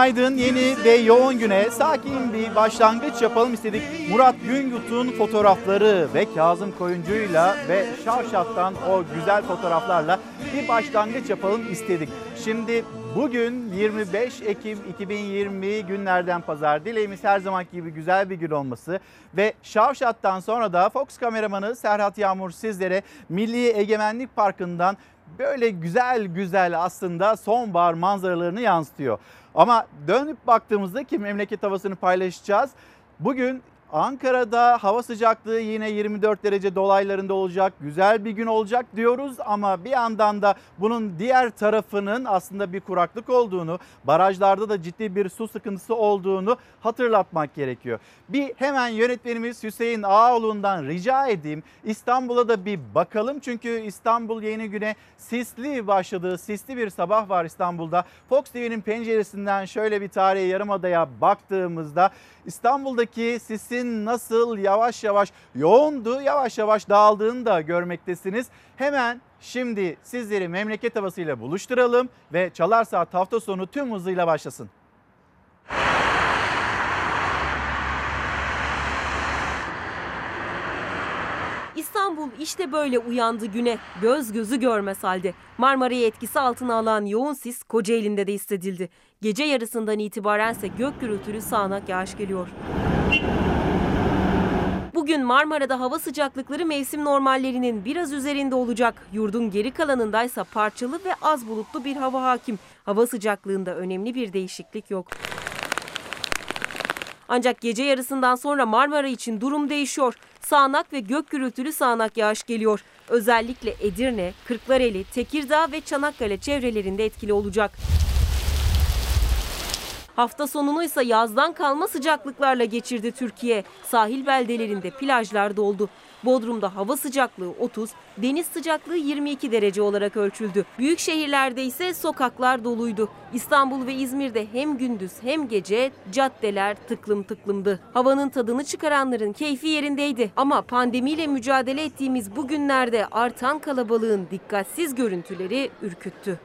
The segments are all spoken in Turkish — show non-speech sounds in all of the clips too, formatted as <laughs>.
günaydın. Yeni ve yoğun güne sakin bir başlangıç yapalım istedik. Murat Güngut'un fotoğrafları ve Kazım Koyuncu'yla ve Şavşat'tan o güzel fotoğraflarla bir başlangıç yapalım istedik. Şimdi bugün 25 Ekim 2020 günlerden pazar. Dileğimiz her zamanki gibi güzel bir gün olması ve Şavşat'tan sonra da Fox kameramanı Serhat Yağmur sizlere Milli Egemenlik Parkı'ndan böyle güzel güzel aslında sonbahar manzaralarını yansıtıyor. Ama dönüp baktığımızda ki memleket havasını paylaşacağız. Bugün Ankara'da hava sıcaklığı yine 24 derece dolaylarında olacak. Güzel bir gün olacak diyoruz ama bir yandan da bunun diğer tarafının aslında bir kuraklık olduğunu, barajlarda da ciddi bir su sıkıntısı olduğunu hatırlatmak gerekiyor. Bir hemen yönetmenimiz Hüseyin Ağoğlu'ndan rica edeyim. İstanbul'a da bir bakalım çünkü İstanbul yeni güne sisli başladığı sisli bir sabah var İstanbul'da. Fox TV'nin penceresinden şöyle bir tarihi yarımadaya baktığımızda İstanbul'daki sisin nasıl yavaş yavaş yoğundu, yavaş yavaş dağıldığını da görmektesiniz. Hemen şimdi sizleri memleket havasıyla buluşturalım ve Çalar Saat hafta sonu tüm hızıyla başlasın. İstanbul işte böyle uyandı güne. Göz gözü görmez halde. Marmara'yı etkisi altına alan yoğun sis Kocaeli'nde de hissedildi. Gece yarısından itibarense gök gürültülü sağanak yağış geliyor. Bugün Marmara'da hava sıcaklıkları mevsim normallerinin biraz üzerinde olacak. Yurdun geri kalanındaysa parçalı ve az bulutlu bir hava hakim. Hava sıcaklığında önemli bir değişiklik yok. Ancak gece yarısından sonra Marmara için durum değişiyor. Sağanak ve gök gürültülü sağanak yağış geliyor. Özellikle Edirne, Kırklareli, Tekirdağ ve Çanakkale çevrelerinde etkili olacak. Hafta sonunu ise yazdan kalma sıcaklıklarla geçirdi Türkiye. Sahil beldelerinde plajlar doldu. Bodrum'da hava sıcaklığı 30, deniz sıcaklığı 22 derece olarak ölçüldü. Büyük şehirlerde ise sokaklar doluydu. İstanbul ve İzmir'de hem gündüz hem gece caddeler tıklım tıklımdı. Havanın tadını çıkaranların keyfi yerindeydi. Ama pandemiyle mücadele ettiğimiz bu günlerde artan kalabalığın dikkatsiz görüntüleri ürküttü.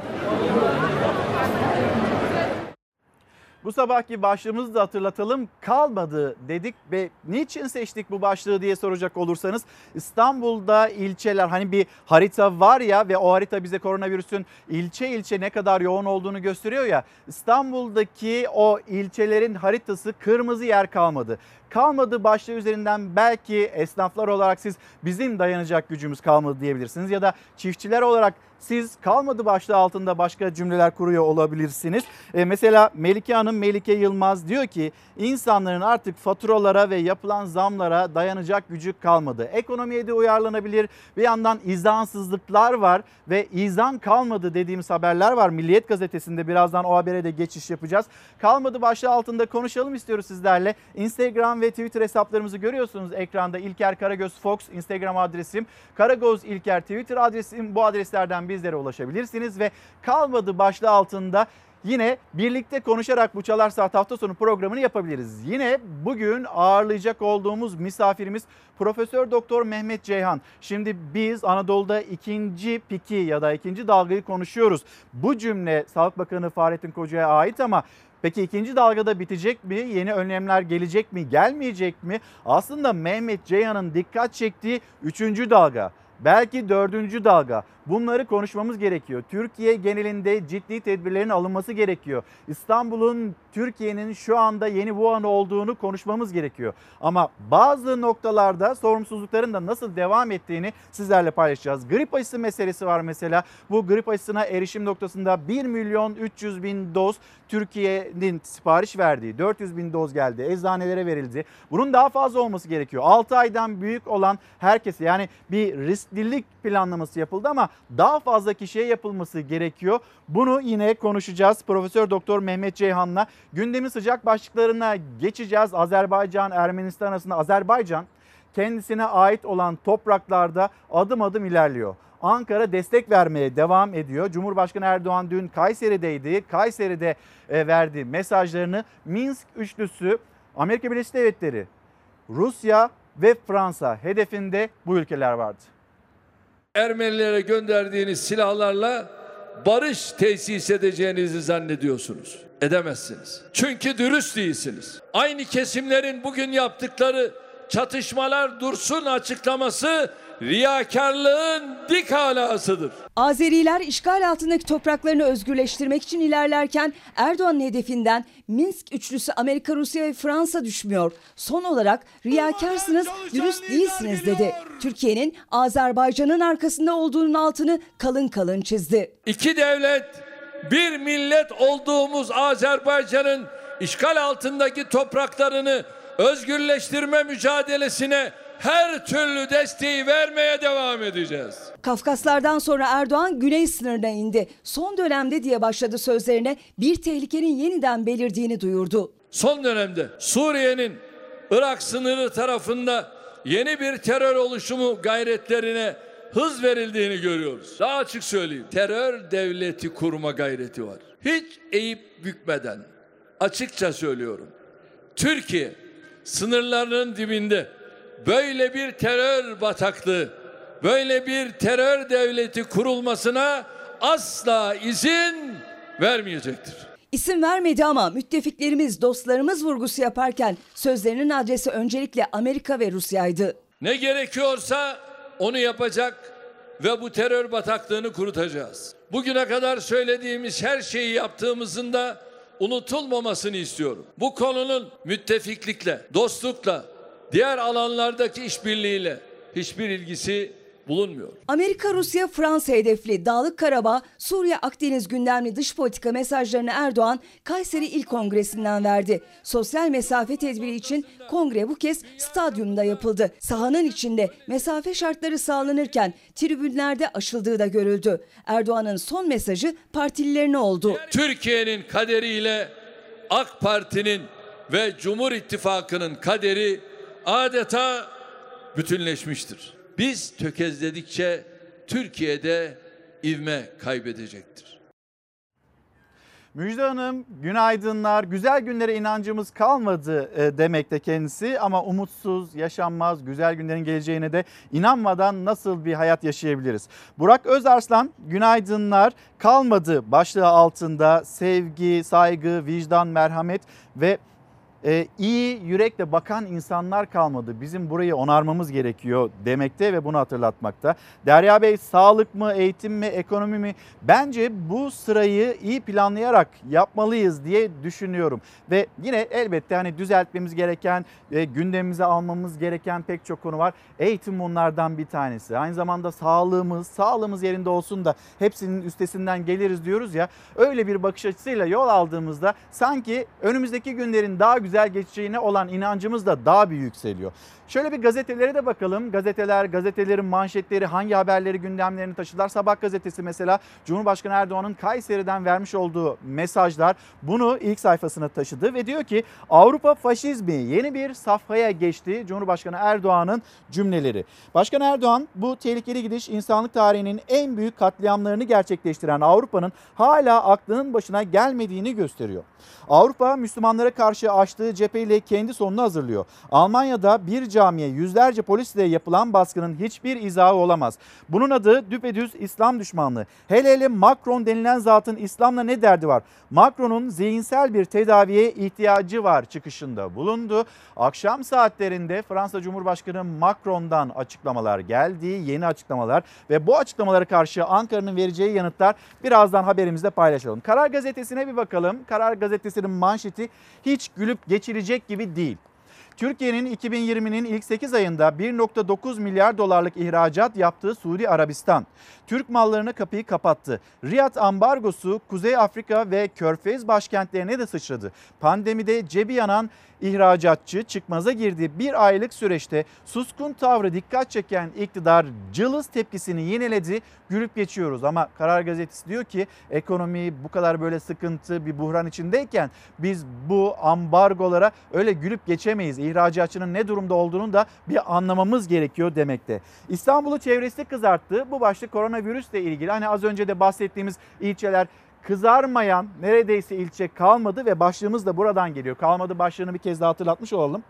Bu sabahki başlığımızı da hatırlatalım. Kalmadı dedik ve niçin seçtik bu başlığı diye soracak olursanız İstanbul'da ilçeler hani bir harita var ya ve o harita bize koronavirüsün ilçe ilçe ne kadar yoğun olduğunu gösteriyor ya. İstanbul'daki o ilçelerin haritası kırmızı yer kalmadı kalmadı başlığı üzerinden belki esnaflar olarak siz bizim dayanacak gücümüz kalmadı diyebilirsiniz ya da çiftçiler olarak siz kalmadı başlığı altında başka cümleler kuruyor olabilirsiniz. E, mesela Melike Hanım, Melike Yılmaz diyor ki insanların artık faturalara ve yapılan zamlara dayanacak gücü kalmadı. Ekonomiye de uyarlanabilir. Bir yandan izansızlıklar var ve izan kalmadı dediğimiz haberler var. Milliyet gazetesinde birazdan o habere de geçiş yapacağız. Kalmadı başlığı altında konuşalım istiyoruz sizlerle. Instagram ve Twitter hesaplarımızı görüyorsunuz ekranda. İlker Karagöz Fox Instagram adresim. Karagöz İlker Twitter adresim. Bu adreslerden bizlere ulaşabilirsiniz ve kalmadı başlığı altında Yine birlikte konuşarak bu Çalar Saat hafta sonu programını yapabiliriz. Yine bugün ağırlayacak olduğumuz misafirimiz Profesör Doktor Mehmet Ceyhan. Şimdi biz Anadolu'da ikinci piki ya da ikinci dalgayı konuşuyoruz. Bu cümle Sağlık Bakanı Fahrettin Koca'ya ait ama Peki ikinci dalgada bitecek mi? Yeni önlemler gelecek mi? Gelmeyecek mi? Aslında Mehmet Ceyhan'ın dikkat çektiği üçüncü dalga. Belki dördüncü dalga. Bunları konuşmamız gerekiyor. Türkiye genelinde ciddi tedbirlerin alınması gerekiyor. İstanbul'un Türkiye'nin şu anda yeni Wuhan olduğunu konuşmamız gerekiyor. Ama bazı noktalarda sorumsuzlukların da nasıl devam ettiğini sizlerle paylaşacağız. Grip aşısı meselesi var mesela. Bu grip aşısına erişim noktasında 1 milyon 300 bin doz Türkiye'nin sipariş verdiği 400 bin doz geldi. Eczanelere verildi. Bunun daha fazla olması gerekiyor. 6 aydan büyük olan herkese yani bir risklilik planlaması yapıldı ama daha fazla kişiye yapılması gerekiyor. Bunu yine konuşacağız. Profesör Doktor Mehmet Ceyhan'la gündemin sıcak başlıklarına geçeceğiz. Azerbaycan Ermenistan arasında Azerbaycan kendisine ait olan topraklarda adım adım ilerliyor. Ankara destek vermeye devam ediyor. Cumhurbaşkanı Erdoğan dün Kayseri'deydi. Kayseri'de e, verdiği mesajlarını Minsk üçlüsü Amerika Birleşik Devletleri, Rusya ve Fransa hedefinde bu ülkeler vardı. Ermenilere gönderdiğiniz silahlarla barış tesis edeceğinizi zannediyorsunuz. Edemezsiniz. Çünkü dürüst değilsiniz. Aynı kesimlerin bugün yaptıkları çatışmalar dursun açıklaması riyakarlığın dik alasıdır. Azeriler işgal altındaki topraklarını özgürleştirmek için ilerlerken Erdoğan'ın hedefinden Minsk üçlüsü Amerika, Rusya ve Fransa düşmüyor. Son olarak riyakarsınız, dürüst değilsiniz dedi. Türkiye'nin Azerbaycan'ın arkasında olduğunun altını kalın kalın çizdi. İki devlet, bir millet olduğumuz Azerbaycan'ın işgal altındaki topraklarını özgürleştirme mücadelesine her türlü desteği vermeye devam edeceğiz. Kafkaslardan sonra Erdoğan güney sınırına indi. Son dönemde diye başladı sözlerine bir tehlikenin yeniden belirdiğini duyurdu. Son dönemde Suriye'nin Irak sınırı tarafında yeni bir terör oluşumu gayretlerine hız verildiğini görüyoruz. Daha açık söyleyeyim. Terör devleti kurma gayreti var. Hiç eğip bükmeden açıkça söylüyorum. Türkiye sınırlarının dibinde böyle bir terör bataklığı, böyle bir terör devleti kurulmasına asla izin vermeyecektir. İsim vermedi ama müttefiklerimiz, dostlarımız vurgusu yaparken sözlerinin adresi öncelikle Amerika ve Rusya'ydı. Ne gerekiyorsa onu yapacak ve bu terör bataklığını kurutacağız. Bugüne kadar söylediğimiz her şeyi yaptığımızın da unutulmamasını istiyorum. Bu konunun müttefiklikle, dostlukla, diğer alanlardaki işbirliğiyle hiçbir ilgisi bulunmuyor. Amerika, Rusya, Fransa hedefli Dağlık Karabağ, Suriye, Akdeniz gündemli dış politika mesajlarını Erdoğan Kayseri İl Kongresi'nden verdi. Sosyal mesafe tedbiri için kongre bu kez stadyumda yapıldı. Sahanın içinde mesafe şartları sağlanırken tribünlerde aşıldığı da görüldü. Erdoğan'ın son mesajı partililerine oldu. Türkiye'nin kaderiyle AK Parti'nin ve Cumhur İttifakı'nın kaderi adeta bütünleşmiştir. Biz tökezledikçe Türkiye'de ivme kaybedecektir. Müjde Hanım günaydınlar. Güzel günlere inancımız kalmadı e, demekte kendisi ama umutsuz, yaşanmaz, güzel günlerin geleceğine de inanmadan nasıl bir hayat yaşayabiliriz? Burak Özarslan günaydınlar. Kalmadı başlığı altında sevgi, saygı, vicdan, merhamet ve e, iyi yürekle bakan insanlar kalmadı. Bizim burayı onarmamız gerekiyor demekte ve bunu hatırlatmakta. Derya Bey sağlık mı, eğitim mi, ekonomi mi? Bence bu sırayı iyi planlayarak yapmalıyız diye düşünüyorum. Ve yine elbette hani düzeltmemiz gereken, e, gündemimize almamız gereken pek çok konu var. Eğitim bunlardan bir tanesi. Aynı zamanda sağlığımız, sağlığımız yerinde olsun da hepsinin üstesinden geliriz diyoruz ya. Öyle bir bakış açısıyla yol aldığımızda sanki önümüzdeki günlerin daha güzel geçeceğine olan inancımız da daha bir yükseliyor. Şöyle bir gazetelere de bakalım. Gazeteler, gazetelerin manşetleri hangi haberleri gündemlerini taşıdılar? Sabah gazetesi mesela Cumhurbaşkanı Erdoğan'ın Kayseri'den vermiş olduğu mesajlar bunu ilk sayfasına taşıdı ve diyor ki Avrupa faşizmi yeni bir safhaya geçti. Cumhurbaşkanı Erdoğan'ın cümleleri. Başkan Erdoğan bu tehlikeli gidiş insanlık tarihinin en büyük katliamlarını gerçekleştiren Avrupa'nın hala aklının başına gelmediğini gösteriyor. Avrupa Müslümanlara karşı açtığı cepheyle kendi sonunu hazırlıyor. Almanya'da bir camiye yüzlerce polisle yapılan baskının hiçbir izahı olamaz. Bunun adı düpedüz İslam düşmanlığı. Hele hele Macron denilen zatın İslam'la ne derdi var? Macron'un zihinsel bir tedaviye ihtiyacı var çıkışında bulundu. Akşam saatlerinde Fransa Cumhurbaşkanı Macron'dan açıklamalar geldi. Yeni açıklamalar ve bu açıklamalara karşı Ankara'nın vereceği yanıtlar birazdan haberimizde paylaşalım. Karar Gazetesi'ne bir bakalım. Karar Gazetesi'nin manşeti hiç gülüp geçilecek gibi değil. Türkiye'nin 2020'nin ilk 8 ayında 1.9 milyar dolarlık ihracat yaptığı Suudi Arabistan, Türk mallarına kapıyı kapattı. Riyad ambargosu Kuzey Afrika ve Körfez başkentlerine de sıçradı. Pandemide cebi yanan ihracatçı çıkmaza girdi. Bir aylık süreçte suskun tavrı dikkat çeken iktidar cılız tepkisini yeniledi. Gülüp geçiyoruz ama Karar Gazetesi diyor ki ekonomi bu kadar böyle sıkıntı bir buhran içindeyken biz bu ambargolara öyle gülüp geçemeyiz. İhracatçının ne durumda olduğunu da bir anlamamız gerekiyor demekte. İstanbul'u çevresi kızarttı. Bu başlık koronavirüsle ilgili. Hani az önce de bahsettiğimiz ilçeler kızarmayan neredeyse ilçe kalmadı ve başlığımız da buradan geliyor. Kalmadı başlığını bir kez daha hatırlatmış olalım.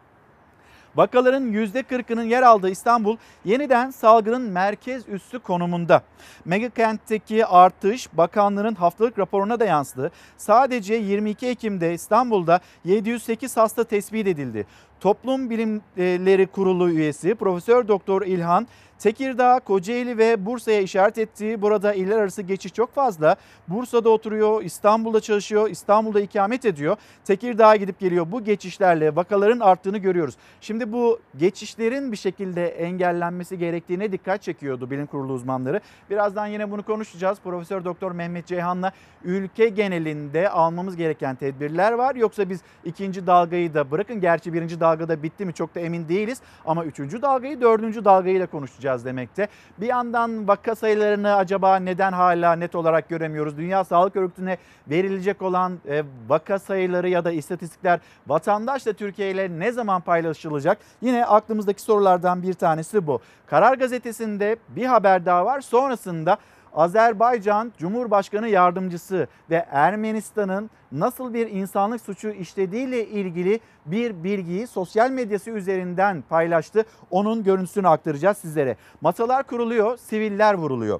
Vakaların %40'ının yer aldığı İstanbul yeniden salgının merkez üssü konumunda. Mega kentteki artış bakanlığın haftalık raporuna da yansıdı. Sadece 22 Ekim'de İstanbul'da 708 hasta tespit edildi. Toplum Bilimleri Kurulu üyesi Profesör Doktor İlhan Tekirdağ, Kocaeli ve Bursa'ya işaret ettiği burada iller arası geçiş çok fazla. Bursa'da oturuyor, İstanbul'da çalışıyor, İstanbul'da ikamet ediyor. Tekirdağ'a gidip geliyor. Bu geçişlerle vakaların arttığını görüyoruz. Şimdi bu geçişlerin bir şekilde engellenmesi gerektiğine dikkat çekiyordu bilim kurulu uzmanları. Birazdan yine bunu konuşacağız. Profesör Doktor Mehmet Ceyhan'la ülke genelinde almamız gereken tedbirler var. Yoksa biz ikinci dalgayı da bırakın. Gerçi birinci dalgada bitti mi çok da emin değiliz. Ama üçüncü dalgayı dördüncü dalgayla konuşacağız demekte. Bir yandan vaka sayılarını acaba neden hala net olarak göremiyoruz? Dünya Sağlık Örgütü'ne verilecek olan e, vaka sayıları ya da istatistikler vatandaşla Türkiye ile ne zaman paylaşılacak? Yine aklımızdaki sorulardan bir tanesi bu. Karar Gazetesi'nde bir haber daha var. Sonrasında Azerbaycan Cumhurbaşkanı Yardımcısı ve Ermenistan'ın nasıl bir insanlık suçu işlediğiyle ilgili bir bilgiyi sosyal medyası üzerinden paylaştı. Onun görüntüsünü aktaracağız sizlere. Masalar kuruluyor, siviller vuruluyor.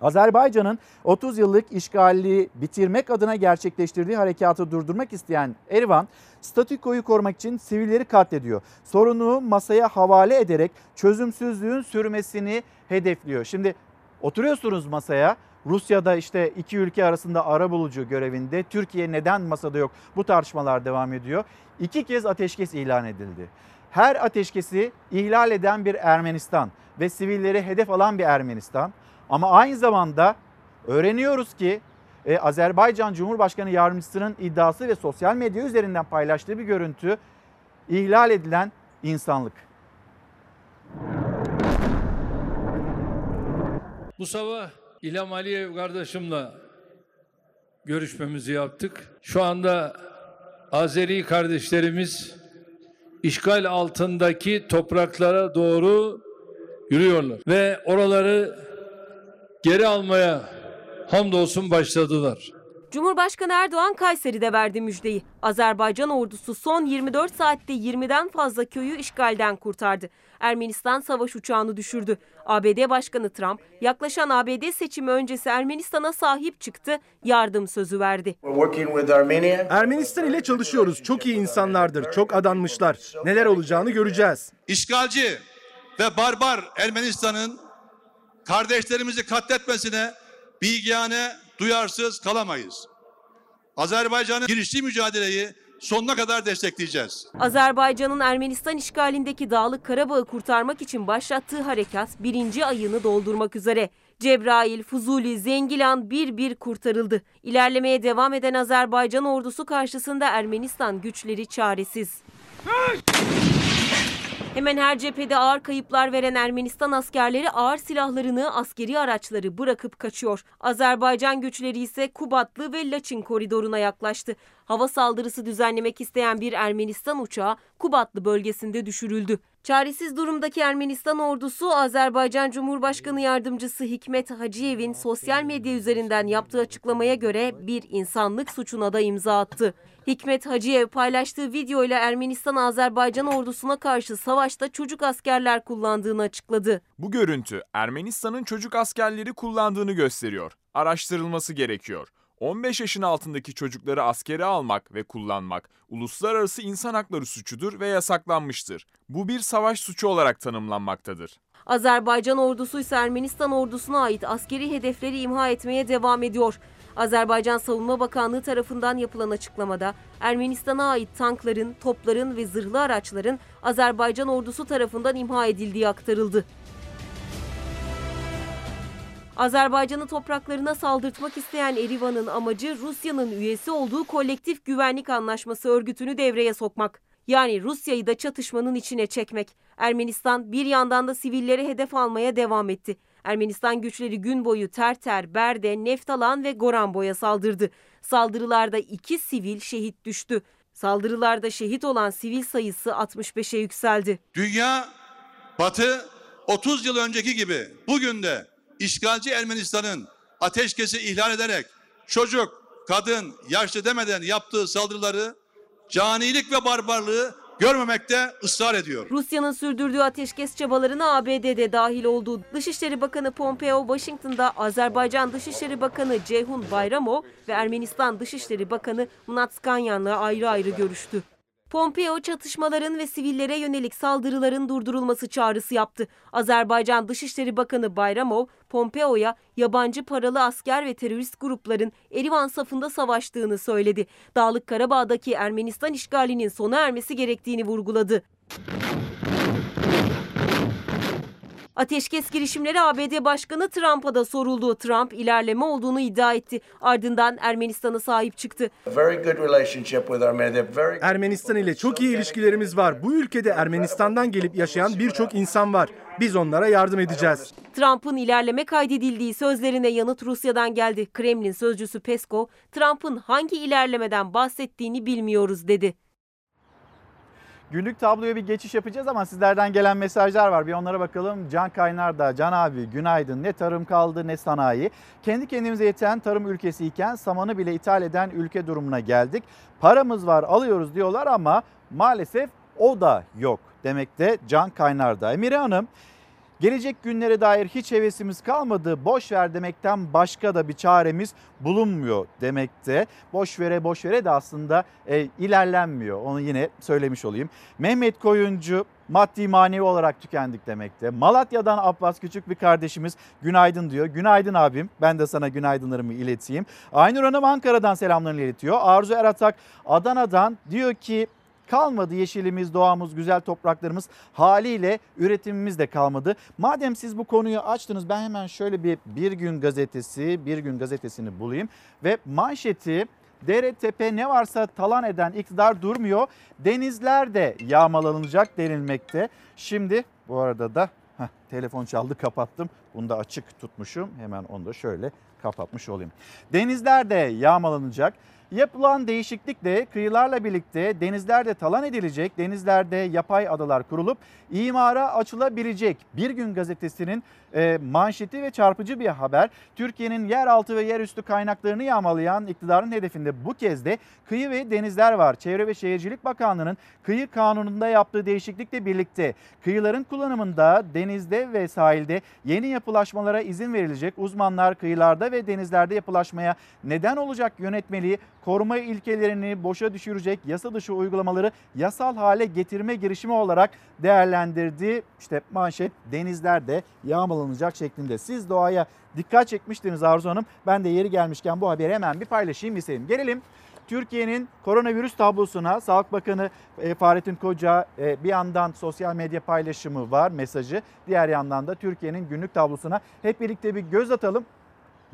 Azerbaycan'ın 30 yıllık işgali bitirmek adına gerçekleştirdiği harekatı durdurmak isteyen Erivan, statükoyu korumak için sivilleri katlediyor. Sorunu masaya havale ederek çözümsüzlüğün sürmesini hedefliyor. Şimdi oturuyorsunuz masaya. Rusya'da işte iki ülke arasında ara bulucu görevinde. Türkiye neden masada yok? Bu tartışmalar devam ediyor. İki kez ateşkes ilan edildi. Her ateşkesi ihlal eden bir Ermenistan ve sivilleri hedef alan bir Ermenistan. Ama aynı zamanda öğreniyoruz ki e, Azerbaycan Cumhurbaşkanı Yardımcısının iddiası ve sosyal medya üzerinden paylaştığı bir görüntü ihlal edilen insanlık. Bu sabah İlham Aliyev kardeşimle görüşmemizi yaptık. Şu anda Azeri kardeşlerimiz işgal altındaki topraklara doğru yürüyorlar ve oraları geri almaya hamdolsun başladılar. Cumhurbaşkanı Erdoğan Kayseri'de verdi müjdeyi. Azerbaycan ordusu son 24 saatte 20'den fazla köyü işgalden kurtardı. Ermenistan savaş uçağını düşürdü. ABD Başkanı Trump yaklaşan ABD seçimi öncesi Ermenistan'a sahip çıktı, yardım sözü verdi. Ermenistan ile çalışıyoruz. Çok iyi insanlardır, çok adanmışlar. Neler olacağını göreceğiz. İşgalci ve barbar Ermenistan'ın kardeşlerimizi katletmesine bilgihane duyarsız kalamayız. Azerbaycan'ın girişli mücadeleyi sonuna kadar destekleyeceğiz. Azerbaycan'ın Ermenistan işgalindeki Dağlık Karabağ'ı kurtarmak için başlattığı harekat birinci ayını doldurmak üzere. Cebrail, Fuzuli, Zengilan bir bir kurtarıldı. İlerlemeye devam eden Azerbaycan ordusu karşısında Ermenistan güçleri çaresiz. Hemen her cephede ağır kayıplar veren Ermenistan askerleri ağır silahlarını, askeri araçları bırakıp kaçıyor. Azerbaycan güçleri ise Kubatlı ve Laçin koridoruna yaklaştı. Hava saldırısı düzenlemek isteyen bir Ermenistan uçağı Kubatlı bölgesinde düşürüldü. Çaresiz durumdaki Ermenistan ordusu Azerbaycan Cumhurbaşkanı Yardımcısı Hikmet Hacıyev'in sosyal medya üzerinden yaptığı açıklamaya göre bir insanlık suçuna da imza attı. Hikmet Hacıyev paylaştığı videoyla Ermenistan Azerbaycan ordusuna karşı savaşta çocuk askerler kullandığını açıkladı. Bu görüntü Ermenistan'ın çocuk askerleri kullandığını gösteriyor. Araştırılması gerekiyor. 15 yaşın altındaki çocukları askere almak ve kullanmak uluslararası insan hakları suçudur ve yasaklanmıştır. Bu bir savaş suçu olarak tanımlanmaktadır. Azerbaycan ordusu ise Ermenistan ordusuna ait askeri hedefleri imha etmeye devam ediyor. Azerbaycan Savunma Bakanlığı tarafından yapılan açıklamada Ermenistan'a ait tankların, topların ve zırhlı araçların Azerbaycan ordusu tarafından imha edildiği aktarıldı. Azerbaycan'ın topraklarına saldırtmak isteyen Erivan'ın amacı Rusya'nın üyesi olduğu Kolektif Güvenlik Anlaşması örgütünü devreye sokmak. Yani Rusya'yı da çatışmanın içine çekmek. Ermenistan bir yandan da sivilleri hedef almaya devam etti. Ermenistan güçleri gün boyu Terter, Berde, Neftalan ve Goranboy'a saldırdı. Saldırılarda iki sivil şehit düştü. Saldırılarda şehit olan sivil sayısı 65'e yükseldi. Dünya, Batı 30 yıl önceki gibi bugün de işgalci Ermenistan'ın ateşkesi ihlal ederek çocuk, kadın, yaşlı demeden yaptığı saldırıları canilik ve barbarlığı görmemekte ısrar ediyor. Rusya'nın sürdürdüğü ateşkes çabalarına ABD'de dahil oldu. Dışişleri Bakanı Pompeo, Washington'da Azerbaycan Dışişleri Bakanı Ceyhun Bayramov ve Ermenistan Dışişleri Bakanı Mnatskanyan'la ayrı ayrı görüştü. Pompeo çatışmaların ve sivillere yönelik saldırıların durdurulması çağrısı yaptı. Azerbaycan Dışişleri Bakanı Bayramov, Pompeo'ya yabancı paralı asker ve terörist grupların Erivan safında savaştığını söyledi. Dağlık Karabağ'daki Ermenistan işgalinin sona ermesi gerektiğini vurguladı. Ateşkes girişimleri ABD Başkanı Trump'a da soruldu. Trump ilerleme olduğunu iddia etti. Ardından Ermenistan'a sahip çıktı. Ermenistan ile çok iyi ilişkilerimiz var. Bu ülkede Ermenistan'dan gelip yaşayan birçok insan var. Biz onlara yardım edeceğiz. Trump'ın ilerleme kaydedildiği sözlerine yanıt Rusya'dan geldi. Kremlin sözcüsü Peskov, Trump'ın hangi ilerlemeden bahsettiğini bilmiyoruz dedi. Günlük tabloya bir geçiş yapacağız ama sizlerden gelen mesajlar var. Bir onlara bakalım. Can Kaynar da, Can abi günaydın. Ne tarım kaldı ne sanayi. Kendi kendimize yeten tarım ülkesi iken samanı bile ithal eden ülke durumuna geldik. Paramız var alıyoruz diyorlar ama maalesef o da yok demekte Can Kaynar da. Emire Hanım Gelecek günlere dair hiç hevesimiz kalmadı. Boş ver demekten başka da bir çaremiz bulunmuyor demekte. Boş vere boş vere de aslında e, ilerlenmiyor. Onu yine söylemiş olayım. Mehmet Koyuncu maddi manevi olarak tükendik demekte. Malatya'dan Abbas küçük bir kardeşimiz günaydın diyor. Günaydın abim. Ben de sana günaydınlarımı ileteyim. Aynur Hanım Ankara'dan selamlarını iletiyor. Arzu Eratak Adana'dan diyor ki kalmadı yeşilimiz, doğamız, güzel topraklarımız haliyle üretimimiz de kalmadı. Madem siz bu konuyu açtınız ben hemen şöyle bir Bir Gün Gazetesi, Bir Gün Gazetesi'ni bulayım ve manşeti dere tepe ne varsa talan eden iktidar durmuyor. Denizler de yağmalanacak denilmekte. Şimdi bu arada da heh, telefon çaldı kapattım. Bunu da açık tutmuşum. Hemen onu da şöyle kapatmış olayım. Denizler de yağmalanacak. Yapılan değişiklikle kıyılarla birlikte denizlerde talan edilecek, denizlerde yapay adalar kurulup imara açılabilecek. Bir gün gazetesinin e, manşeti ve çarpıcı bir haber. Türkiye'nin yeraltı ve yerüstü kaynaklarını yağmalayan iktidarın hedefinde bu kez de kıyı ve denizler var. Çevre ve Şehircilik Bakanlığı'nın kıyı kanununda yaptığı değişiklikle birlikte kıyıların kullanımında denizde ve sahilde yeni yapılaşmalara izin verilecek. Uzmanlar kıyılarda ve denizlerde yapılaşmaya neden olacak yönetmeliği koruma ilkelerini boşa düşürecek yasa dışı uygulamaları yasal hale getirme girişimi olarak değerlendirdi. İşte manşet denizlerde yağmalanacak şeklinde. Siz doğaya dikkat çekmiştiniz Arzu Hanım. Ben de yeri gelmişken bu haberi hemen bir paylaşayım istedim. Gelelim Türkiye'nin koronavirüs tablosuna Sağlık Bakanı e, Fahrettin Koca e, bir yandan sosyal medya paylaşımı var mesajı. Diğer yandan da Türkiye'nin günlük tablosuna hep birlikte bir göz atalım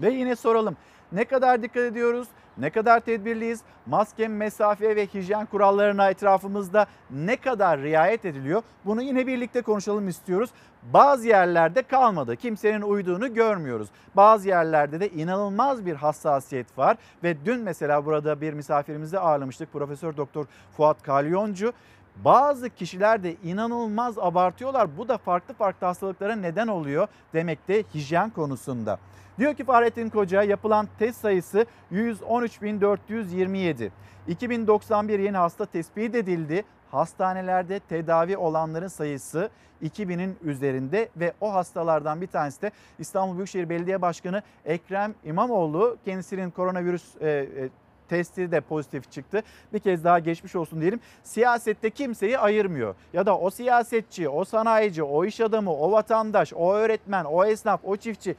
ve yine soralım. Ne kadar dikkat ediyoruz? Ne kadar tedbirliyiz? Maske, mesafe ve hijyen kurallarına etrafımızda ne kadar riayet ediliyor? Bunu yine birlikte konuşalım istiyoruz. Bazı yerlerde kalmadı. Kimsenin uyduğunu görmüyoruz. Bazı yerlerde de inanılmaz bir hassasiyet var ve dün mesela burada bir misafirimizi ağırlamıştık. Profesör Doktor Fuat Kalyoncu bazı kişiler de inanılmaz abartıyorlar. Bu da farklı farklı hastalıklara neden oluyor demekte hijyen konusunda. Diyor ki Fahrettin Koca yapılan test sayısı 113.427. 2091 yeni hasta tespit edildi. Hastanelerde tedavi olanların sayısı 2000'in üzerinde ve o hastalardan bir tanesi de İstanbul Büyükşehir Belediye Başkanı Ekrem İmamoğlu. Kendisinin koronavirüs e, e, testi de pozitif çıktı. Bir kez daha geçmiş olsun diyelim. Siyasette kimseyi ayırmıyor. Ya da o siyasetçi, o sanayici, o iş adamı, o vatandaş, o öğretmen, o esnaf, o çiftçi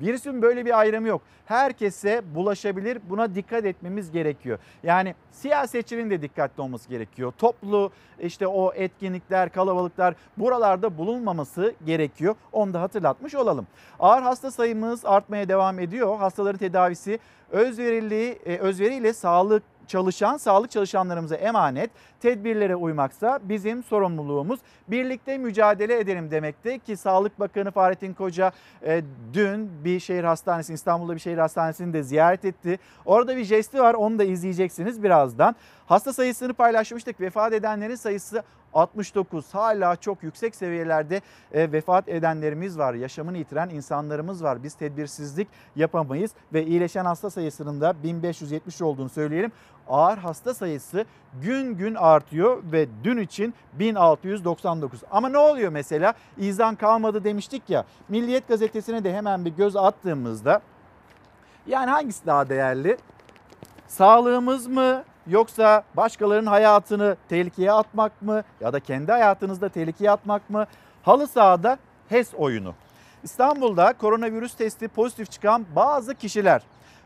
Virüsün böyle bir ayrımı yok. Herkese bulaşabilir. Buna dikkat etmemiz gerekiyor. Yani siyasetçinin de dikkatli olması gerekiyor. Toplu işte o etkinlikler, kalabalıklar buralarda bulunmaması gerekiyor. Onu da hatırlatmış olalım. Ağır hasta sayımız artmaya devam ediyor. Hastaların tedavisi özverili, e, özveriyle sağlık çalışan sağlık çalışanlarımıza emanet. Tedbirlere uymaksa bizim sorumluluğumuz. Birlikte mücadele edelim demekte ki Sağlık Bakanı Fahrettin Koca e, dün bir şehir hastanesi İstanbul'da bir şehir hastanesini de ziyaret etti. Orada bir jesti var onu da izleyeceksiniz birazdan. Hasta sayısını paylaşmıştık. Vefat edenlerin sayısı 69 hala çok yüksek seviyelerde e, vefat edenlerimiz var. Yaşamını yitiren insanlarımız var. Biz tedbirsizlik yapamayız ve iyileşen hasta sayısının da 1570 olduğunu söyleyelim. Ağır hasta sayısı gün gün artıyor ve dün için 1699. Ama ne oluyor mesela? İzan kalmadı demiştik ya. Milliyet gazetesine de hemen bir göz attığımızda yani hangisi daha değerli? Sağlığımız mı yoksa başkalarının hayatını tehlikeye atmak mı ya da kendi hayatınızda tehlikeye atmak mı? Halı sahada HES oyunu. İstanbul'da koronavirüs testi pozitif çıkan bazı kişiler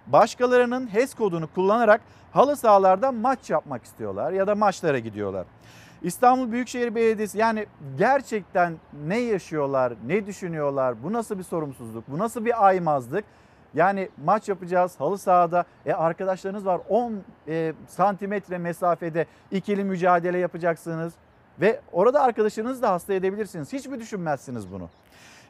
başkalarının HES kodunu kullanarak halı sahalarda maç yapmak istiyorlar ya da maçlara gidiyorlar. İstanbul Büyükşehir Belediyesi yani gerçekten ne yaşıyorlar, ne düşünüyorlar, bu nasıl bir sorumsuzluk, bu nasıl bir aymazlık? Yani maç yapacağız halı sahada. E arkadaşlarınız var 10 e, santimetre mesafede ikili mücadele yapacaksınız. Ve orada arkadaşınızı da hasta edebilirsiniz. Hiç mi düşünmezsiniz bunu?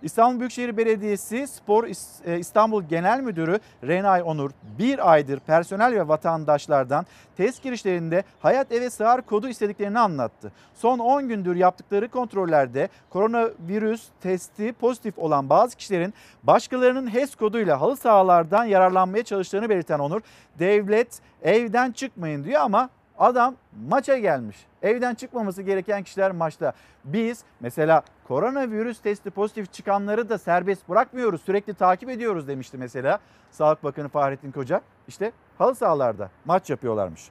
İstanbul Büyükşehir Belediyesi Spor e, İstanbul Genel Müdürü Renay Onur bir aydır personel ve vatandaşlardan test girişlerinde hayat eve sığar kodu istediklerini anlattı. Son 10 gündür yaptıkları kontrollerde koronavirüs testi pozitif olan bazı kişilerin başkalarının HES koduyla halı sahalardan yararlanmaya çalıştığını belirten Onur, devlet evden çıkmayın diyor ama Adam maça gelmiş. Evden çıkmaması gereken kişiler maçta. Biz mesela koronavirüs testi pozitif çıkanları da serbest bırakmıyoruz. Sürekli takip ediyoruz demişti mesela Sağlık Bakanı Fahrettin Koca. İşte halı sahalarda maç yapıyorlarmış.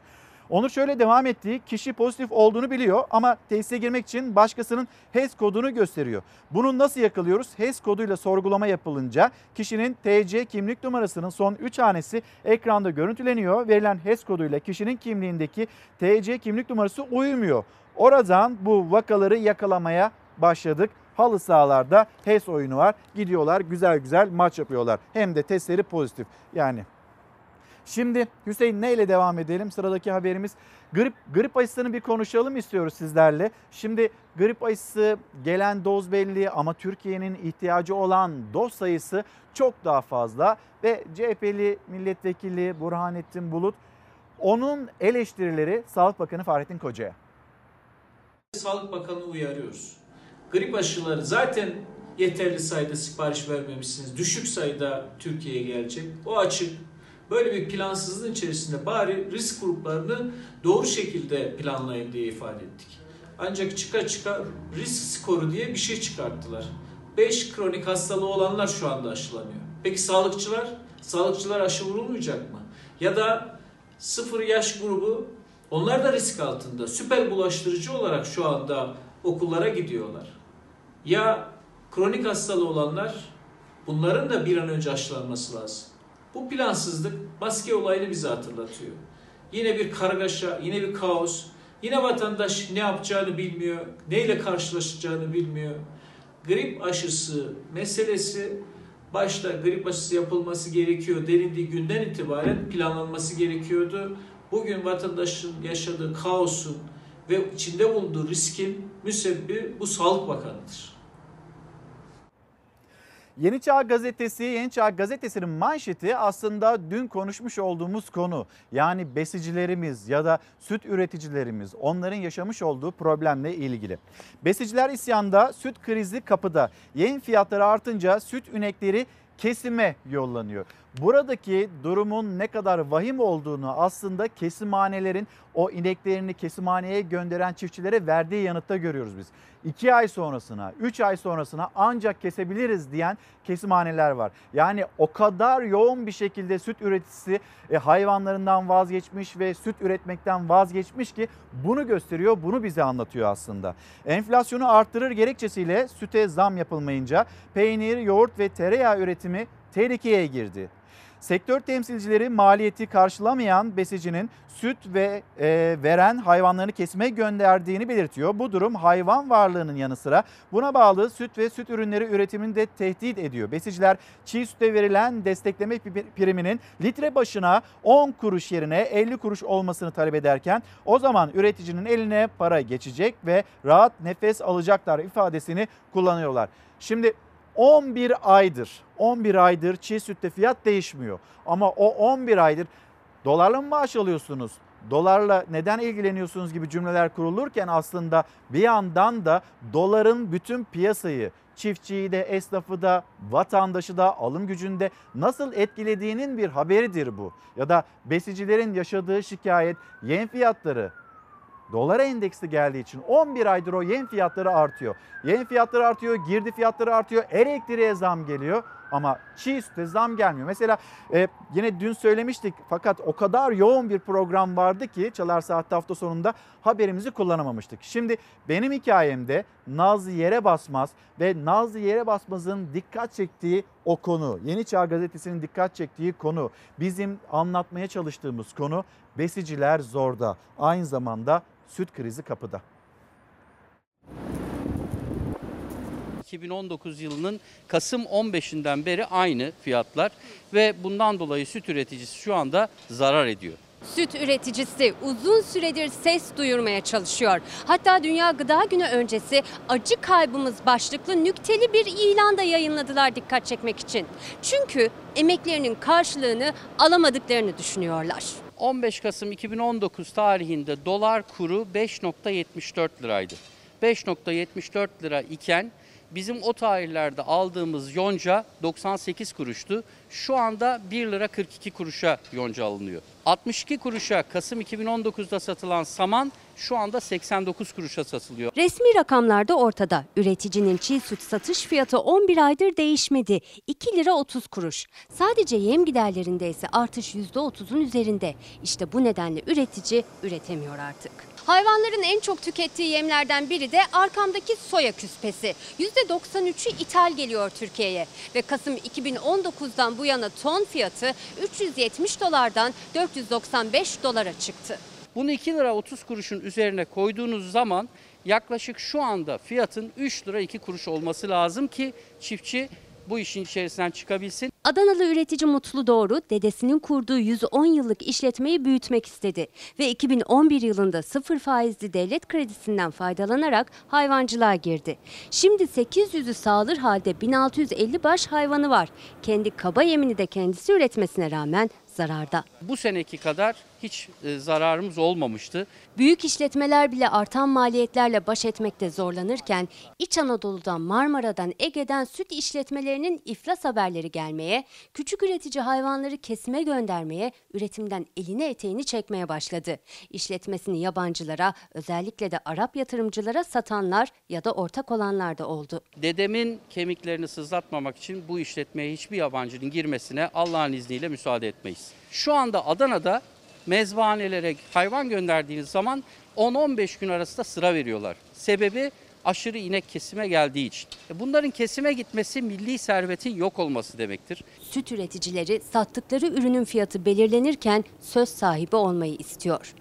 Onur şöyle devam ettiği kişi pozitif olduğunu biliyor ama tesise girmek için başkasının HES kodunu gösteriyor. Bunu nasıl yakalıyoruz? HES koduyla sorgulama yapılınca kişinin TC kimlik numarasının son 3 hanesi ekranda görüntüleniyor. Verilen HES koduyla kişinin kimliğindeki TC kimlik numarası uymuyor. Oradan bu vakaları yakalamaya başladık. Halı sahalarda HES oyunu var. Gidiyorlar güzel güzel maç yapıyorlar. Hem de testleri pozitif. Yani Şimdi Hüseyin neyle devam edelim? Sıradaki haberimiz grip grip aşısını bir konuşalım istiyoruz sizlerle. Şimdi grip aşısı gelen doz belli ama Türkiye'nin ihtiyacı olan doz sayısı çok daha fazla ve CHP'li milletvekili Burhanettin Bulut onun eleştirileri Sağlık Bakanı Fahrettin Koca'ya. Sağlık Bakanı'nı uyarıyoruz. Grip aşıları zaten yeterli sayıda sipariş vermemişsiniz. Düşük sayıda Türkiye'ye gelecek. O açık. Böyle bir plansızlığın içerisinde bari risk gruplarını doğru şekilde planlayın diye ifade ettik. Ancak çıka çıka risk skoru diye bir şey çıkarttılar. 5 kronik hastalığı olanlar şu anda aşılanıyor. Peki sağlıkçılar? Sağlıkçılar aşı vurulmayacak mı? Ya da sıfır yaş grubu onlar da risk altında. Süper bulaştırıcı olarak şu anda okullara gidiyorlar. Ya kronik hastalığı olanlar bunların da bir an önce aşılanması lazım. Bu plansızlık maske olayını bize hatırlatıyor. Yine bir kargaşa, yine bir kaos. Yine vatandaş ne yapacağını bilmiyor, neyle karşılaşacağını bilmiyor. Grip aşısı meselesi başta grip aşısı yapılması gerekiyor denildiği günden itibaren planlanması gerekiyordu. Bugün vatandaşın yaşadığı kaosun ve içinde bulunduğu riskin müsebbibi bu Sağlık Bakanı'dır. Yeni Çağ Gazetesi, Yeni Çağ Gazetesi'nin manşeti aslında dün konuşmuş olduğumuz konu. Yani besicilerimiz ya da süt üreticilerimiz onların yaşamış olduğu problemle ilgili. Besiciler isyanda, süt krizi kapıda. Yem fiyatları artınca süt ünekleri kesime yollanıyor. Buradaki durumun ne kadar vahim olduğunu aslında kesimhanelerin o ineklerini kesimhaneye gönderen çiftçilere verdiği yanıtta görüyoruz biz. 2 ay sonrasına, 3 ay sonrasına ancak kesebiliriz diyen kesimhaneler var. Yani o kadar yoğun bir şekilde süt üreticisi e, hayvanlarından vazgeçmiş ve süt üretmekten vazgeçmiş ki bunu gösteriyor, bunu bize anlatıyor aslında. Enflasyonu arttırır gerekçesiyle süte zam yapılmayınca peynir, yoğurt ve tereyağı üretimi tehlikeye girdi. Sektör temsilcileri maliyeti karşılamayan besicinin süt ve e, veren hayvanlarını kesime gönderdiğini belirtiyor. Bu durum hayvan varlığının yanı sıra buna bağlı süt ve süt ürünleri üretimini de tehdit ediyor. Besiciler çiğ sütte verilen destekleme priminin litre başına 10 kuruş yerine 50 kuruş olmasını talep ederken o zaman üreticinin eline para geçecek ve rahat nefes alacaklar ifadesini kullanıyorlar. Şimdi 11 aydır 11 aydır çiğ sütte fiyat değişmiyor. Ama o 11 aydır dolarla mı maaş alıyorsunuz? Dolarla neden ilgileniyorsunuz gibi cümleler kurulurken aslında bir yandan da doların bütün piyasayı çiftçiyi de esnafı da vatandaşı da alım gücünde nasıl etkilediğinin bir haberidir bu. Ya da besicilerin yaşadığı şikayet yem fiyatları dolar endeksli geldiği için 11 aydır o yem fiyatları artıyor. Yem fiyatları artıyor, girdi fiyatları artıyor, elektriğe zam geliyor ama çiğ süte zam gelmiyor. Mesela e, yine dün söylemiştik fakat o kadar yoğun bir program vardı ki Çalar Saat'te hafta sonunda haberimizi kullanamamıştık. Şimdi benim hikayemde Nazlı Yere Basmaz ve Nazlı Yere Basmaz'ın dikkat çektiği o konu, Yeni Çağ Gazetesi'nin dikkat çektiği konu, bizim anlatmaya çalıştığımız konu besiciler zorda. Aynı zamanda süt krizi kapıda. 2019 yılının Kasım 15'inden beri aynı fiyatlar ve bundan dolayı süt üreticisi şu anda zarar ediyor. Süt üreticisi uzun süredir ses duyurmaya çalışıyor. Hatta Dünya Gıda Günü öncesi acı kaybımız başlıklı nükteli bir ilan da yayınladılar dikkat çekmek için. Çünkü emeklerinin karşılığını alamadıklarını düşünüyorlar. 15 Kasım 2019 tarihinde dolar kuru 5.74 liraydı. 5.74 lira iken bizim o tarihlerde aldığımız yonca 98 kuruştu. Şu anda 1 lira 42 kuruşa yonca alınıyor. 62 kuruşa Kasım 2019'da satılan saman şu anda 89 kuruşa satılıyor. Resmi rakamlarda ortada. Üreticinin çiğ süt satış fiyatı 11 aydır değişmedi. 2 lira 30 kuruş. Sadece yem giderlerinde ise artış %30'un üzerinde. İşte bu nedenle üretici üretemiyor artık. Hayvanların en çok tükettiği yemlerden biri de arkamdaki soya küspesi. %93'ü ithal geliyor Türkiye'ye ve Kasım 2019'dan bu yana ton fiyatı 370 dolardan 495 dolara çıktı. Bunu 2 lira 30 kuruşun üzerine koyduğunuz zaman yaklaşık şu anda fiyatın 3 lira 2 kuruş olması lazım ki çiftçi bu işin içerisinden çıkabilsin. Adanalı üretici Mutlu Doğru dedesinin kurduğu 110 yıllık işletmeyi büyütmek istedi ve 2011 yılında sıfır faizli devlet kredisinden faydalanarak hayvancılığa girdi. Şimdi 800'ü sağlar halde 1650 baş hayvanı var. Kendi kaba yemini de kendisi üretmesine rağmen zararda. Bu seneki kadar hiç e, zararımız olmamıştı. Büyük işletmeler bile artan maliyetlerle baş etmekte zorlanırken İç Anadolu'dan, Marmara'dan, Ege'den süt işletmelerinin iflas haberleri gelmeye, küçük üretici hayvanları kesime göndermeye, üretimden elini eteğini çekmeye başladı. İşletmesini yabancılara, özellikle de Arap yatırımcılara satanlar ya da ortak olanlar da oldu. Dedemin kemiklerini sızlatmamak için bu işletmeye hiçbir yabancının girmesine Allah'ın izniyle müsaade etmeyiz. Şu anda Adana'da mezbahanelere hayvan gönderdiğiniz zaman 10-15 gün arasında sıra veriyorlar. Sebebi aşırı inek kesime geldiği için. E, bunların kesime gitmesi milli servetin yok olması demektir. Süt üreticileri sattıkları ürünün fiyatı belirlenirken söz sahibi olmayı istiyor.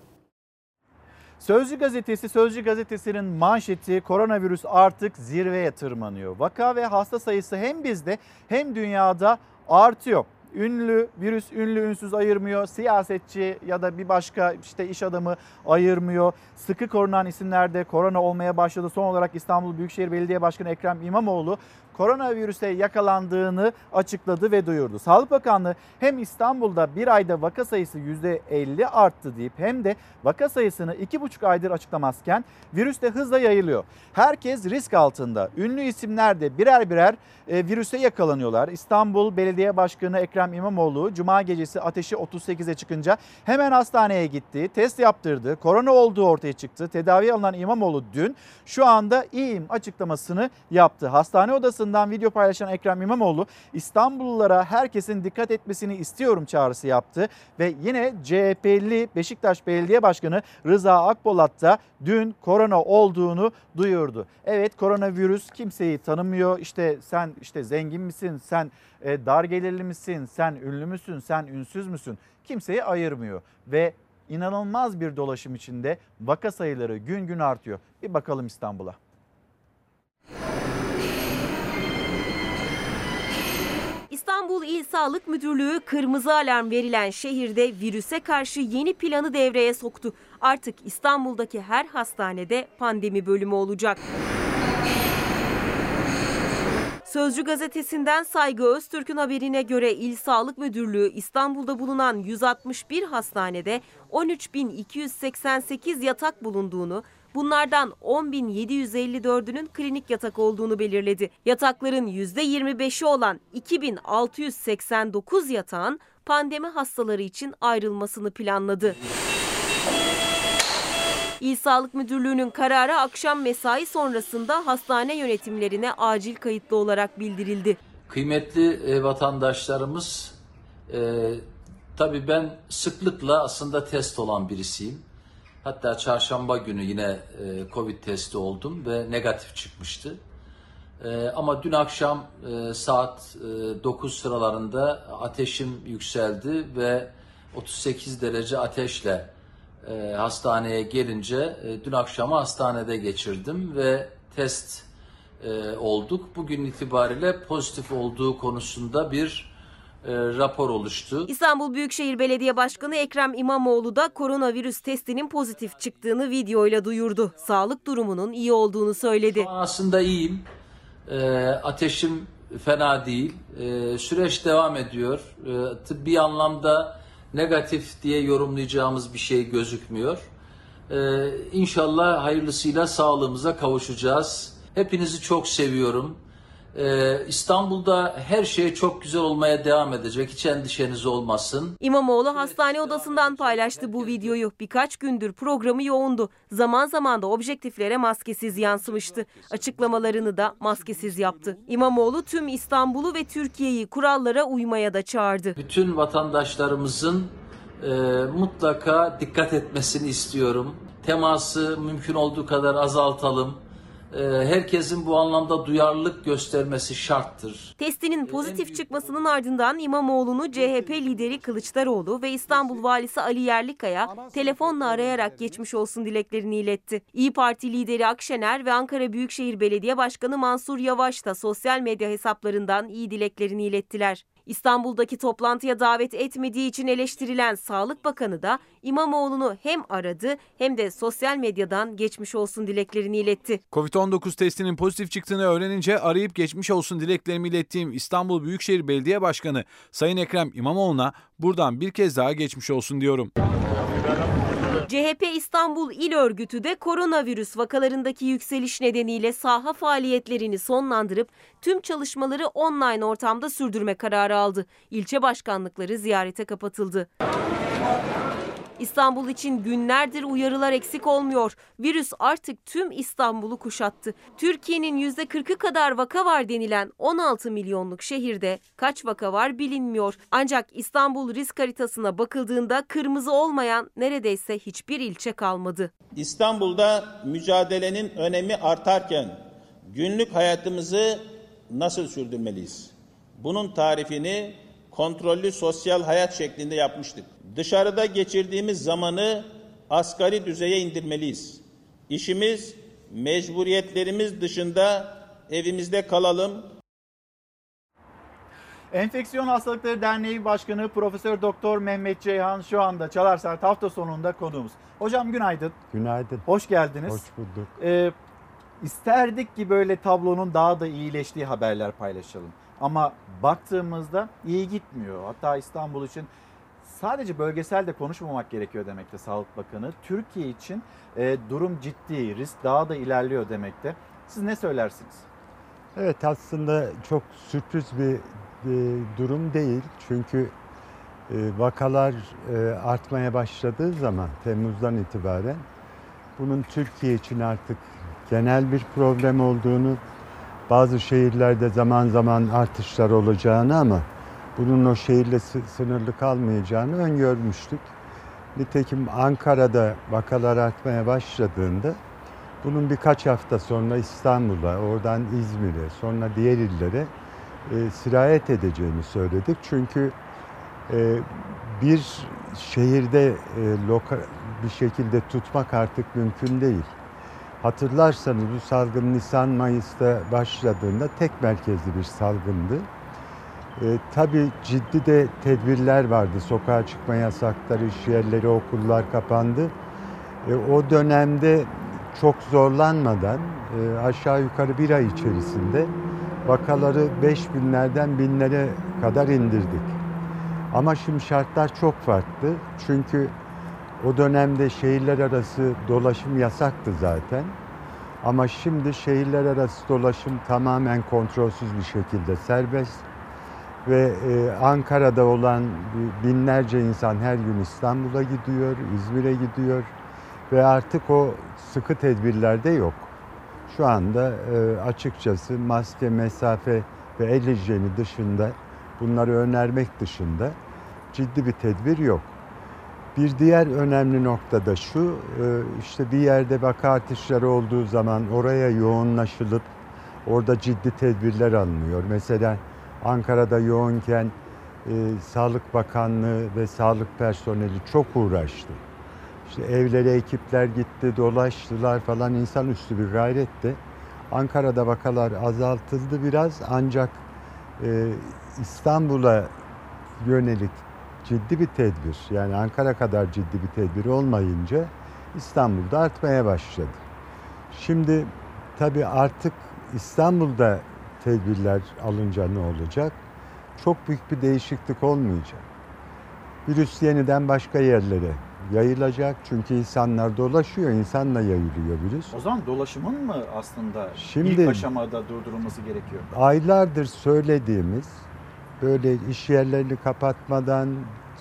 Sözcü gazetesi Sözcü gazetesinin manşeti koronavirüs artık zirveye tırmanıyor. Vaka ve hasta sayısı hem bizde hem dünyada artıyor. Ünlü, virüs ünlü ünsüz ayırmıyor. Siyasetçi ya da bir başka işte iş adamı ayırmıyor. Sıkı korunan isimlerde korona olmaya başladı. Son olarak İstanbul Büyükşehir Belediye Başkanı Ekrem İmamoğlu koronavirüse yakalandığını açıkladı ve duyurdu. Sağlık Bakanlığı hem İstanbul'da bir ayda vaka sayısı %50 arttı deyip hem de vaka sayısını 2,5 aydır açıklamazken virüs de hızla yayılıyor. Herkes risk altında. Ünlü isimler de birer birer e, virüse yakalanıyorlar. İstanbul Belediye Başkanı Ekrem İmamoğlu cuma gecesi ateşi 38'e çıkınca hemen hastaneye gitti. Test yaptırdı. Korona olduğu ortaya çıktı. Tedavi alınan İmamoğlu dün şu anda iyiyim açıklamasını yaptı. Hastane odasında ardından video paylaşan Ekrem İmamoğlu İstanbullulara herkesin dikkat etmesini istiyorum çağrısı yaptı. Ve yine CHP'li Beşiktaş Belediye Başkanı Rıza Akpolat da dün korona olduğunu duyurdu. Evet koronavirüs kimseyi tanımıyor. İşte sen işte zengin misin, sen e, dar gelirli misin, sen ünlü müsün, sen ünsüz müsün? Kimseyi ayırmıyor ve inanılmaz bir dolaşım içinde vaka sayıları gün gün artıyor. Bir bakalım İstanbul'a. İstanbul İl Sağlık Müdürlüğü kırmızı alarm verilen şehirde virüse karşı yeni planı devreye soktu. Artık İstanbul'daki her hastanede pandemi bölümü olacak. Sözcü gazetesinden Saygı Öztürk'ün haberine göre İl Sağlık Müdürlüğü İstanbul'da bulunan 161 hastanede 13.288 yatak bulunduğunu, Bunlardan 10.754'ünün klinik yatak olduğunu belirledi. Yatakların %25'i olan 2689 yatağın pandemi hastaları için ayrılmasını planladı. İl Sağlık Müdürlüğü'nün kararı akşam mesai sonrasında hastane yönetimlerine acil kayıtlı olarak bildirildi. Kıymetli e, vatandaşlarımız, e, tabii ben sıklıkla aslında test olan birisiyim. Hatta çarşamba günü yine e, Covid testi oldum ve negatif çıkmıştı. E, ama dün akşam e, saat e, 9 sıralarında ateşim yükseldi ve 38 derece ateşle e, hastaneye gelince e, dün akşamı hastanede geçirdim ve test e, olduk. Bugün itibariyle pozitif olduğu konusunda bir e, rapor oluştu. İstanbul Büyükşehir Belediye Başkanı Ekrem İmamoğlu da koronavirüs testinin pozitif çıktığını videoyla duyurdu. Sağlık durumunun iyi olduğunu söyledi. Şu an aslında iyiyim. E, ateşim fena değil. E, süreç devam ediyor. E, tıbbi anlamda negatif diye yorumlayacağımız bir şey gözükmüyor. E, inşallah hayırlısıyla sağlığımıza kavuşacağız. Hepinizi çok seviyorum. Ee, İstanbul'da her şey çok güzel olmaya devam edecek. Hiç endişeniz olmasın. İmamoğlu hastane odasından paylaştı bu videoyu. Birkaç gündür programı yoğundu. Zaman zaman da objektiflere maskesiz yansımıştı. Açıklamalarını da maskesiz yaptı. İmamoğlu tüm İstanbul'u ve Türkiye'yi kurallara uymaya da çağırdı. Bütün vatandaşlarımızın e, mutlaka dikkat etmesini istiyorum. Teması mümkün olduğu kadar azaltalım. Ee, herkesin bu anlamda duyarlılık göstermesi şarttır. Testinin pozitif çıkmasının ardından İmamoğlu'nu CHP lideri Kılıçdaroğlu ve İstanbul valisi Ali Yerlikaya telefonla arayarak geçmiş olsun dileklerini iletti. İyi Parti lideri Akşener ve Ankara Büyükşehir Belediye Başkanı Mansur Yavaş da sosyal medya hesaplarından iyi dileklerini ilettiler. İstanbul'daki toplantıya davet etmediği için eleştirilen Sağlık Bakanı da İmamoğlu'nu hem aradı hem de sosyal medyadan geçmiş olsun dileklerini iletti. Covid-19 testinin pozitif çıktığını öğrenince arayıp geçmiş olsun dileklerimi ilettiğim İstanbul Büyükşehir Belediye Başkanı Sayın Ekrem İmamoğlu'na buradan bir kez daha geçmiş olsun diyorum. CHP İstanbul İl Örgütü de koronavirüs vakalarındaki yükseliş nedeniyle saha faaliyetlerini sonlandırıp tüm çalışmaları online ortamda sürdürme kararı aldı. İlçe başkanlıkları ziyarete kapatıldı. İstanbul için günlerdir uyarılar eksik olmuyor. Virüs artık tüm İstanbul'u kuşattı. Türkiye'nin %40'ı kadar vaka var denilen 16 milyonluk şehirde kaç vaka var bilinmiyor. Ancak İstanbul risk haritasına bakıldığında kırmızı olmayan neredeyse hiçbir ilçe kalmadı. İstanbul'da mücadelenin önemi artarken günlük hayatımızı nasıl sürdürmeliyiz? Bunun tarifini kontrollü sosyal hayat şeklinde yapmıştık. Dışarıda geçirdiğimiz zamanı asgari düzeye indirmeliyiz. İşimiz, mecburiyetlerimiz dışında evimizde kalalım. Enfeksiyon Hastalıkları Derneği Başkanı Profesör Doktor Mehmet Ceyhan şu anda Çalarsaat hafta sonunda konuğumuz. Hocam günaydın. Günaydın. Hoş geldiniz. Hoş bulduk. Ee, isterdik ki böyle tablonun daha da iyileştiği haberler paylaşalım. Ama baktığımızda iyi gitmiyor. Hatta İstanbul için sadece bölgesel de konuşmamak gerekiyor demekte Sağlık Bakanı. Türkiye için e, durum ciddi, risk daha da ilerliyor demekte. Siz ne söylersiniz? Evet aslında çok sürpriz bir, bir durum değil. Çünkü e, vakalar e, artmaya başladığı zaman Temmuz'dan itibaren bunun Türkiye için artık genel bir problem olduğunu, bazı şehirlerde zaman zaman artışlar olacağını ama bunun o şehirle sınırlı kalmayacağını öngörmüştük. Nitekim Ankara'da vakalar artmaya başladığında bunun birkaç hafta sonra İstanbul'a, oradan İzmir'e, sonra diğer illere e, sirayet edeceğini söyledik. Çünkü e, bir şehirde e, lokal bir şekilde tutmak artık mümkün değil. Hatırlarsanız bu salgın Nisan-Mayıs'ta başladığında tek merkezli bir salgındı. E, tabii ciddi de tedbirler vardı. Sokağa çıkma yasakları, iş yerleri, okullar kapandı. E, o dönemde çok zorlanmadan e, aşağı yukarı bir ay içerisinde vakaları 5 binlerden binlere kadar indirdik. Ama şimdi şartlar çok farklı. Çünkü o dönemde şehirler arası dolaşım yasaktı zaten. Ama şimdi şehirler arası dolaşım tamamen kontrolsüz bir şekilde serbest. Ve e, Ankara'da olan binlerce insan her gün İstanbul'a gidiyor, İzmir'e gidiyor. Ve artık o sıkı tedbirler de yok. Şu anda e, açıkçası maske, mesafe ve el hijyeni dışında, bunları önermek dışında ciddi bir tedbir yok. Bir diğer önemli nokta da şu, e, işte bir yerde vaka artışları olduğu zaman oraya yoğunlaşılıp orada ciddi tedbirler alınıyor. Mesela Ankara'da yoğunken e, Sağlık Bakanlığı ve sağlık personeli çok uğraştı. İşte evlere ekipler gitti, dolaştılar falan insanüstü bir gayretti. Ankara'da vakalar azaltıldı biraz ancak e, İstanbul'a yönelik ciddi bir tedbir yani Ankara kadar ciddi bir tedbir olmayınca İstanbul'da artmaya başladı. Şimdi tabii artık İstanbul'da tedbirler alınca ne olacak? Çok büyük bir değişiklik olmayacak. Virüs yeniden başka yerlere yayılacak çünkü insanlar dolaşıyor, insanla yayılıyor virüs. O zaman dolaşımın mı aslında Şimdi, ilk aşamada durdurulması gerekiyor? Aylardır söylediğimiz böyle iş yerlerini kapatmadan,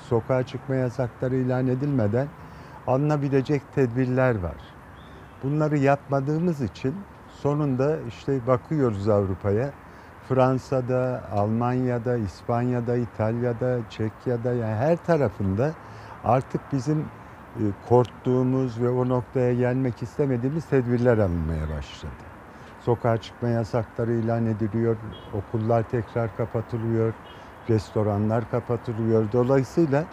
sokağa çıkma yasakları ilan edilmeden alınabilecek tedbirler var. Bunları yapmadığımız için sonunda işte bakıyoruz Avrupa'ya. Fransa'da, Almanya'da, İspanya'da, İtalya'da, Çekya'da yani her tarafında artık bizim e, korktuğumuz ve o noktaya gelmek istemediğimiz tedbirler alınmaya başladı. Sokağa çıkma yasakları ilan ediliyor, okullar tekrar kapatılıyor, restoranlar kapatılıyor. Dolayısıyla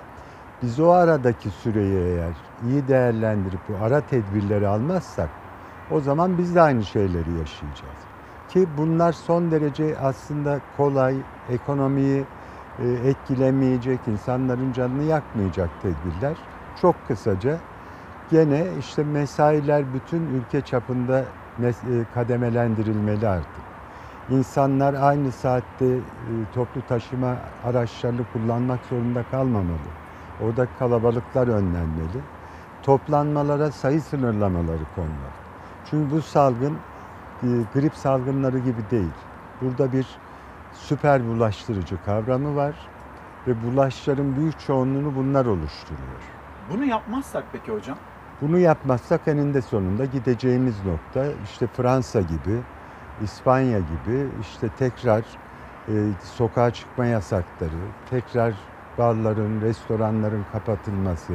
biz o aradaki süreyi eğer iyi değerlendirip bu ara tedbirleri almazsak o zaman biz de aynı şeyleri yaşayacağız. Ki bunlar son derece aslında kolay, ekonomiyi e, etkilemeyecek, insanların canını yakmayacak tedbirler. Çok kısaca gene işte mesailer bütün ülke çapında e, kademelendirilmeli artık. İnsanlar aynı saatte e, toplu taşıma araçlarını kullanmak zorunda kalmamalı. Orada kalabalıklar önlenmeli. toplanmalara sayı sınırlamaları konmalı. Çünkü bu salgın e, grip salgınları gibi değil. Burada bir süper bulaştırıcı kavramı var ve bulaşların büyük çoğunluğunu bunlar oluşturuyor. Bunu yapmazsak peki hocam? Bunu yapmazsak eninde sonunda gideceğimiz nokta işte Fransa gibi, İspanya gibi işte tekrar e, sokağa çıkma yasakları, tekrar barların, restoranların kapatılması,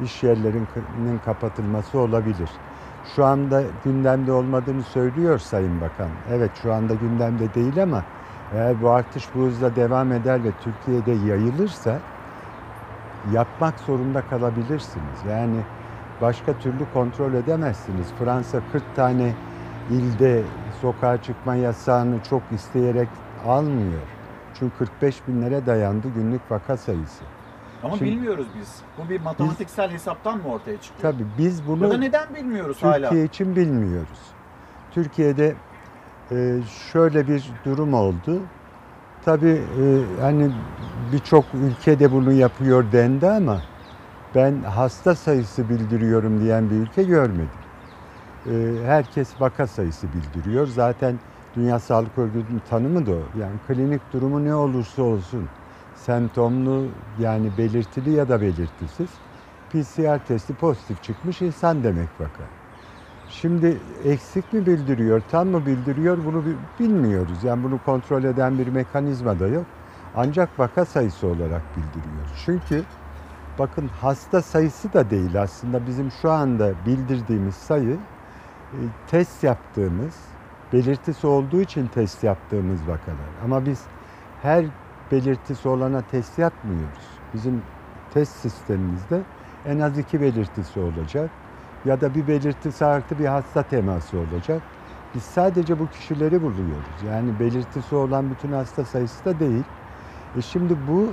iş yerlerinin kapatılması olabilir. Şu anda gündemde olmadığını söylüyor Sayın Bakan. Evet şu anda gündemde değil ama eğer bu artış bu hızla devam eder ve Türkiye'de yayılırsa yapmak zorunda kalabilirsiniz. Yani başka türlü kontrol edemezsiniz. Fransa 40 tane ilde sokağa çıkma yasağını çok isteyerek almıyor. Çünkü 45 binlere dayandı günlük vaka sayısı. Ama Şimdi- bilmiyoruz biz. Bu bir matematiksel hesaptan mı ortaya çıkıyor? Tabii biz bunu Ya da neden bilmiyoruz Türkiye hala? için bilmiyoruz. Türkiye'de e, şöyle bir durum oldu. Tabii e, hani birçok ülkede bunu yapıyor dendi ama ben hasta sayısı bildiriyorum diyen bir ülke görmedim. E, herkes vaka sayısı bildiriyor. Zaten Dünya Sağlık Örgütü'nün tanımı da o. Yani klinik durumu ne olursa olsun semptomlu yani belirtili ya da belirtisiz PCR testi pozitif çıkmış insan demek vaka. Şimdi eksik mi bildiriyor, tam mı bildiriyor bunu bi- bilmiyoruz. Yani bunu kontrol eden bir mekanizma da yok. Ancak vaka sayısı olarak bildiriyor. Çünkü bakın hasta sayısı da değil aslında bizim şu anda bildirdiğimiz sayı e, test yaptığımız, belirtisi olduğu için test yaptığımız vakalar. Ama biz her belirtisi olana test yapmıyoruz. Bizim test sistemimizde en az iki belirtisi olacak ya da bir belirtisi artı bir hasta teması olacak. Biz sadece bu kişileri buluyoruz. Yani belirtisi olan bütün hasta sayısı da değil. E şimdi bu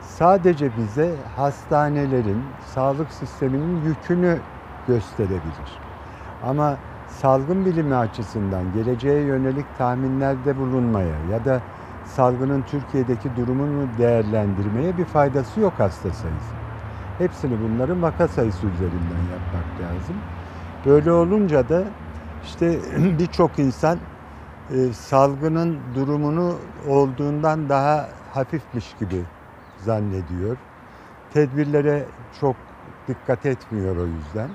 sadece bize hastanelerin, sağlık sisteminin yükünü gösterebilir. Ama salgın bilimi açısından geleceğe yönelik tahminlerde bulunmaya ya da salgının Türkiye'deki durumunu değerlendirmeye bir faydası yok hasta sayısı. Hepsini bunların vaka sayısı üzerinden yapmak lazım. Böyle olunca da işte <clears throat> birçok insan e, salgının durumunu olduğundan daha hafifmiş gibi zannediyor. Tedbirlere çok dikkat etmiyor o yüzden.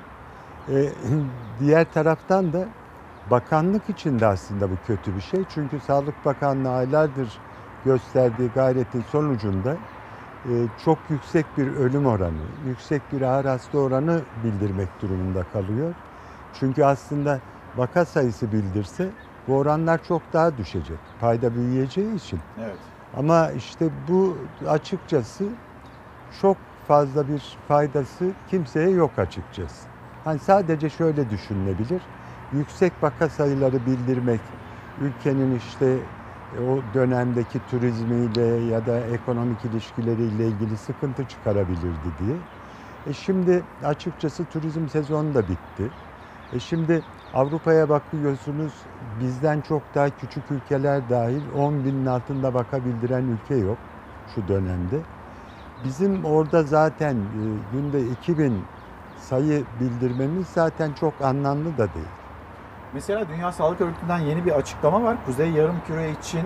E, <clears throat> diğer taraftan da bakanlık için de aslında bu kötü bir şey. Çünkü Sağlık Bakanlığı aylardır gösterdiği gayretin sonucunda e, çok yüksek bir ölüm oranı, yüksek bir ağır hasta oranı bildirmek durumunda kalıyor. Çünkü aslında vaka sayısı bildirse bu oranlar çok daha düşecek. Payda büyüyeceği için. Evet. Ama işte bu açıkçası çok fazla bir faydası kimseye yok açıkçası. Hani sadece şöyle düşünülebilir. Yüksek vaka sayıları bildirmek ülkenin işte e, o dönemdeki turizmiyle ya da ekonomik ilişkileriyle ilgili sıkıntı çıkarabilirdi diye. E şimdi açıkçası turizm sezonu da bitti. E şimdi Avrupa'ya bakıyorsunuz bizden çok daha küçük ülkeler dahil 10 binin altında vaka bildiren ülke yok şu dönemde. Bizim orada zaten e, günde 2000 sayı bildirmemiz zaten çok anlamlı da değil. Mesela Dünya Sağlık Örgütü'nden yeni bir açıklama var. Kuzey Yarımküre için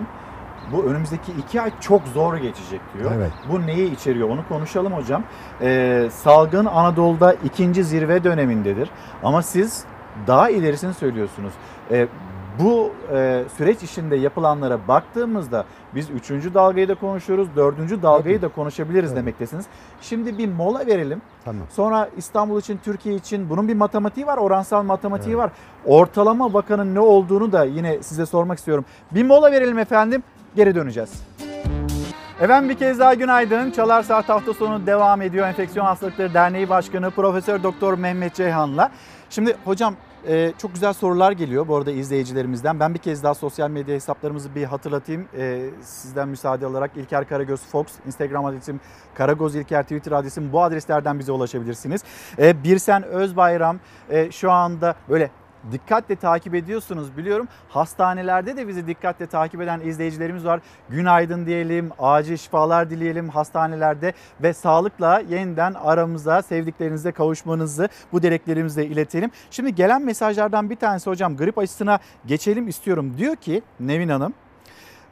bu önümüzdeki iki ay çok zor geçecek diyor. Evet. Bu neyi içeriyor onu konuşalım hocam. Ee, salgın Anadolu'da ikinci zirve dönemindedir. Ama siz daha ilerisini söylüyorsunuz. Ee, bu e, süreç içinde yapılanlara baktığımızda biz üçüncü dalgayı da konuşuyoruz, dördüncü dalgayı da konuşabiliriz demektesiniz. Şimdi bir mola verelim. Tamam. Sonra İstanbul için, Türkiye için bunun bir matematiği var, oransal matematiği var. Ortalama vakanın ne olduğunu da yine size sormak istiyorum. Bir mola verelim efendim, geri döneceğiz. Efendim bir kez daha günaydın. Çalar Saat hafta sonu devam ediyor. Enfeksiyon Hastalıkları Derneği Başkanı Profesör Doktor Mehmet Ceyhan'la. Şimdi hocam e, çok güzel sorular geliyor bu arada izleyicilerimizden. Ben bir kez daha sosyal medya hesaplarımızı bir hatırlatayım. E, sizden müsaade alarak İlker Karagöz Fox, Instagram adresim Karagoz İlker, Twitter adresim bu adreslerden bize ulaşabilirsiniz. E, Birsen Özbayram e, şu anda böyle dikkatle takip ediyorsunuz biliyorum. Hastanelerde de bizi dikkatle takip eden izleyicilerimiz var. Günaydın diyelim, acil şifalar dileyelim hastanelerde ve sağlıkla yeniden aramıza, sevdiklerinize kavuşmanızı bu dileklerimizle iletelim. Şimdi gelen mesajlardan bir tanesi hocam grip aşısına geçelim istiyorum. Diyor ki Nevin Hanım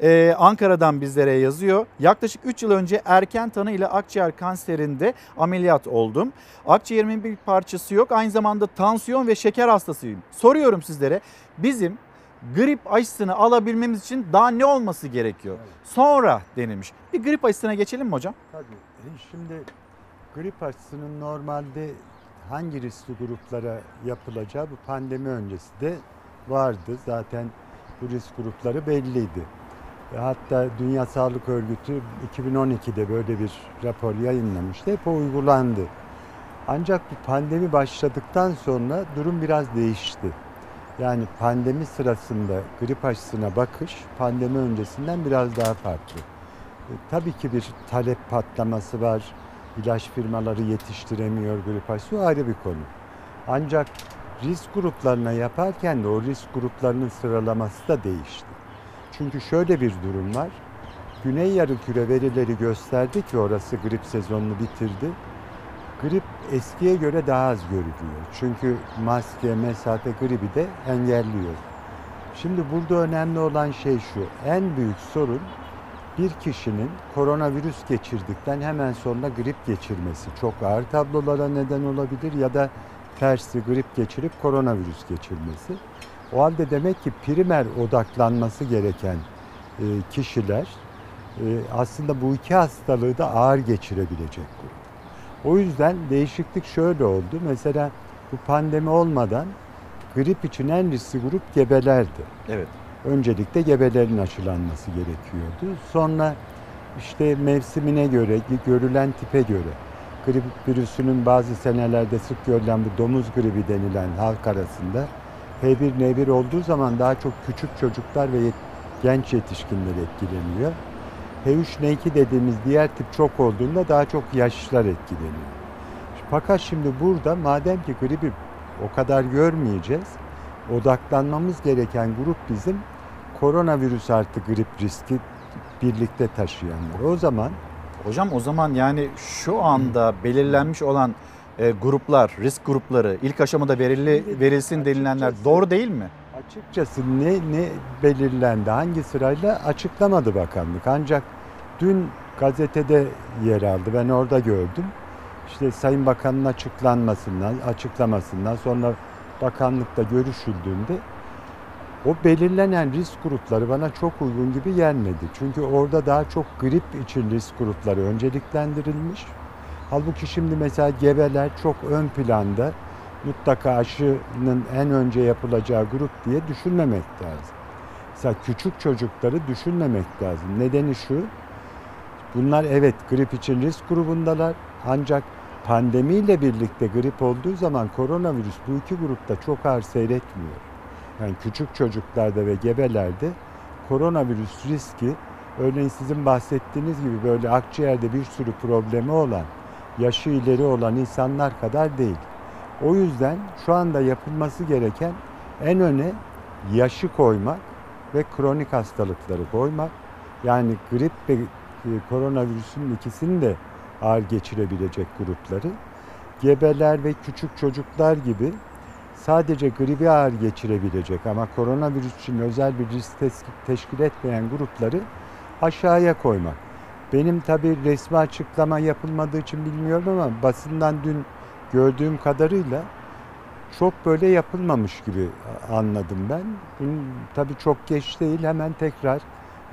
ee, Ankara'dan bizlere yazıyor. Yaklaşık 3 yıl önce erken tanı ile akciğer kanserinde ameliyat oldum. Akciğerimin bir parçası yok. Aynı zamanda tansiyon ve şeker hastasıyım. Soruyorum sizlere bizim grip aşısını alabilmemiz için daha ne olması gerekiyor? Sonra denilmiş. Bir grip aşısına geçelim mi hocam? Tabii. E, Şimdi grip aşısının normalde hangi riskli gruplara yapılacağı bu pandemi öncesi de vardı. Zaten bu risk grupları belliydi. Hatta Dünya Sağlık Örgütü 2012'de böyle bir rapor yayınlamıştı. Hep o uygulandı. Ancak bu pandemi başladıktan sonra durum biraz değişti. Yani pandemi sırasında grip aşısına bakış pandemi öncesinden biraz daha farklı. E, tabii ki bir talep patlaması var. İlaç firmaları yetiştiremiyor grip aşısı o ayrı bir konu. Ancak risk gruplarına yaparken de o risk gruplarının sıralaması da değişti. Çünkü şöyle bir durum var. Güney yarımküre verileri gösterdi ki orası grip sezonunu bitirdi. Grip eskiye göre daha az görülüyor. Çünkü maske, mesafe gribi de engelliyor. Şimdi burada önemli olan şey şu. En büyük sorun bir kişinin koronavirüs geçirdikten hemen sonra grip geçirmesi. Çok ağır tablolara neden olabilir ya da tersi grip geçirip koronavirüs geçirmesi. O halde demek ki primer odaklanması gereken e, kişiler e, aslında bu iki hastalığı da ağır geçirebilecek grup. O yüzden değişiklik şöyle oldu. Mesela bu pandemi olmadan grip için en riskli grup gebelerdi. Evet. Öncelikle gebelerin aşılanması gerekiyordu. Sonra işte mevsimine göre, görülen tipe göre grip virüsünün bazı senelerde sık görülen bu domuz gribi denilen halk arasında H1N1 olduğu zaman daha çok küçük çocuklar ve genç yetişkinler etkileniyor. H3N2 dediğimiz diğer tip çok olduğunda daha çok yaşlılar etkileniyor. Fakat şimdi burada madem ki gribi o kadar görmeyeceğiz, odaklanmamız gereken grup bizim koronavirüs artı grip riski birlikte taşıyanlar. O zaman Hocam o zaman yani şu anda belirlenmiş olan e, gruplar, risk grupları ilk aşamada verili, verilsin denilenler doğru değil mi? Açıkçası ne ne belirlendi, hangi sırayla açıklamadı bakanlık. Ancak dün gazetede yer aldı. Ben orada gördüm. İşte Sayın Bakan'ın açıklanmasından, açıklamasından sonra bakanlıkta görüşüldüğünde o belirlenen risk grupları bana çok uygun gibi gelmedi. Çünkü orada daha çok grip için risk grupları önceliklendirilmiş. Halbuki şimdi mesela gebeler çok ön planda mutlaka aşının en önce yapılacağı grup diye düşünmemek lazım. Mesela küçük çocukları düşünmemek lazım. Nedeni şu, bunlar evet grip için risk grubundalar ancak pandemiyle birlikte grip olduğu zaman koronavirüs bu iki grupta çok ağır seyretmiyor. Yani küçük çocuklarda ve gebelerde koronavirüs riski örneğin sizin bahsettiğiniz gibi böyle akciğerde bir sürü problemi olan, yaşı ileri olan insanlar kadar değil. O yüzden şu anda yapılması gereken en öne yaşı koymak ve kronik hastalıkları koymak. Yani grip ve e, koronavirüsün ikisini de ağır geçirebilecek grupları. Gebeler ve küçük çocuklar gibi sadece gribi ağır geçirebilecek ama koronavirüs için özel bir risk teşkil etmeyen grupları aşağıya koymak. Benim tabi resmi açıklama yapılmadığı için bilmiyorum ama basından dün gördüğüm kadarıyla çok böyle yapılmamış gibi anladım ben. Bunun tabii çok geç değil hemen tekrar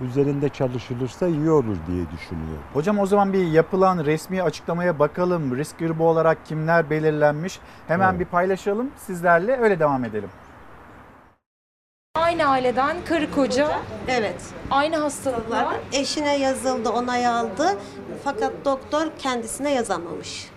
üzerinde çalışılırsa iyi olur diye düşünüyorum. Hocam o zaman bir yapılan resmi açıklamaya bakalım. Risk grubu olarak kimler belirlenmiş? Hemen Evet. bir paylaşalım sizlerle öyle devam edelim. Aynı aileden karı koca. Evet. Aynı hastalıklar. Eşine yazıldı, onay aldı. Fakat doktor kendisine yazamamış.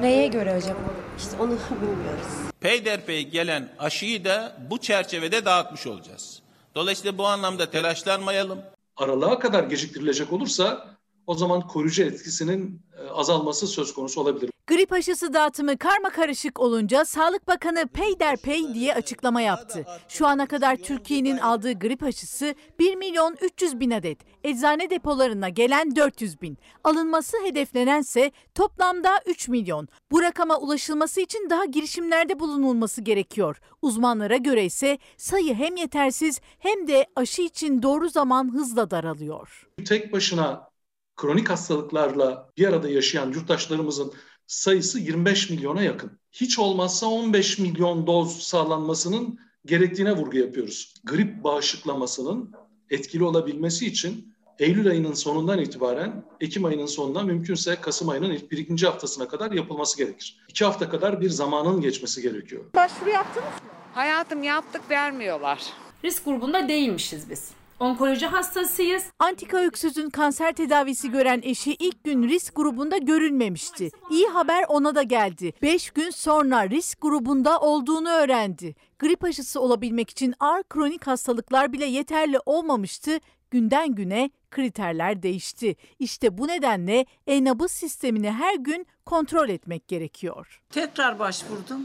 Neye göre acaba? İşte onu <laughs> bilmiyoruz. Peyderpey gelen aşıyı da bu çerçevede dağıtmış olacağız. Dolayısıyla bu anlamda telaşlanmayalım. aralığa kadar geciktirilecek olursa o zaman koruyucu etkisinin e, azalması söz konusu olabilir. Grip aşısı dağıtımı karma karışık olunca Sağlık Bakanı peyderpey diye açıklama yaptı. Şu ana kadar Türkiye'nin aldığı grip aşısı 1 milyon 300 bin adet, eczane depolarına gelen 400 bin. Alınması hedeflenense toplamda 3 milyon. Bu rakama ulaşılması için daha girişimlerde bulunulması gerekiyor. Uzmanlara göre ise sayı hem yetersiz hem de aşı için doğru zaman hızla daralıyor. Tek başına kronik hastalıklarla bir arada yaşayan yurttaşlarımızın sayısı 25 milyona yakın. Hiç olmazsa 15 milyon doz sağlanmasının gerektiğine vurgu yapıyoruz. Grip bağışıklamasının etkili olabilmesi için Eylül ayının sonundan itibaren Ekim ayının sonundan mümkünse Kasım ayının ilk bir ikinci haftasına kadar yapılması gerekir. İki hafta kadar bir zamanın geçmesi gerekiyor. Başvuru yaptınız mı? Hayatım yaptık vermiyorlar. Risk grubunda değilmişiz biz. Onkoloji hastasıyız. Antika öksüzün kanser tedavisi gören eşi ilk gün risk grubunda görülmemişti. İyi haber ona da geldi. 5 gün sonra risk grubunda olduğunu öğrendi. Grip aşısı olabilmek için ağır kronik hastalıklar bile yeterli olmamıştı. Günden güne kriterler değişti. İşte bu nedenle e-nabız sistemini her gün kontrol etmek gerekiyor. Tekrar başvurdum.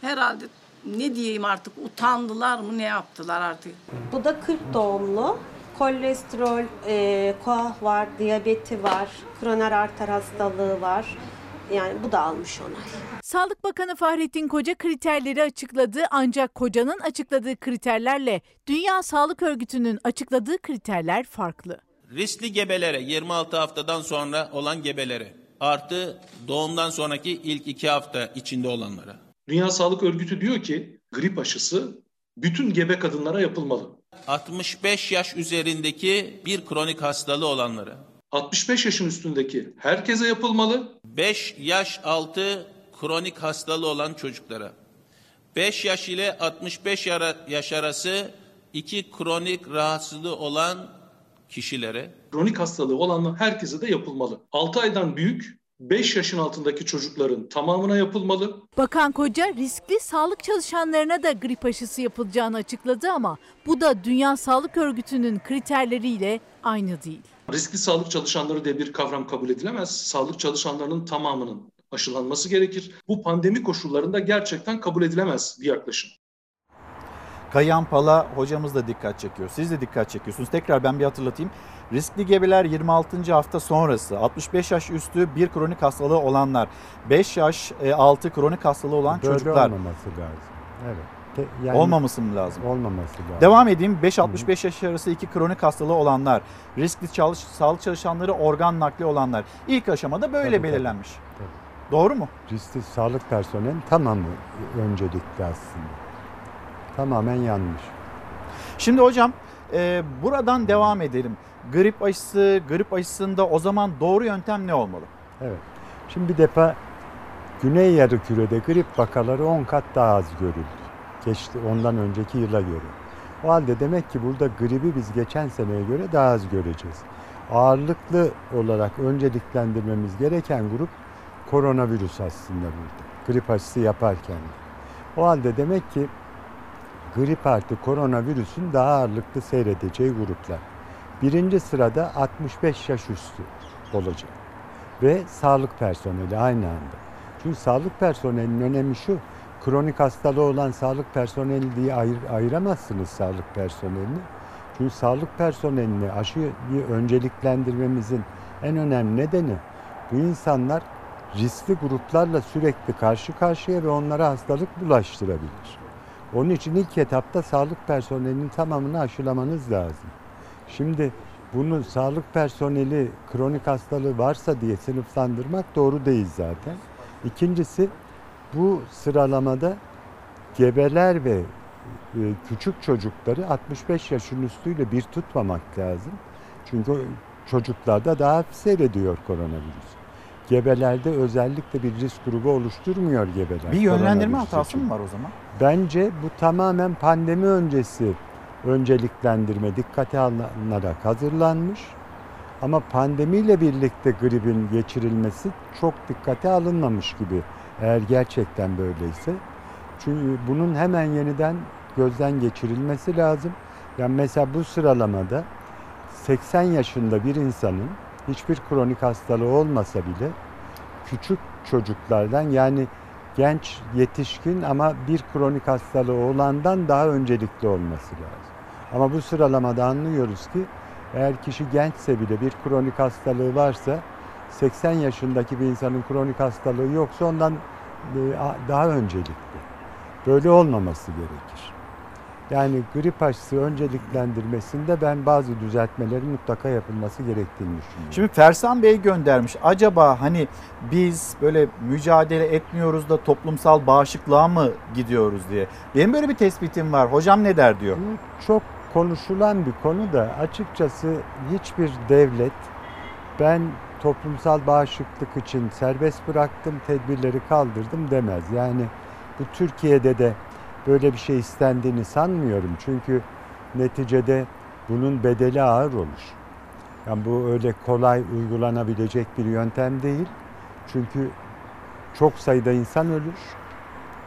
Herhalde ne diyeyim artık utandılar mı ne yaptılar artık. Bu da 40 doğumlu. Kolesterol, e, koah var, diyabeti var, kroner arter hastalığı var. Yani bu da almış onay. Sağlık Bakanı Fahrettin Koca kriterleri açıkladı ancak Koca'nın açıkladığı kriterlerle Dünya Sağlık Örgütü'nün açıkladığı kriterler farklı. Riskli gebelere 26 haftadan sonra olan gebelere artı doğumdan sonraki ilk 2 hafta içinde olanlara. Dünya Sağlık Örgütü diyor ki grip aşısı bütün gebe kadınlara yapılmalı. 65 yaş üzerindeki bir kronik hastalığı olanlara. 65 yaşın üstündeki herkese yapılmalı. 5 yaş altı kronik hastalığı olan çocuklara. 5 yaş ile 65 yaş arası iki kronik rahatsızlığı olan kişilere. Kronik hastalığı olan herkese de yapılmalı. 6 aydan büyük 5 yaşın altındaki çocukların tamamına yapılmalı. Bakan Koca riskli sağlık çalışanlarına da grip aşısı yapılacağını açıkladı ama bu da Dünya Sağlık Örgütü'nün kriterleriyle aynı değil. Riskli sağlık çalışanları diye bir kavram kabul edilemez. Sağlık çalışanlarının tamamının aşılanması gerekir. Bu pandemi koşullarında gerçekten kabul edilemez bir yaklaşım. Kayan Pala hocamız da dikkat çekiyor. Siz de dikkat çekiyorsunuz. Tekrar ben bir hatırlatayım. Riskli gebeler 26. hafta sonrası, 65 yaş üstü bir kronik hastalığı olanlar, 5 yaş e, altı kronik hastalığı olan Böyle çocuklar. olmaması lazım. Evet. Yani Olmaması mı lazım? Olmaması lazım. Devam edeyim. 5-65 yaş arası iki kronik hastalığı olanlar, riskli çalış, sağlık çalışanları organ nakli olanlar. İlk aşamada böyle Tabii, tabii. belirlenmiş. Tabii. Doğru mu? Riskli sağlık personelinin tamamı öncelikli aslında. Tamamen yanlış. Şimdi hocam e, buradan devam edelim. Grip aşısı, grip aşısında o zaman doğru yöntem ne olmalı? Evet. Şimdi bir defa Güney Yarımküre'de grip vakaları 10 kat daha az görüldü. Geçti ondan önceki yıla göre. O halde demek ki burada gribi biz geçen seneye göre daha az göreceğiz. Ağırlıklı olarak önceliklendirmemiz gereken grup koronavirüs aslında burada. Grip aşısı yaparken. O halde demek ki grip artı koronavirüsün daha ağırlıklı seyredeceği gruplar. Birinci sırada 65 yaş üstü olacak. Ve sağlık personeli aynı anda. Çünkü sağlık personelinin önemi şu, kronik hastalığı olan sağlık personeli diye ayır, ayıramazsınız sağlık personelini. Çünkü sağlık personelini aşıyı önceliklendirmemizin en önemli nedeni bu insanlar riskli gruplarla sürekli karşı karşıya ve onlara hastalık bulaştırabilir. Onun için ilk etapta sağlık personelinin tamamını aşılamanız lazım. Şimdi bunu sağlık personeli kronik hastalığı varsa diye sınıflandırmak doğru değil zaten. İkincisi bu sıralamada gebeler ve e, küçük çocukları 65 yaşın üstüyle bir tutmamak lazım. Çünkü çocuklarda daha seyrediyor koronavirüs. Gebelerde özellikle bir risk grubu oluşturmuyor gebeler. Bir yönlendirme hatası için. mı var o zaman? Bence bu tamamen pandemi öncesi önceliklendirme dikkate alınarak hazırlanmış. Ama pandemiyle birlikte gripin geçirilmesi çok dikkate alınmamış gibi eğer gerçekten böyleyse. Çünkü bunun hemen yeniden gözden geçirilmesi lazım. Yani mesela bu sıralamada 80 yaşında bir insanın hiçbir kronik hastalığı olmasa bile küçük çocuklardan yani genç yetişkin ama bir kronik hastalığı olandan daha öncelikli olması lazım. Ama bu sıralamada anlıyoruz ki eğer kişi gençse bile bir kronik hastalığı varsa 80 yaşındaki bir insanın kronik hastalığı yoksa ondan e, daha öncelikli. Böyle olmaması gerekir. Yani grip aşısı önceliklendirmesinde ben bazı düzeltmelerin mutlaka yapılması gerektiğini düşünüyorum. Şimdi Fersan Bey göndermiş. Acaba hani biz böyle mücadele etmiyoruz da toplumsal bağışıklığa mı gidiyoruz diye. Benim böyle bir tespitim var. Hocam ne der diyor. Bu çok konuşulan bir konu da açıkçası hiçbir devlet ben toplumsal bağışıklık için serbest bıraktım, tedbirleri kaldırdım demez. Yani bu Türkiye'de de böyle bir şey istendiğini sanmıyorum. Çünkü neticede bunun bedeli ağır olur. Yani bu öyle kolay uygulanabilecek bir yöntem değil. Çünkü çok sayıda insan ölür.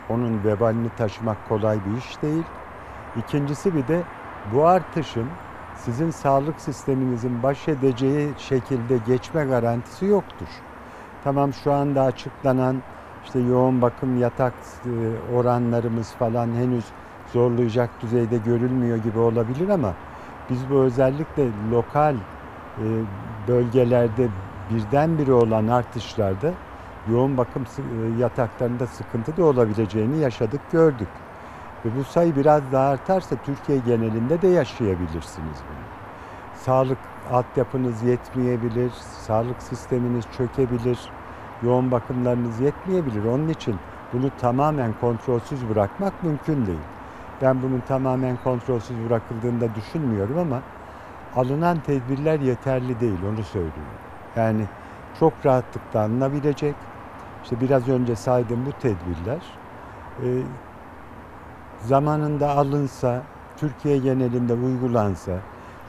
Onun vebalini taşımak kolay bir iş değil. İkincisi bir de bu artışın sizin sağlık sisteminizin baş edeceği şekilde geçme garantisi yoktur. Tamam şu anda açıklanan işte yoğun bakım yatak e, oranlarımız falan henüz zorlayacak düzeyde görülmüyor gibi olabilir ama biz bu özellikle lokal e, bölgelerde birdenbire olan artışlarda yoğun bakım e, yataklarında sıkıntı da olabileceğini yaşadık, gördük. Ve bu sayı biraz daha artarsa Türkiye genelinde de yaşayabilirsiniz bunu. Sağlık altyapınız yetmeyebilir, sağlık sisteminiz çökebilir, yoğun bakımlarınız yetmeyebilir. Onun için bunu tamamen kontrolsüz bırakmak mümkün değil. Ben bunun tamamen kontrolsüz bırakıldığında düşünmüyorum ama alınan tedbirler yeterli değil onu söylüyorum. Yani çok rahatlıkla alınabilecek. İşte biraz önce saydığım bu tedbirler e, zamanında alınsa, Türkiye genelinde uygulansa,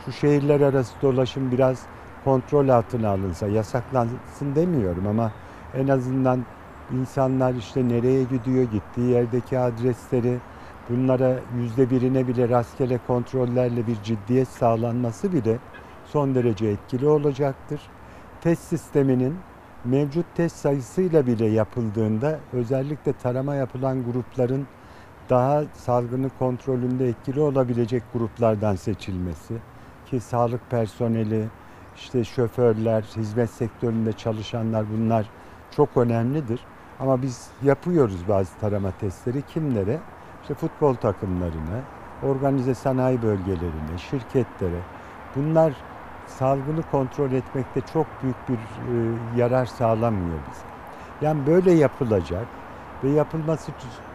şu şehirler arası dolaşım biraz kontrol altına alınsa, yasaklansın demiyorum ama en azından insanlar işte nereye gidiyor, gittiği yerdeki adresleri, bunlara yüzde birine bile rastgele kontrollerle bir ciddiyet sağlanması bile son derece etkili olacaktır. Test sisteminin mevcut test sayısıyla bile yapıldığında özellikle tarama yapılan grupların daha salgını kontrolünde etkili olabilecek gruplardan seçilmesi ki sağlık personeli, işte şoförler, hizmet sektöründe çalışanlar bunlar çok önemlidir. Ama biz yapıyoruz bazı tarama testleri kimlere? İşte futbol takımlarına, organize sanayi bölgelerine, şirketlere. Bunlar salgını kontrol etmekte çok büyük bir e, yarar sağlamıyor bize. Yani böyle yapılacak ve yapılması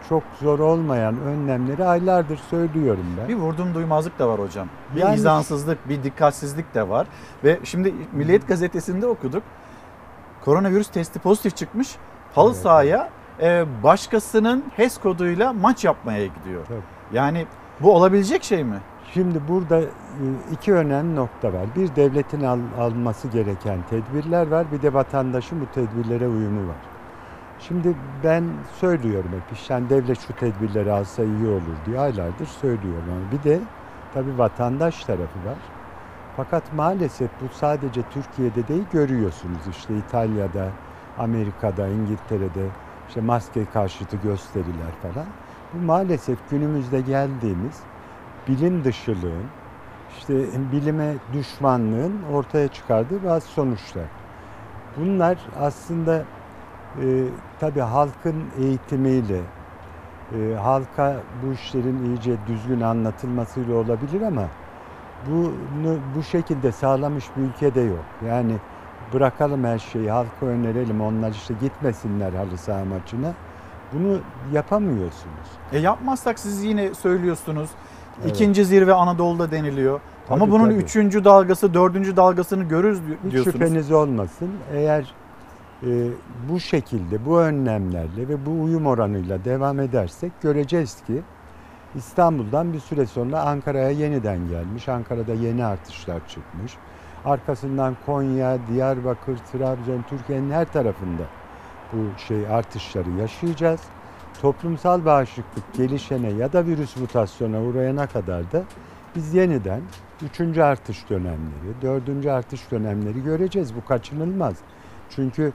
çok zor olmayan önlemleri aylardır söylüyorum ben. Bir vurdum duymazlık da var hocam. Bir Yani- izansızlık, bir dikkatsizlik de var. Ve şimdi Milliyet Gazetesi'nde okuduk. Koronavirüs testi pozitif çıkmış. Halı Evet. sahaya e, başkasının HES koduyla maç yapmaya gidiyor. Yani bu olabilecek şey mi? Şimdi burada e, iki önemli nokta var. Bir devletin al- alması gereken tedbirler var. Bir de vatandaşın bu tedbirlere uyumu var. Şimdi ben söylüyorum hep işte yani devlet şu tedbirleri alsa iyi olur diye aylardır söylüyorum. Bir de tabii vatandaş tarafı var. Fakat maalesef bu sadece Türkiye'de değil görüyorsunuz. İşte İtalya'da, Amerika'da, İngiltere'de işte maske karşıtı gösteriler falan. Bu maalesef günümüzde geldiğimiz bilim dışılığın, işte bilime düşmanlığın ortaya çıkardığı bazı sonuçlar. Bunlar aslında e, tabii halkın eğitimiyle, e, halka bu işlerin iyice düzgün anlatılmasıyla olabilir ama bunu bu şekilde sağlamış bir ülkede yok. Yani bırakalım her şeyi, halka önerelim, onlar işte gitmesinler halı saha maçına. Bunu yapamıyorsunuz. E yapmazsak siz yine söylüyorsunuz. Evet. İkinci zirve Anadolu'da deniliyor. Ama Tabii, bunun tabii. üçüncü dalgası, dördüncü dalgasını görürüz di- Hiç diyorsunuz. şüpheniz olmasın. Eğer e, bu şekilde, bu önlemlerle ve bu uyum oranıyla devam edersek göreceğiz ki İstanbul'dan bir süre sonra Ankara'ya yeniden gelmiş. Ankara'da yeni artışlar çıkmış. Arkasından Konya, Diyarbakır, Trabzon, Türkiye'nin her tarafında bu şey artışları yaşayacağız. Toplumsal bağışıklık gelişene ya da virüs mutasyona uğrayana kadar da biz yeniden üçüncü artış dönemleri, dördüncü artış dönemleri göreceğiz. Bu kaçınılmaz. Çünkü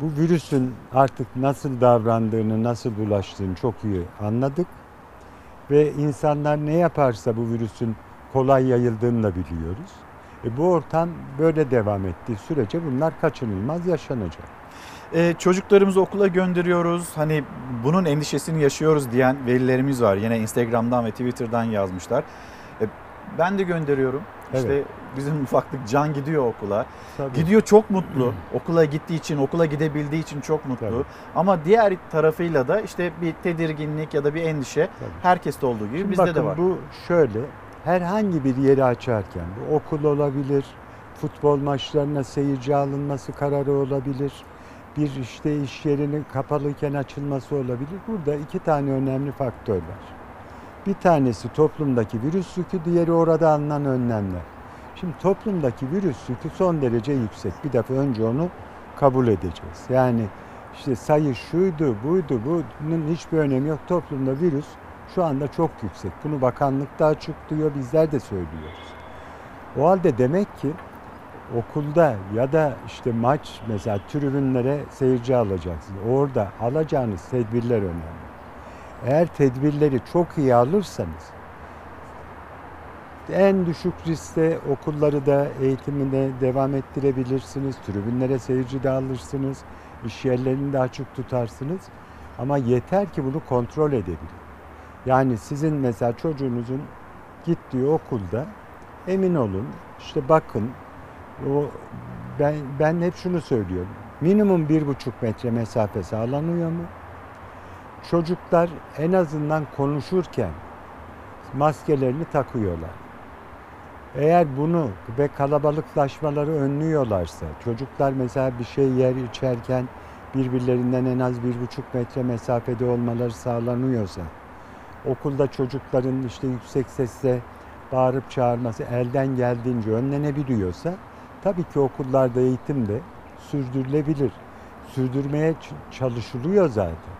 Bu virüsün artık nasıl davrandığını, nasıl bulaştığını çok iyi anladık. Ve insanlar ne yaparsa bu virüsün kolay yayıldığını da biliyoruz. E bu ortam böyle devam ettiği sürece bunlar kaçınılmaz yaşanacak. Ee, çocuklarımızı okula gönderiyoruz. Hani bunun endişesini yaşıyoruz diyen velilerimiz var. Yine Instagram'dan ve Twitter'dan yazmışlar. Ben de gönderiyorum. İşte Evet. bizim ufaklık Can gidiyor okula. Tabii. Gidiyor çok mutlu. okula gittiği için, okula gidebildiği için çok mutlu. Ama diğer tarafıyla da işte bir tedirginlik ya da bir endişe herkeste olduğu gibi Şimdi bizde bakın de var. bu şöyle herhangi bir yeri açarken bu okul olabilir, futbol maçlarına seyirci alınması kararı olabilir, bir işte iş yerinin kapalıyken açılması olabilir. Burada iki tane önemli faktör var. Bir tanesi toplumdaki virüs yükü, diğeri orada alınan önlemler. Şimdi toplumdaki virüs yükü son derece yüksek. Bir defa önce onu kabul edeceğiz. Yani işte sayı şuydu, buydu, bunun hiçbir önemi yok. Toplumda virüs şu anda çok yüksek. Bunu bakanlık da açık diyor, bizler de söylüyoruz. O halde demek ki okulda ya da işte maç mesela tribünlere seyirci alacaksınız. Orada alacağınız tedbirler önemli. Eğer tedbirleri çok iyi alırsanız en düşük riskte okulları da eğitimine devam ettirebilirsiniz. Tribünlere seyirci de alırsınız. iş yerlerini de açık tutarsınız. Ama yeter ki bunu kontrol edebilin. Yani sizin mesela çocuğunuzun gittiği okulda emin olun işte bakın o ben ben hep şunu söylüyorum. Minimum bir buçuk metre mesafe sağlanıyor mu? Çocuklar en azından konuşurken maskelerini takıyorlar. Eğer bunu ve kalabalıklaşmaları önlüyorlarsa, çocuklar mesela bir şey yer içerken birbirlerinden en az bir buçuk metre mesafede olmaları sağlanıyorsa, okulda çocukların işte yüksek sesle bağırıp çağırması elden geldiğince önlenebiliyorsa, tabii ki okullarda eğitim de sürdürülebilir. Sürdürmeye çalışılıyor zaten.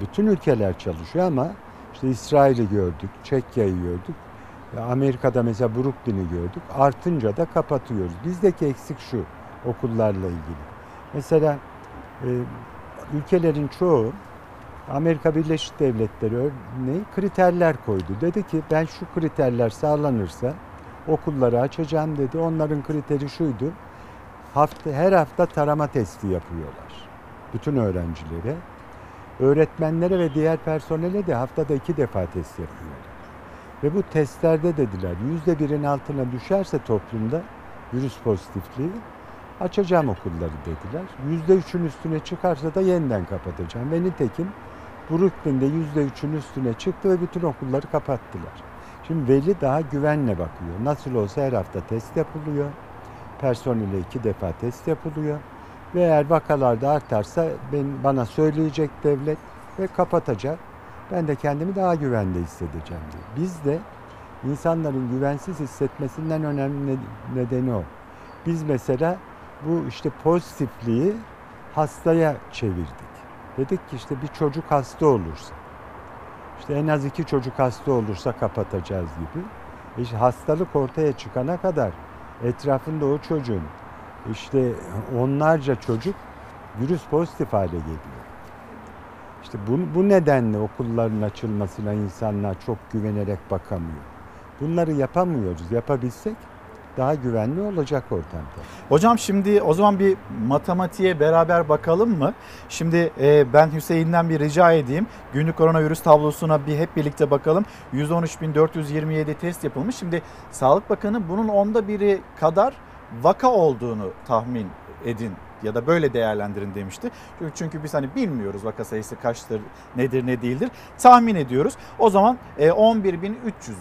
Bütün ülkeler çalışıyor ama işte İsrail'i gördük, Çekya'yı gördük. Ya Amerika'da mesela Brooklyn'i gördük. Artınca da kapatıyoruz. Bizdeki eksik şu okullarla ilgili. Mesela e, ülkelerin çoğu Amerika Birleşik Devletleri örneği kriterler koydu. Dedi ki ben şu kriterler sağlanırsa okulları açacağım dedi. Onların kriteri şuydu. Hafta, her hafta tarama testi yapıyorlar. Bütün öğrencilere. Öğretmenlere ve diğer personele de haftada iki defa test yapıyorlar. Ve bu testlerde dediler yüzde birin altına düşerse toplumda virüs pozitifliği açacağım okulları dediler. Yüzde üçün üstüne çıkarsa da yeniden kapatacağım. Ve nitekim Brooklyn'de yüzde üçün üstüne çıktı ve bütün okulları kapattılar. Şimdi veli daha güvenle bakıyor. Nasıl olsa her hafta test yapılıyor. Personele iki defa test yapılıyor. Ve eğer vakalar da artarsa ben, bana söyleyecek devlet ve kapatacak. Ben de kendimi daha güvende hissedeceğim diyor. Biz de insanların güvensiz hissetmesinden önemli nedeni o. Biz mesela bu işte pozitifliği hastaya çevirdik. Dedik ki işte bir çocuk hasta olursa, işte en az iki çocuk hasta olursa kapatacağız gibi. İşte hastalık ortaya çıkana kadar etrafında o çocuğun işte onlarca çocuk virüs pozitif hale geliyor. İşte bu, bu nedenle okulların açılmasına insanlar çok güvenerek bakamıyor. Bunları yapamıyoruz. Yapabilsek daha güvenli olacak ortamda. Hocam şimdi o zaman bir matematiğe beraber bakalım mı? Şimdi e, ben Hüseyin'den bir rica edeyim. Günlük koronavirüs tablosuna bir hep birlikte bakalım. 113.427 test yapılmış. Şimdi Sağlık Bakanı bunun onda biri kadar vaka olduğunu tahmin edin ya da böyle değerlendirin demişti. Çünkü, biz hani bilmiyoruz vaka sayısı kaçtır, nedir, ne değildir. Tahmin ediyoruz. O zaman e, 11.300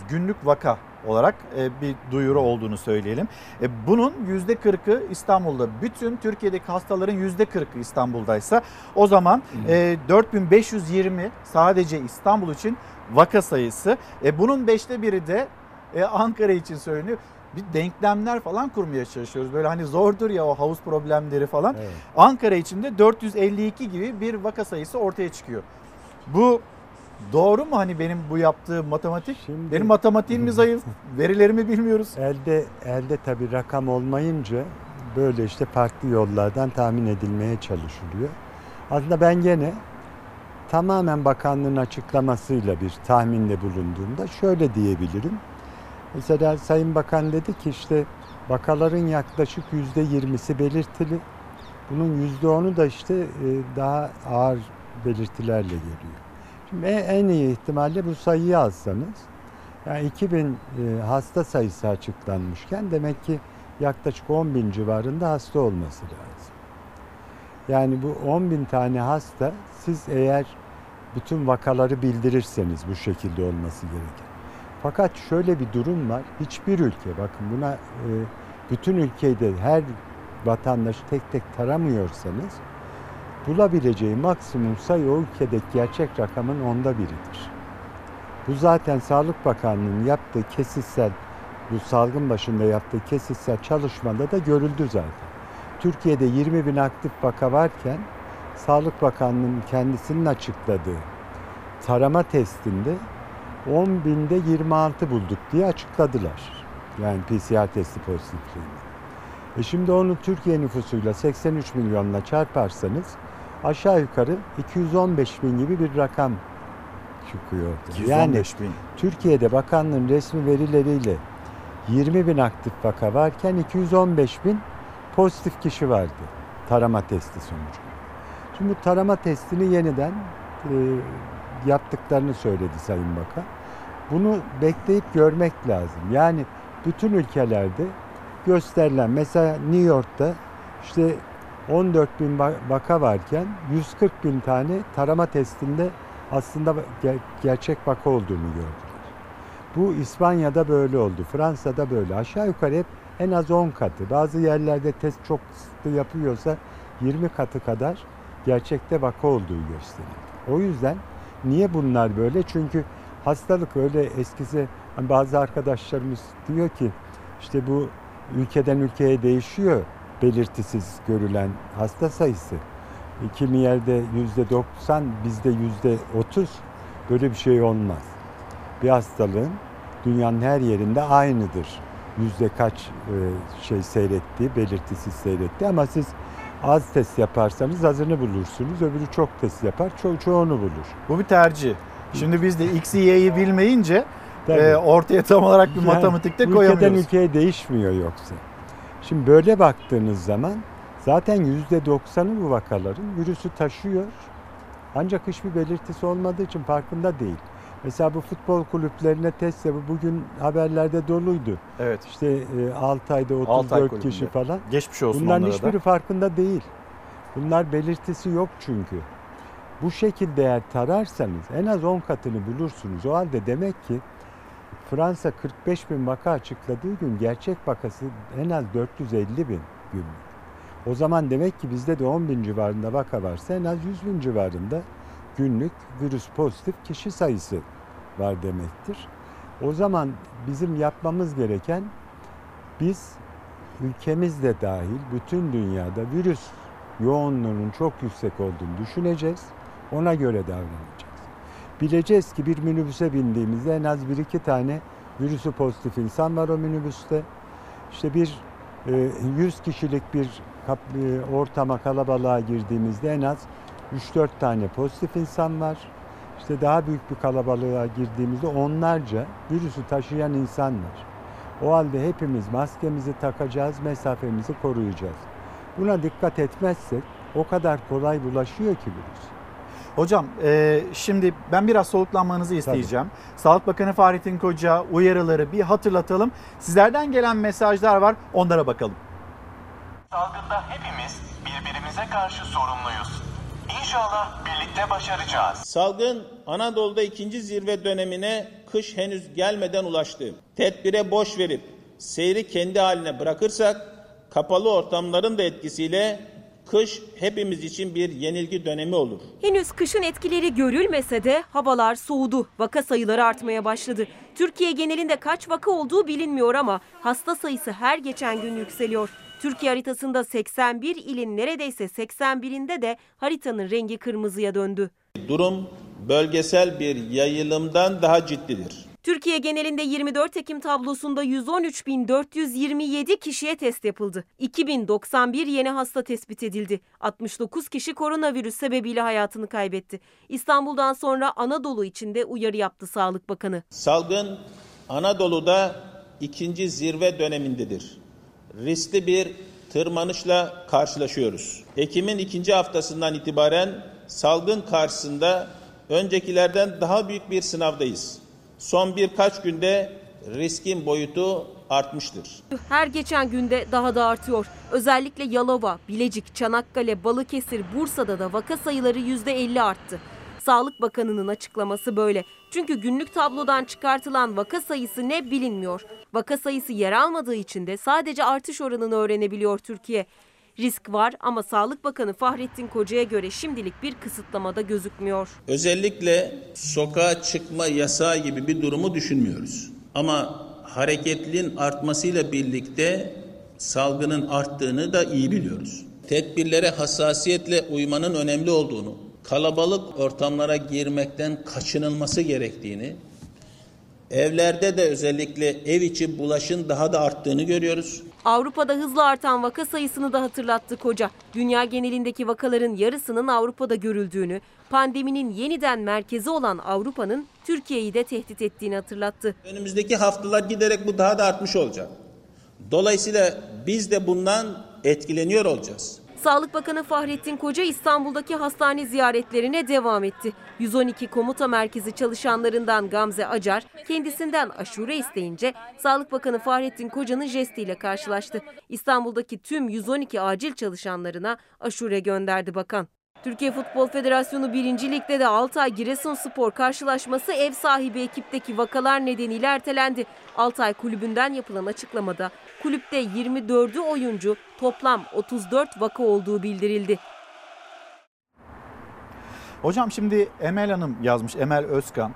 günlük vaka olarak e, bir duyuru olduğunu söyleyelim. E, bunun %40'ı İstanbul'da. Bütün Türkiye'deki hastaların %40'ı İstanbul'daysa o zaman e, 4520 sadece İstanbul için vaka sayısı. E, bunun beşte biri de e, Ankara için söyleniyor. Bir denklemler falan kurmaya çalışıyoruz. Böyle hani zordur ya o havuz problemleri falan. Evet. Ankara için de 452 gibi bir vaka sayısı ortaya çıkıyor. Bu doğru mu hani benim bu yaptığım matematik? Benim matematiğim mi zayıf? <laughs> Verilerimi bilmiyoruz. Elde elde tabii rakam olmayınca böyle işte farklı yollardan tahmin edilmeye çalışılıyor. Aslında ben gene tamamen bakanlığın açıklamasıyla bir tahminde bulunduğumda şöyle diyebilirim. Mesela Sayın Bakan dedi ki işte vakaların yaklaşık yüzde yirmisi belirtili. Bunun yüzde onu da işte e, daha ağır belirtilerle geliyor. Şimdi en iyi ihtimalle bu sayıyı alsanız yani 2000 e, hasta sayısı açıklanmışken demek ki yaklaşık 10 bin civarında hasta olması lazım. Yani bu 10 bin tane hasta siz eğer bütün vakaları bildirirseniz bu şekilde olması gereken. Fakat şöyle bir durum var. Hiçbir ülke bakın buna e, bütün ülkede her vatandaşı tek tek taramıyorsanız bulabileceği maksimum sayı o ülkedeki gerçek rakamın onda biridir. Bu zaten Sağlık Bakanlığı'nın yaptığı kesitsel, bu salgın başında yaptığı kesitsel çalışmada da görüldü zaten. Türkiye'de 20 bin aktif vaka varken Sağlık Bakanlığı'nın kendisinin açıkladığı tarama testinde 10 binde 26 bulduk diye açıkladılar. Yani PCR testi pozitifliğini. E şimdi onu Türkiye nüfusuyla 83 milyonla çarparsanız aşağı yukarı 215 bin gibi bir rakam çıkıyor. 215 bin. Türkiye'de bakanlığın resmi verileriyle 20 bin aktif vaka varken 215 bin pozitif kişi vardı tarama testi sonucu. Şimdi bu tarama testini yeniden e, yaptıklarını söyledi Sayın Bakan. Bunu bekleyip görmek lazım. Yani bütün ülkelerde gösterilen mesela New York'ta işte 14 bin vaka varken 140 bin tane tarama testinde aslında ger- gerçek vaka olduğunu gördüler. Bu İspanya'da böyle oldu, Fransa'da böyle. Aşağı yukarı hep en az 10 katı. Bazı yerlerde test çok sıkı yapıyorsa 20 katı kadar gerçekte vaka olduğu gösteriyor. O yüzden niye bunlar böyle? Çünkü hastalık öyle eskisi hani bazı arkadaşlarımız diyor ki işte bu ülkeden ülkeye değişiyor belirtisiz görülen hasta sayısı. Kimi yerde yüzde 90, bizde yüzde 30 böyle bir şey olmaz. Bir hastalığın dünyanın her yerinde aynıdır. Yüzde kaç e, şey seyrettiği, belirtisiz seyrettiği ama siz az test yaparsanız azını bulursunuz. Öbürü çok test yapar, ço çoğunu bulur. Bu bir tercih. Şimdi biz de X, Y'yi bilmeyince Tabii. e, ortaya tam olarak bir Yani matematikte Ülkeden koyamıyoruz. ülkeye değişmiyor yoksa. Şimdi böyle baktığınız zaman zaten yüzde doksanı bu vakaların virüsü taşıyor. Ancak hiçbir belirtisi olmadığı için farkında değil. Mesela bu futbol kulüplerine test yapı bugün haberlerde doluydu. Evet. İşte e, Altay'da Altay 34 kişi kulübünde. falan. Geçmiş olsun Bunların onlara da. hiçbiri farkında değil. Bunlar belirtisi yok çünkü. Bu şekilde eğer tararsanız en az 10 katını bulursunuz. O halde demek ki Fransa 45 bin vaka açıkladığı gün gerçek vakası en az 450 bin günlük. O zaman demek ki bizde de 10 bin civarında vaka varsa en az 100 bin civarında günlük virüs pozitif kişi sayısı var demektir. O zaman bizim yapmamız gereken biz ülkemizde dahil bütün dünyada virüs yoğunluğunun çok yüksek olduğunu düşüneceğiz. Ona göre davranacağız. Bileceğiz ki bir minibüse bindiğimizde en az bir iki tane virüsü pozitif insan var o minibüste. İşte bir e, 100 kişilik bir e, ortama kalabalığa girdiğimizde en az 3-4 tane pozitif insan var. İşte daha büyük bir kalabalığa girdiğimizde onlarca virüsü taşıyan insan var. O halde hepimiz maskemizi takacağız, mesafemizi koruyacağız. Buna dikkat etmezsek o kadar kolay bulaşıyor ki virüs. Hocam e, şimdi ben biraz soluklanmanızı isteyeceğim. Sağlık Bakanı Fahrettin Koca uyarıları bir hatırlatalım. Sizlerden gelen mesajlar var onlara bakalım. Salgında hepimiz birbirimize karşı sorumluyuz. İnşallah birlikte başaracağız. Salgın Anadolu'da ikinci zirve dönemine kış henüz gelmeden ulaştı. Tedbire boş verip seyri kendi haline bırakırsak kapalı ortamların da etkisiyle kış hepimiz için bir yenilgi dönemi olur. Henüz kışın etkileri görülmese de havalar soğudu. Vaka sayıları artmaya başladı. Türkiye genelinde kaç vaka olduğu bilinmiyor ama hasta sayısı her geçen gün yükseliyor. Türkiye haritasında 81 ilin neredeyse 81'inde de haritanın rengi kırmızıya döndü. Durum bölgesel bir yayılımdan daha ciddidir. Türkiye genelinde 24 Ekim tablosunda 113.427 kişiye test yapıldı. 2091 yeni hasta tespit edildi. 69 kişi koronavirüs sebebiyle hayatını kaybetti. İstanbul'dan sonra Anadolu için de uyarı yaptı Sağlık Bakanı. Salgın Anadolu'da ikinci zirve dönemindedir. Riskli bir tırmanışla karşılaşıyoruz. Ekim'in ikinci haftasından itibaren salgın karşısında öncekilerden daha büyük bir sınavdayız. Son birkaç günde riskin boyutu artmıştır. Her geçen günde daha da artıyor. Özellikle Yalova, Bilecik, Çanakkale, Balıkesir, Bursa'da da vaka sayıları %50 arttı. Sağlık Bakanı'nın açıklaması böyle. Çünkü günlük tablodan çıkartılan vaka sayısı ne bilinmiyor. Vaka sayısı yer almadığı için de sadece artış oranını öğrenebiliyor Türkiye. Risk var ama Sağlık Bakanı Fahrettin Koca'ya göre şimdilik bir kısıtlamada gözükmüyor. Özellikle sokağa çıkma yasağı gibi bir durumu düşünmüyoruz. Ama hareketliliğin artmasıyla birlikte salgının arttığını da iyi biliyoruz. Tedbirlere hassasiyetle uymanın önemli olduğunu, kalabalık ortamlara girmekten kaçınılması gerektiğini, evlerde de özellikle ev içi bulaşın daha da arttığını görüyoruz. Avrupa'da hızla artan vaka sayısını da hatırlattı Koca. Dünya genelindeki vakaların yarısının Avrupa'da görüldüğünü, pandeminin yeniden merkezi olan Avrupa'nın Türkiye'yi de tehdit ettiğini hatırlattı. Önümüzdeki haftalar giderek bu daha da artmış olacak. Dolayısıyla biz de bundan etkileniyor olacağız. Sağlık Bakanı Fahrettin Koca İstanbul'daki hastane ziyaretlerine devam etti. 112 komuta merkezi çalışanlarından Gamze Acar kendisinden aşure isteyince Sağlık Bakanı Fahrettin Koca'nın jestiyle karşılaştı. İstanbul'daki tüm 112 acil çalışanlarına aşure gönderdi bakan. Türkiye Futbol Federasyonu 1. Lig'de de Altay Giresunspor karşılaşması ev sahibi ekipteki vakalar nedeniyle ertelendi. Altay kulübünden yapılan açıklamada kulüpte 24'ü oyuncu toplam 34 vaka olduğu bildirildi. Hocam şimdi Emel Hanım yazmış, Emel Özkan.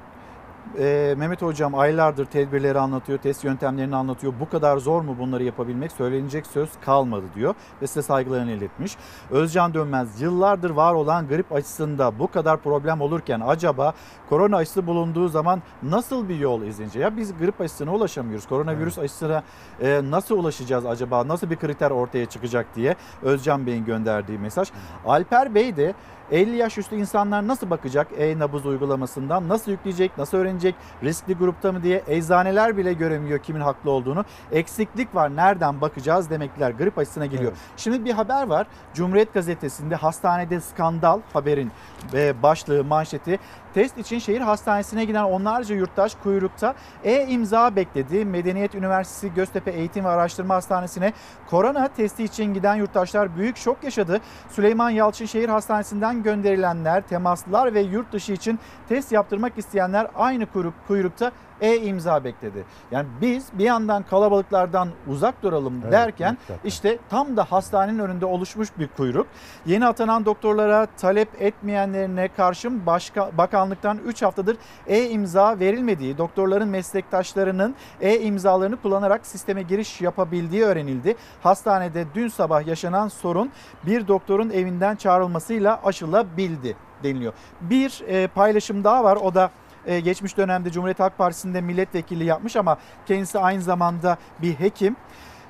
Ee, Mehmet Hocam aylardır tedbirleri anlatıyor, test yöntemlerini anlatıyor. Bu kadar zor mu bunları yapabilmek? Söylenecek söz kalmadı diyor ve size saygılarını iletmiş. Özcan Dönmez yıllardır var olan grip aşısında bu kadar problem olurken acaba korona aşısı bulunduğu zaman nasıl bir yol izlenecek? Ya biz grip aşısına ulaşamıyoruz. Koronavirüs aşısına e, nasıl ulaşacağız acaba? Nasıl bir kriter ortaya çıkacak diye Özcan Bey'in gönderdiği mesaj. Alper Bey de 50 yaş üstü insanlar nasıl bakacak e-nabız uygulamasından? Nasıl yükleyecek? Nasıl öğrenecek? Riskli grupta mı diye eczaneler bile göremiyor kimin haklı olduğunu. Eksiklik var. Nereden bakacağız demekler. Grip aşısına geliyor. Evet. Şimdi bir haber var. Cumhuriyet Gazetesi'nde hastanede skandal haberin e, başlığı manşeti. Test için şehir hastanesine giden onlarca yurttaş kuyrukta e-imza bekledi. Medeniyet Üniversitesi Göztepe Eğitim ve Araştırma Hastanesi'ne korona testi için giden yurttaşlar büyük şok yaşadı. Süleyman Yalçın Şehir Hastanesi'nden gönderilenler, temaslılar ve yurt dışı için test yaptırmak isteyenler aynı kuyruk, kuyrukta e-imza bekledi. Yani biz bir yandan kalabalıklardan uzak duralım Evet, derken mutlaka. işte tam da hastanenin önünde oluşmuş bir kuyruk. Yeni atanan doktorlara talep etmeyenlerine karşın başka bakanlıktan 3 haftadır e-imza verilmediği, doktorların meslektaşlarının e-imzalarını kullanarak sisteme giriş yapabildiği öğrenildi. Hastanede dün sabah yaşanan sorun bir doktorun evinden çağrılmasıyla aşılabildi deniliyor. Bir e, paylaşım daha var o da e, geçmiş dönemde Cumhuriyet Halk Partisi'nde milletvekili yapmış ama kendisi aynı zamanda bir hekim.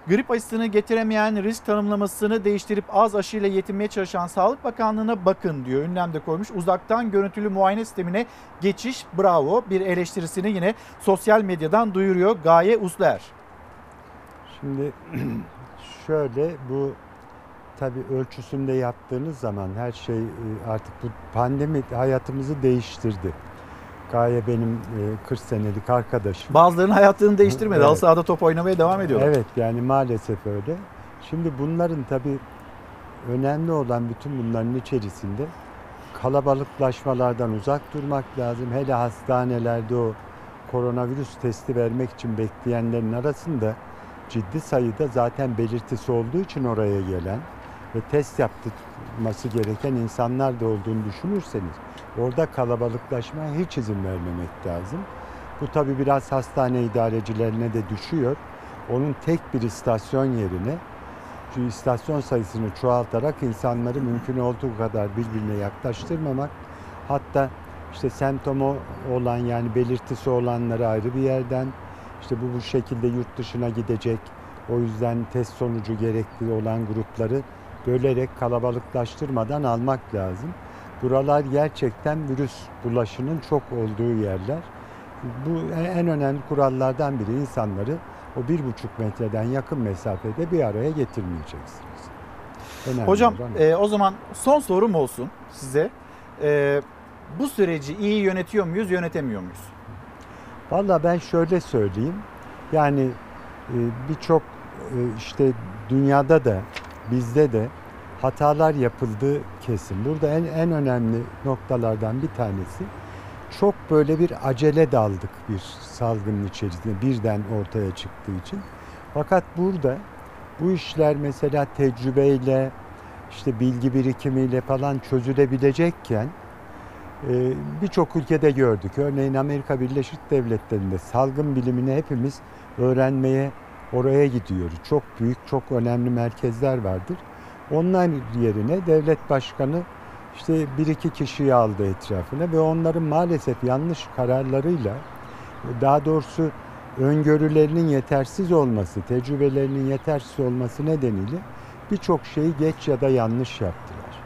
Grip aşısını getiremeyen risk tanımlamasını değiştirip az aşıyla yetinmeye çalışan Sağlık Bakanlığı'na bakın diyor. Ünlemde koymuş. Uzaktan görüntülü muayene sistemine geçiş bravo. Bir eleştirisini yine sosyal medyadan duyuruyor Gaye Usler. Şimdi <clears throat> şöyle bu tabii ölçüsünde yaptığınız zaman her şey e, artık bu pandemi hayatımızı değiştirdi. Gaye benim e, 40 senelik arkadaşım. Bazılarının hayatını değiştirmedi. Evet. Halı sahada top oynamaya devam ediyorlar. Evet yani maalesef öyle. Şimdi bunların tabii önemli olan bütün bunların içerisinde kalabalıklaşmalardan uzak durmak lazım. Hele hastanelerde o koronavirüs testi vermek için bekleyenlerin arasında ciddi sayıda zaten belirtisi olduğu için oraya gelen ve test yaptırması gereken insanlar da olduğunu düşünürseniz orada kalabalıklaşmaya hiç izin vermemek lazım. Bu tabii biraz hastane idarecilerine de düşüyor. Onun tek bir istasyon yerine şu istasyon sayısını çoğaltarak insanları mümkün olduğu kadar birbirine yaklaştırmamak hatta işte semptomu olan yani belirtisi olanları ayrı bir yerden işte bu bu şekilde yurt dışına gidecek. O yüzden test sonucu gerekli olan grupları bölerek kalabalıklaştırmadan almak lazım. Buralar gerçekten virüs bulaşının çok olduğu yerler. Bu en önemli kurallardan biri insanları o bir buçuk metreden yakın mesafede bir araya getirmeyeceksiniz. Önemli Hocam e, o zaman son sorum olsun size. E, bu süreci iyi yönetiyor muyuz, yönetemiyor muyuz? Valla ben şöyle söyleyeyim. Yani e, birçok e, işte dünyada da bizde de hatalar yapıldığı kesin. Burada en, en önemli noktalardan bir tanesi çok böyle bir acele daldık bir salgının içerisinde birden ortaya çıktığı için. Fakat burada bu işler mesela tecrübeyle işte bilgi birikimiyle falan çözülebilecekken e, birçok ülkede gördük. Örneğin Amerika Birleşik Devletleri'nde salgın bilimini hepimiz öğrenmeye oraya gidiyoruz. Çok büyük, çok önemli merkezler vardır. Onlar yerine devlet başkanı işte bir iki kişiyi aldı etrafına ve onların maalesef yanlış kararlarıyla daha doğrusu öngörülerinin yetersiz olması, tecrübelerinin yetersiz olması nedeniyle birçok şeyi geç ya da yanlış yaptılar.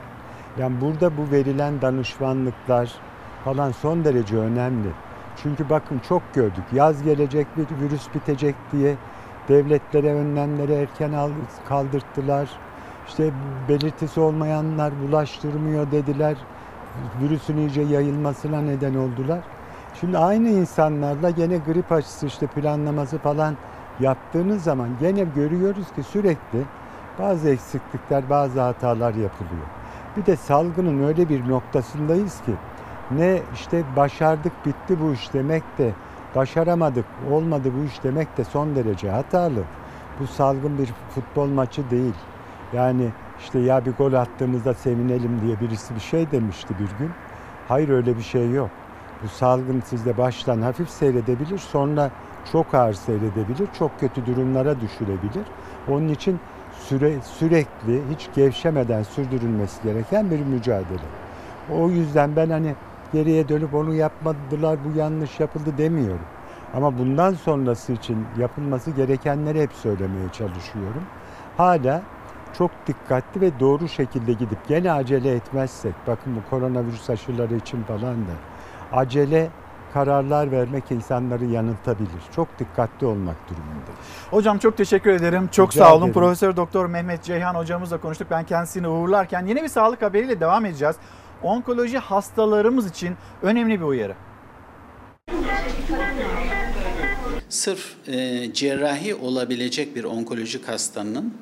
Yani burada bu verilen danışmanlıklar falan son derece önemli. Çünkü bakın çok gördük. Yaz gelecek bir virüs bitecek diye devletlere önlemleri erken kaldırttılar. İşte belirtisi olmayanlar bulaştırmıyor dediler. Virüsün iyice yayılmasına neden oldular. Şimdi aynı insanlarla gene grip aşısı işte planlaması falan yaptığınız zaman gene görüyoruz ki sürekli bazı eksiklikler, bazı hatalar yapılıyor. Bir de salgının öyle bir noktasındayız ki ne işte başardık bitti bu iş demek de başaramadık olmadı bu iş demek de son derece hatalı. Bu salgın bir futbol maçı değil. Yani işte ya bir gol attığımızda sevinelim diye birisi bir şey demişti bir gün. Hayır öyle bir şey yok. Bu salgın sizde baştan hafif seyredebilir, sonra çok ağır seyredebilir, çok kötü durumlara düşürebilir. Onun için süre, sürekli hiç gevşemeden sürdürülmesi gereken bir mücadele. O yüzden ben hani geriye dönüp onu yapmadılar, bu yanlış yapıldı demiyorum. Ama bundan sonrası için yapılması gerekenleri hep söylemeye çalışıyorum. Hala çok dikkatli ve doğru şekilde gidip gene acele etmezsek, bakın bu koronavirüs aşıları için falan da acele kararlar vermek insanları yanıltabilir. Çok dikkatli olmak durumundayız. Hocam çok teşekkür ederim. Çok Rica sağ olun. ederim. Profesör Doktor Mehmet Ceyhan hocamızla konuştuk. Ben kendisini uğurlarken yeni bir sağlık haberiyle devam edeceğiz. Onkoloji hastalarımız için önemli bir uyarı. Sırf e, cerrahi olabilecek bir onkolojik hastanın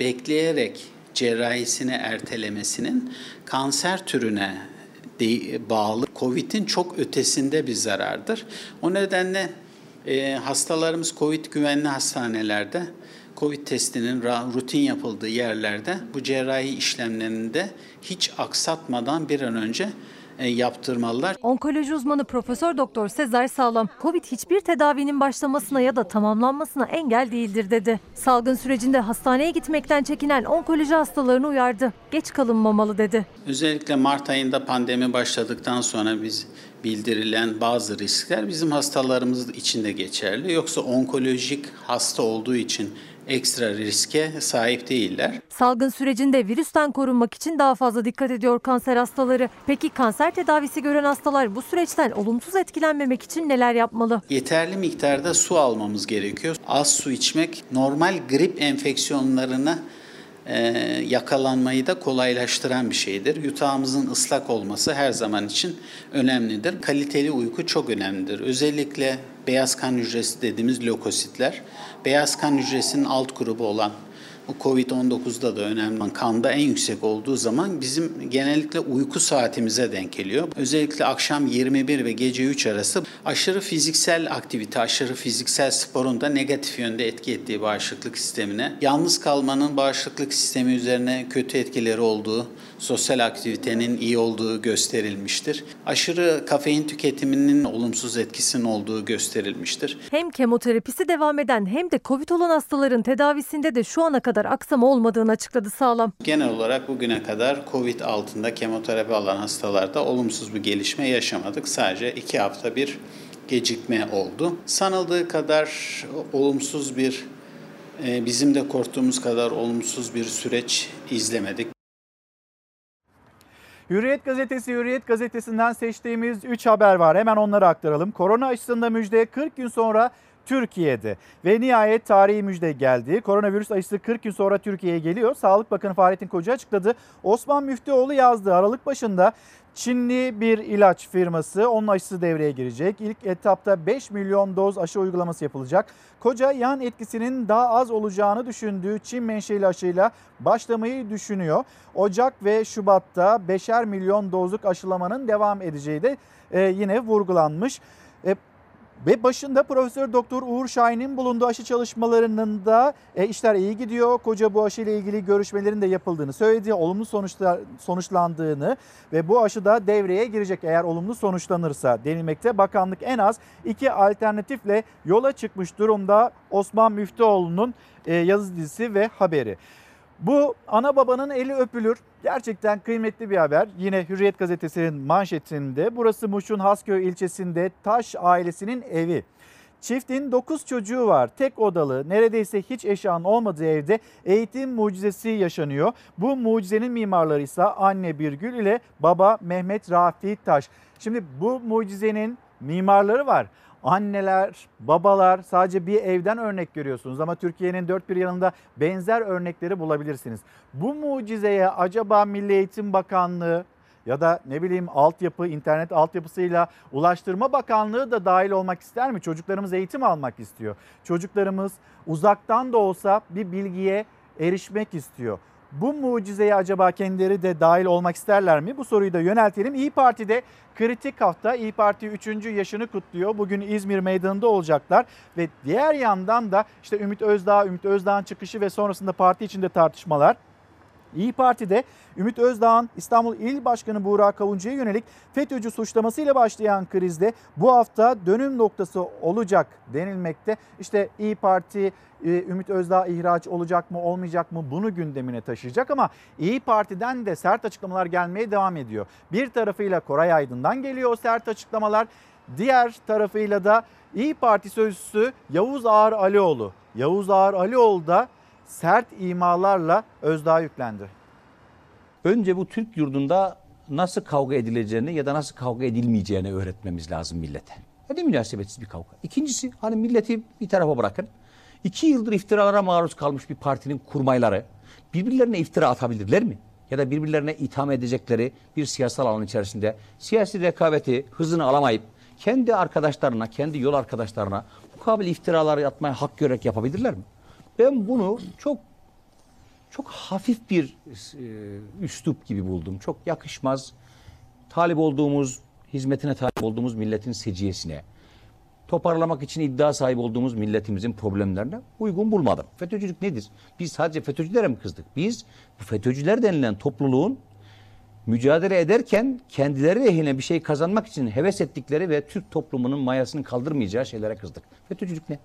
bekleyerek cerrahisini ertelemesinin kanser türüne bağlı COVID'in çok ötesinde bir zarardır. O nedenle e, hastalarımız COVID güvenli hastanelerde COVID testinin rutin yapıldığı yerlerde bu cerrahi işlemlerinde hiç aksatmadan bir an önce yaptırmalılar. Onkoloji uzmanı Profesör Doktor Sezer Sağlam, Covid hiçbir tedavinin başlamasına ya da tamamlanmasına engel değildir dedi. Salgın sürecinde hastaneye gitmekten çekinen onkoloji hastalarını uyardı. Geç kalınmamalı dedi. Özellikle Mart ayında pandemi başladıktan sonra biz bildirilen bazı riskler bizim hastalarımız için de geçerli. Yoksa onkolojik hasta olduğu için ekstra riske sahip değiller. Salgın sürecinde virüsten korunmak için daha fazla dikkat ediyor kanser hastaları. Peki kanser tedavisi gören hastalar bu süreçten olumsuz etkilenmemek için neler yapmalı? Yeterli miktarda su almamız gerekiyor. Az su içmek normal grip enfeksiyonlarına e, yakalanmayı da kolaylaştıran bir şeydir. Yutağımızın ıslak olması her zaman için önemlidir. Kaliteli uyku çok önemlidir. Özellikle beyaz kan hücresi dediğimiz lökositler, beyaz kan hücresinin alt grubu olan Covid-19'da da önemli kanda en yüksek olduğu zaman bizim genellikle uyku saatimize denk geliyor. Özellikle akşam 21 ve gece 3 arası aşırı fiziksel aktivite, aşırı fiziksel sporun da negatif yönde etki ettiği bağışıklık sistemine, yalnız kalmanın bağışıklık sistemi üzerine kötü etkileri olduğu, sosyal aktivitenin iyi olduğu gösterilmiştir. Aşırı kafein tüketiminin olumsuz etkisinin olduğu gösterilmiştir. Hem kemoterapisi devam eden hem de Covid olan hastaların tedavisinde de şu ana kadar aksama olmadığını açıkladı Sağlam. Genel olarak bugüne kadar COVID altında kemoterapi alan hastalarda olumsuz bir gelişme yaşamadık. Sadece iki hafta bir gecikme oldu. Sanıldığı kadar olumsuz bir, e, bizim de korktuğumuz kadar olumsuz bir süreç izlemedik. Hürriyet gazetesi Hürriyet gazetesinden seçtiğimiz 3 haber var. Hemen onları aktaralım. Korona aşısında müjde 40 gün sonra Türkiye'de ve nihayet tarihi müjde geldi. Koronavirüs aşısı 40 gün sonra Türkiye'ye geliyor. Sağlık Bakanı Fahrettin Koca açıkladı. Osman Müftüoğlu yazdı. Aralık başında Çinli bir ilaç firması onun aşısı devreye girecek. İlk etapta 5 milyon doz aşı uygulaması yapılacak. Koca yan etkisinin daha az olacağını düşündüğü Çin menşeli aşıyla başlamayı düşünüyor. Ocak ve Şubat'ta 5'er milyon dozluk aşılamanın devam edeceği de e, yine vurgulanmış. Ve başında Profesör Doktor Uğur Şahin'in bulunduğu aşı çalışmalarının da e, işler iyi gidiyor. Koca bu aşı ile ilgili görüşmelerin de yapıldığını söyledi. Olumlu sonuçlar sonuçlandığını ve bu aşı da devreye girecek eğer olumlu sonuçlanırsa denilmekte. Bakanlık en az iki alternatifle yola çıkmış durumda Osman Müftüoğlu'nun e, yazı dizisi ve haberi. Bu ana babanın eli öpülür. Gerçekten kıymetli bir haber. Yine Hürriyet gazetesinin manşetinde. Burası Muş'un Hasköy ilçesinde Taş ailesinin evi. Çiftin 9 çocuğu var. Tek odalı, neredeyse hiç eşyanın olmadığı evde eğitim mucizesi yaşanıyor. Bu mucizenin mimarları ise anne Birgül ile baba Mehmet Rafi Taş. Şimdi bu mucizenin mimarları var. Anneler, babalar sadece bir evden örnek görüyorsunuz ama Türkiye'nin dört bir yanında benzer örnekleri bulabilirsiniz. Bu mucizeye acaba Milli Eğitim Bakanlığı ya da ne bileyim altyapı, internet altyapısıyla Ulaştırma Bakanlığı da dahil olmak ister mi? Çocuklarımız eğitim almak istiyor. Çocuklarımız uzaktan da olsa bir bilgiye erişmek istiyor. Bu mucizeye acaba kendileri de dahil olmak isterler mi? Bu soruyu da yöneltelim. İyi Parti'de kritik hafta. İyi Parti 3. yaşını kutluyor. Bugün İzmir Meydanı'nda olacaklar. Ve diğer yandan da işte Ümit Özdağ, Ümit Özdağ'ın çıkışı ve sonrasında parti içinde tartışmalar. İyi Parti'de Ümit Özdağ'ın İstanbul İl Başkanı Buğra Kavuncu'ya yönelik FETÖ'cü suçlamasıyla başlayan krizde bu hafta dönüm noktası olacak denilmekte. İşte İyi Parti e, Ümit Özdağ ihraç olacak mı olmayacak mı bunu gündemine taşıyacak ama İyi Parti'den de sert açıklamalar gelmeye devam ediyor. Bir tarafıyla Koray Aydın'dan geliyor o sert açıklamalar. Diğer tarafıyla da İyi Parti sözcüsü Yavuz Ağar Alioğlu. Yavuz Ağar Alioğlu da sert imalarla Özdağ yüklendi. Önce bu Türk yurdunda nasıl kavga edileceğini ya da nasıl kavga edilmeyeceğini öğretmemiz lazım millete. Ne münasebetsiz bir kavga. İkincisi hani milleti bir tarafa bırakın. İki yıldır iftiralara maruz kalmış bir partinin kurmayları birbirlerine iftira atabilirler mi? Ya da birbirlerine itham edecekleri bir siyasal alan içerisinde siyasi rekabeti hızını alamayıp kendi arkadaşlarına, kendi yol arkadaşlarına bu kabil iftiraları atmaya hak görerek yapabilirler mi? Ben bunu çok çok hafif bir e, üslup gibi buldum. Çok yakışmaz. Talip olduğumuz, hizmetine talip olduğumuz milletin seciyesine, toparlamak için iddia sahibi olduğumuz milletimizin problemlerine uygun bulmadım. FETÖ'cülük nedir? Biz sadece FETÖ'cülere mi kızdık? Biz bu FETÖ'cüler denilen topluluğun mücadele ederken kendileri lehine bir şey kazanmak için heves ettikleri ve Türk toplumunun mayasını kaldırmayacağı şeylere kızdık. FETÖ'cülük ne?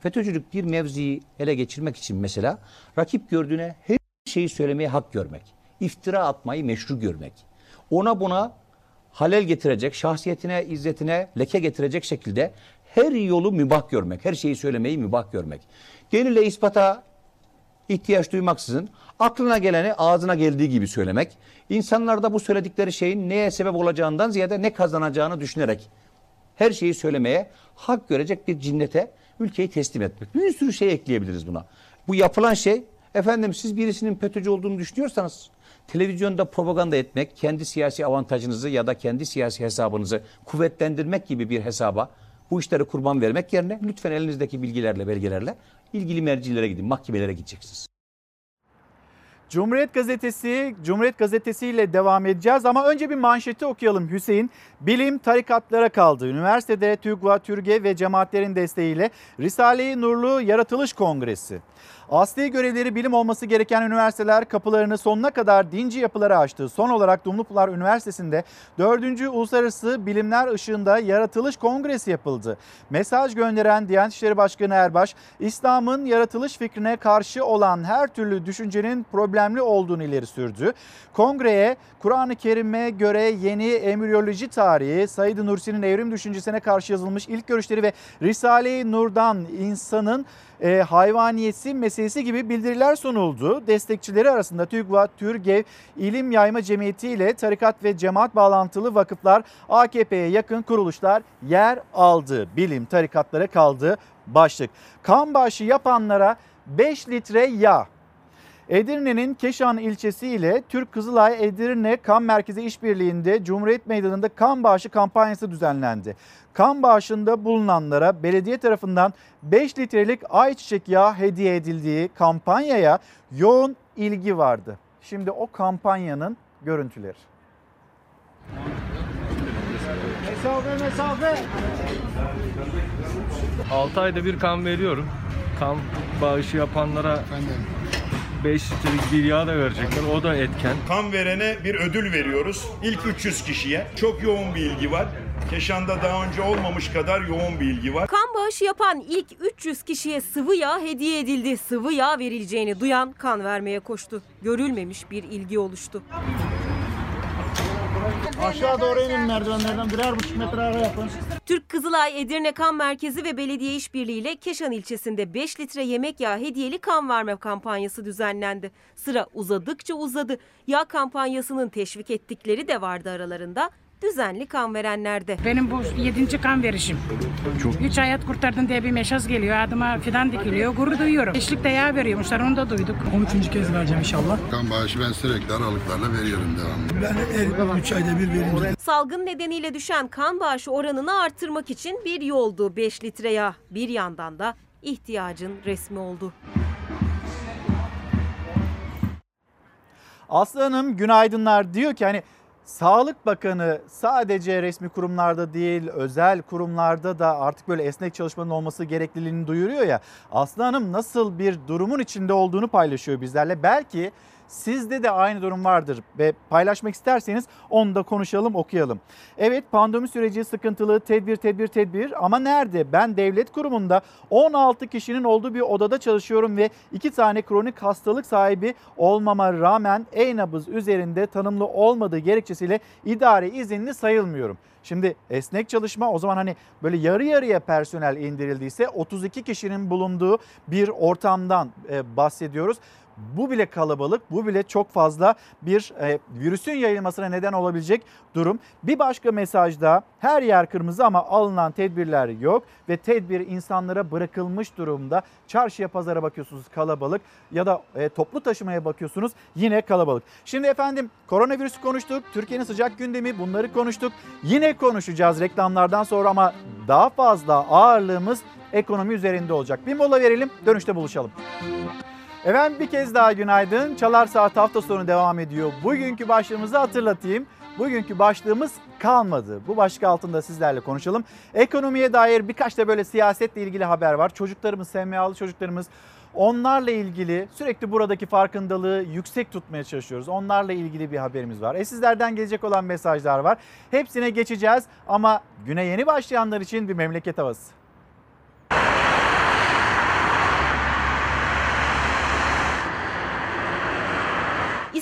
FETÖ'cülük bir mevziyi ele geçirmek için mesela rakip gördüğüne her şeyi söylemeye hak görmek, iftira atmayı meşru görmek, ona buna halel getirecek, şahsiyetine, izzetine leke getirecek şekilde her yolu mübah görmek, her şeyi söylemeyi mübah görmek. Delile ispata ihtiyaç duymaksızın aklına geleni ağzına geldiği gibi söylemek, insanlarda bu söyledikleri şeyin neye sebep olacağından ziyade ne kazanacağını düşünerek her şeyi söylemeye hak görecek bir cinnete ülkeyi teslim etmek. Bir sürü şey ekleyebiliriz buna. Bu yapılan şey efendim siz birisinin FETÖ'cü olduğunu düşünüyorsanız televizyonda propaganda etmek, kendi siyasi avantajınızı ya da kendi siyasi hesabınızı kuvvetlendirmek gibi bir hesaba bu işleri kurban vermek yerine lütfen elinizdeki bilgilerle, belgelerle ilgili mercilere gidin, mahkemelere gideceksiniz. Cumhuriyet Gazetesi, Cumhuriyet Gazetesi ile devam edeceğiz ama önce bir manşeti okuyalım Hüseyin. Bilim tarikatlara kaldı. Üniversitede TÜGVA, TÜRGE ve cemaatlerin desteğiyle Risale-i Nurlu Yaratılış Kongresi. Asli görevleri bilim olması gereken üniversiteler kapılarını sonuna kadar dinci yapılara açtı. Son olarak Dumlupınar Üniversitesi'nde 4. Uluslararası Bilimler Işığında Yaratılış Kongresi yapıldı. Mesaj gönderen Diyanet İşleri Başkanı Erbaş, İslam'ın yaratılış fikrine karşı olan her türlü düşüncenin problemli olduğunu ileri sürdü. Kongreye Kur'an-ı Kerim'e göre yeni embriyoloji tarihi, Said Nursi'nin evrim düşüncesine karşı yazılmış ilk görüşleri ve Risale-i Nur'dan insanın e, hayvaniyeti meselesi gibi bildiriler sunuldu. Destekçileri arasında TÜGVA, TÜRGEV, İlim Yayma Cemiyeti ile tarikat ve cemaat bağlantılı vakıflar, AKP'ye yakın kuruluşlar yer aldı. Bilim tarikatlara kaldı başlık. Kan bağışı yapanlara 5 litre yağ Edirne'nin Keşan ilçesi ile Türk Kızılay Edirne Kan Merkezi İşbirliği'nde Cumhuriyet Meydanı'nda kan bağışı kampanyası düzenlendi. Kan bağışında bulunanlara belediye tarafından 5 litrelik ayçiçek yağı hediye edildiği kampanyaya yoğun ilgi vardı. Şimdi o kampanyanın görüntüleri. Mesafe mesafe. 6 ayda bir kan veriyorum. Kan bağışı yapanlara 5 litrelik bir yağ da verecekler. O da etken. Kan verene bir ödül veriyoruz. İlk 300 kişiye. Çok yoğun bir ilgi var. Keşan'da daha önce olmamış kadar yoğun bir ilgi var. Kan bağışı yapan ilk 300 kişiye sıvı yağ hediye edildi. Sıvı yağ verileceğini duyan kan vermeye koştu. Görülmemiş bir ilgi oluştu. Aşağı doğru inin merdivenlerden birer buçuk metre ara yapın. Türk Kızılay Edirne Kan Merkezi ve Belediye İşbirliği ile Keşan ilçesinde 5 litre yemek yağı hediyeli kan verme kampanyası düzenlendi. Sıra uzadıkça uzadı. Yağ kampanyasının teşvik ettikleri de vardı aralarında. Düzenli kan verenlerde. Benim bu yedinci kan verişim. Çok. Üç hayat kurtardın diye bir mesaj geliyor. Adıma fidan dikiliyor. Gurur duyuyorum. Eşlikte yağ veriyormuşlar onu da duyduk. 13. kez vereceğim inşallah. Kan bağışı ben sürekli aralıklarla veriyorum devamlı. Ben 3 ayda bir verince. Salgın nedeniyle düşen kan bağışı oranını artırmak için bir yoldu 5 litre yağ. Bir yandan da ihtiyacın resmi oldu. Aslı Hanım günaydınlar diyor ki hani Sağlık Bakanı sadece resmi kurumlarda değil özel kurumlarda da artık böyle esnek çalışmanın olması gerekliliğini duyuruyor ya. Aslı Hanım nasıl bir durumun içinde olduğunu paylaşıyor bizlerle. Belki sizde de aynı durum vardır ve paylaşmak isterseniz onu da konuşalım okuyalım. Evet pandemi süreci sıkıntılı tedbir tedbir tedbir ama nerede? Ben devlet kurumunda 16 kişinin olduğu bir odada çalışıyorum ve 2 tane kronik hastalık sahibi olmama rağmen e-nabız üzerinde tanımlı olmadığı gerekçesiyle idari izinli sayılmıyorum. Şimdi esnek çalışma o zaman hani böyle yarı yarıya personel indirildiyse 32 kişinin bulunduğu bir ortamdan e, bahsediyoruz. Bu bile kalabalık, bu bile çok fazla bir e, virüsün yayılmasına neden olabilecek durum. Bir başka mesajda her yer kırmızı ama alınan tedbirler yok ve tedbir insanlara bırakılmış durumda. Çarşıya pazara bakıyorsunuz kalabalık ya da e, toplu taşımaya bakıyorsunuz yine kalabalık. Şimdi efendim koronavirüsü konuştuk, Türkiye'nin sıcak gündemi bunları konuştuk. Yine konuşacağız reklamlardan sonra ama daha fazla ağırlığımız ekonomi üzerinde olacak. Bir mola verelim dönüşte buluşalım. Efendim bir kez daha günaydın. Çalar Saat hafta sonu devam ediyor. Bugünkü başlığımızı hatırlatayım. Bugünkü başlığımız kalmadı. Bu başlık altında sizlerle konuşalım. Ekonomiye dair birkaç da böyle siyasetle ilgili haber var. Çocuklarımız, SMA'lı çocuklarımız Onlarla ilgili sürekli buradaki farkındalığı yüksek tutmaya çalışıyoruz. Onlarla ilgili bir haberimiz var. E sizlerden gelecek olan mesajlar var. Hepsine geçeceğiz ama güne yeni başlayanlar için bir memleket havası.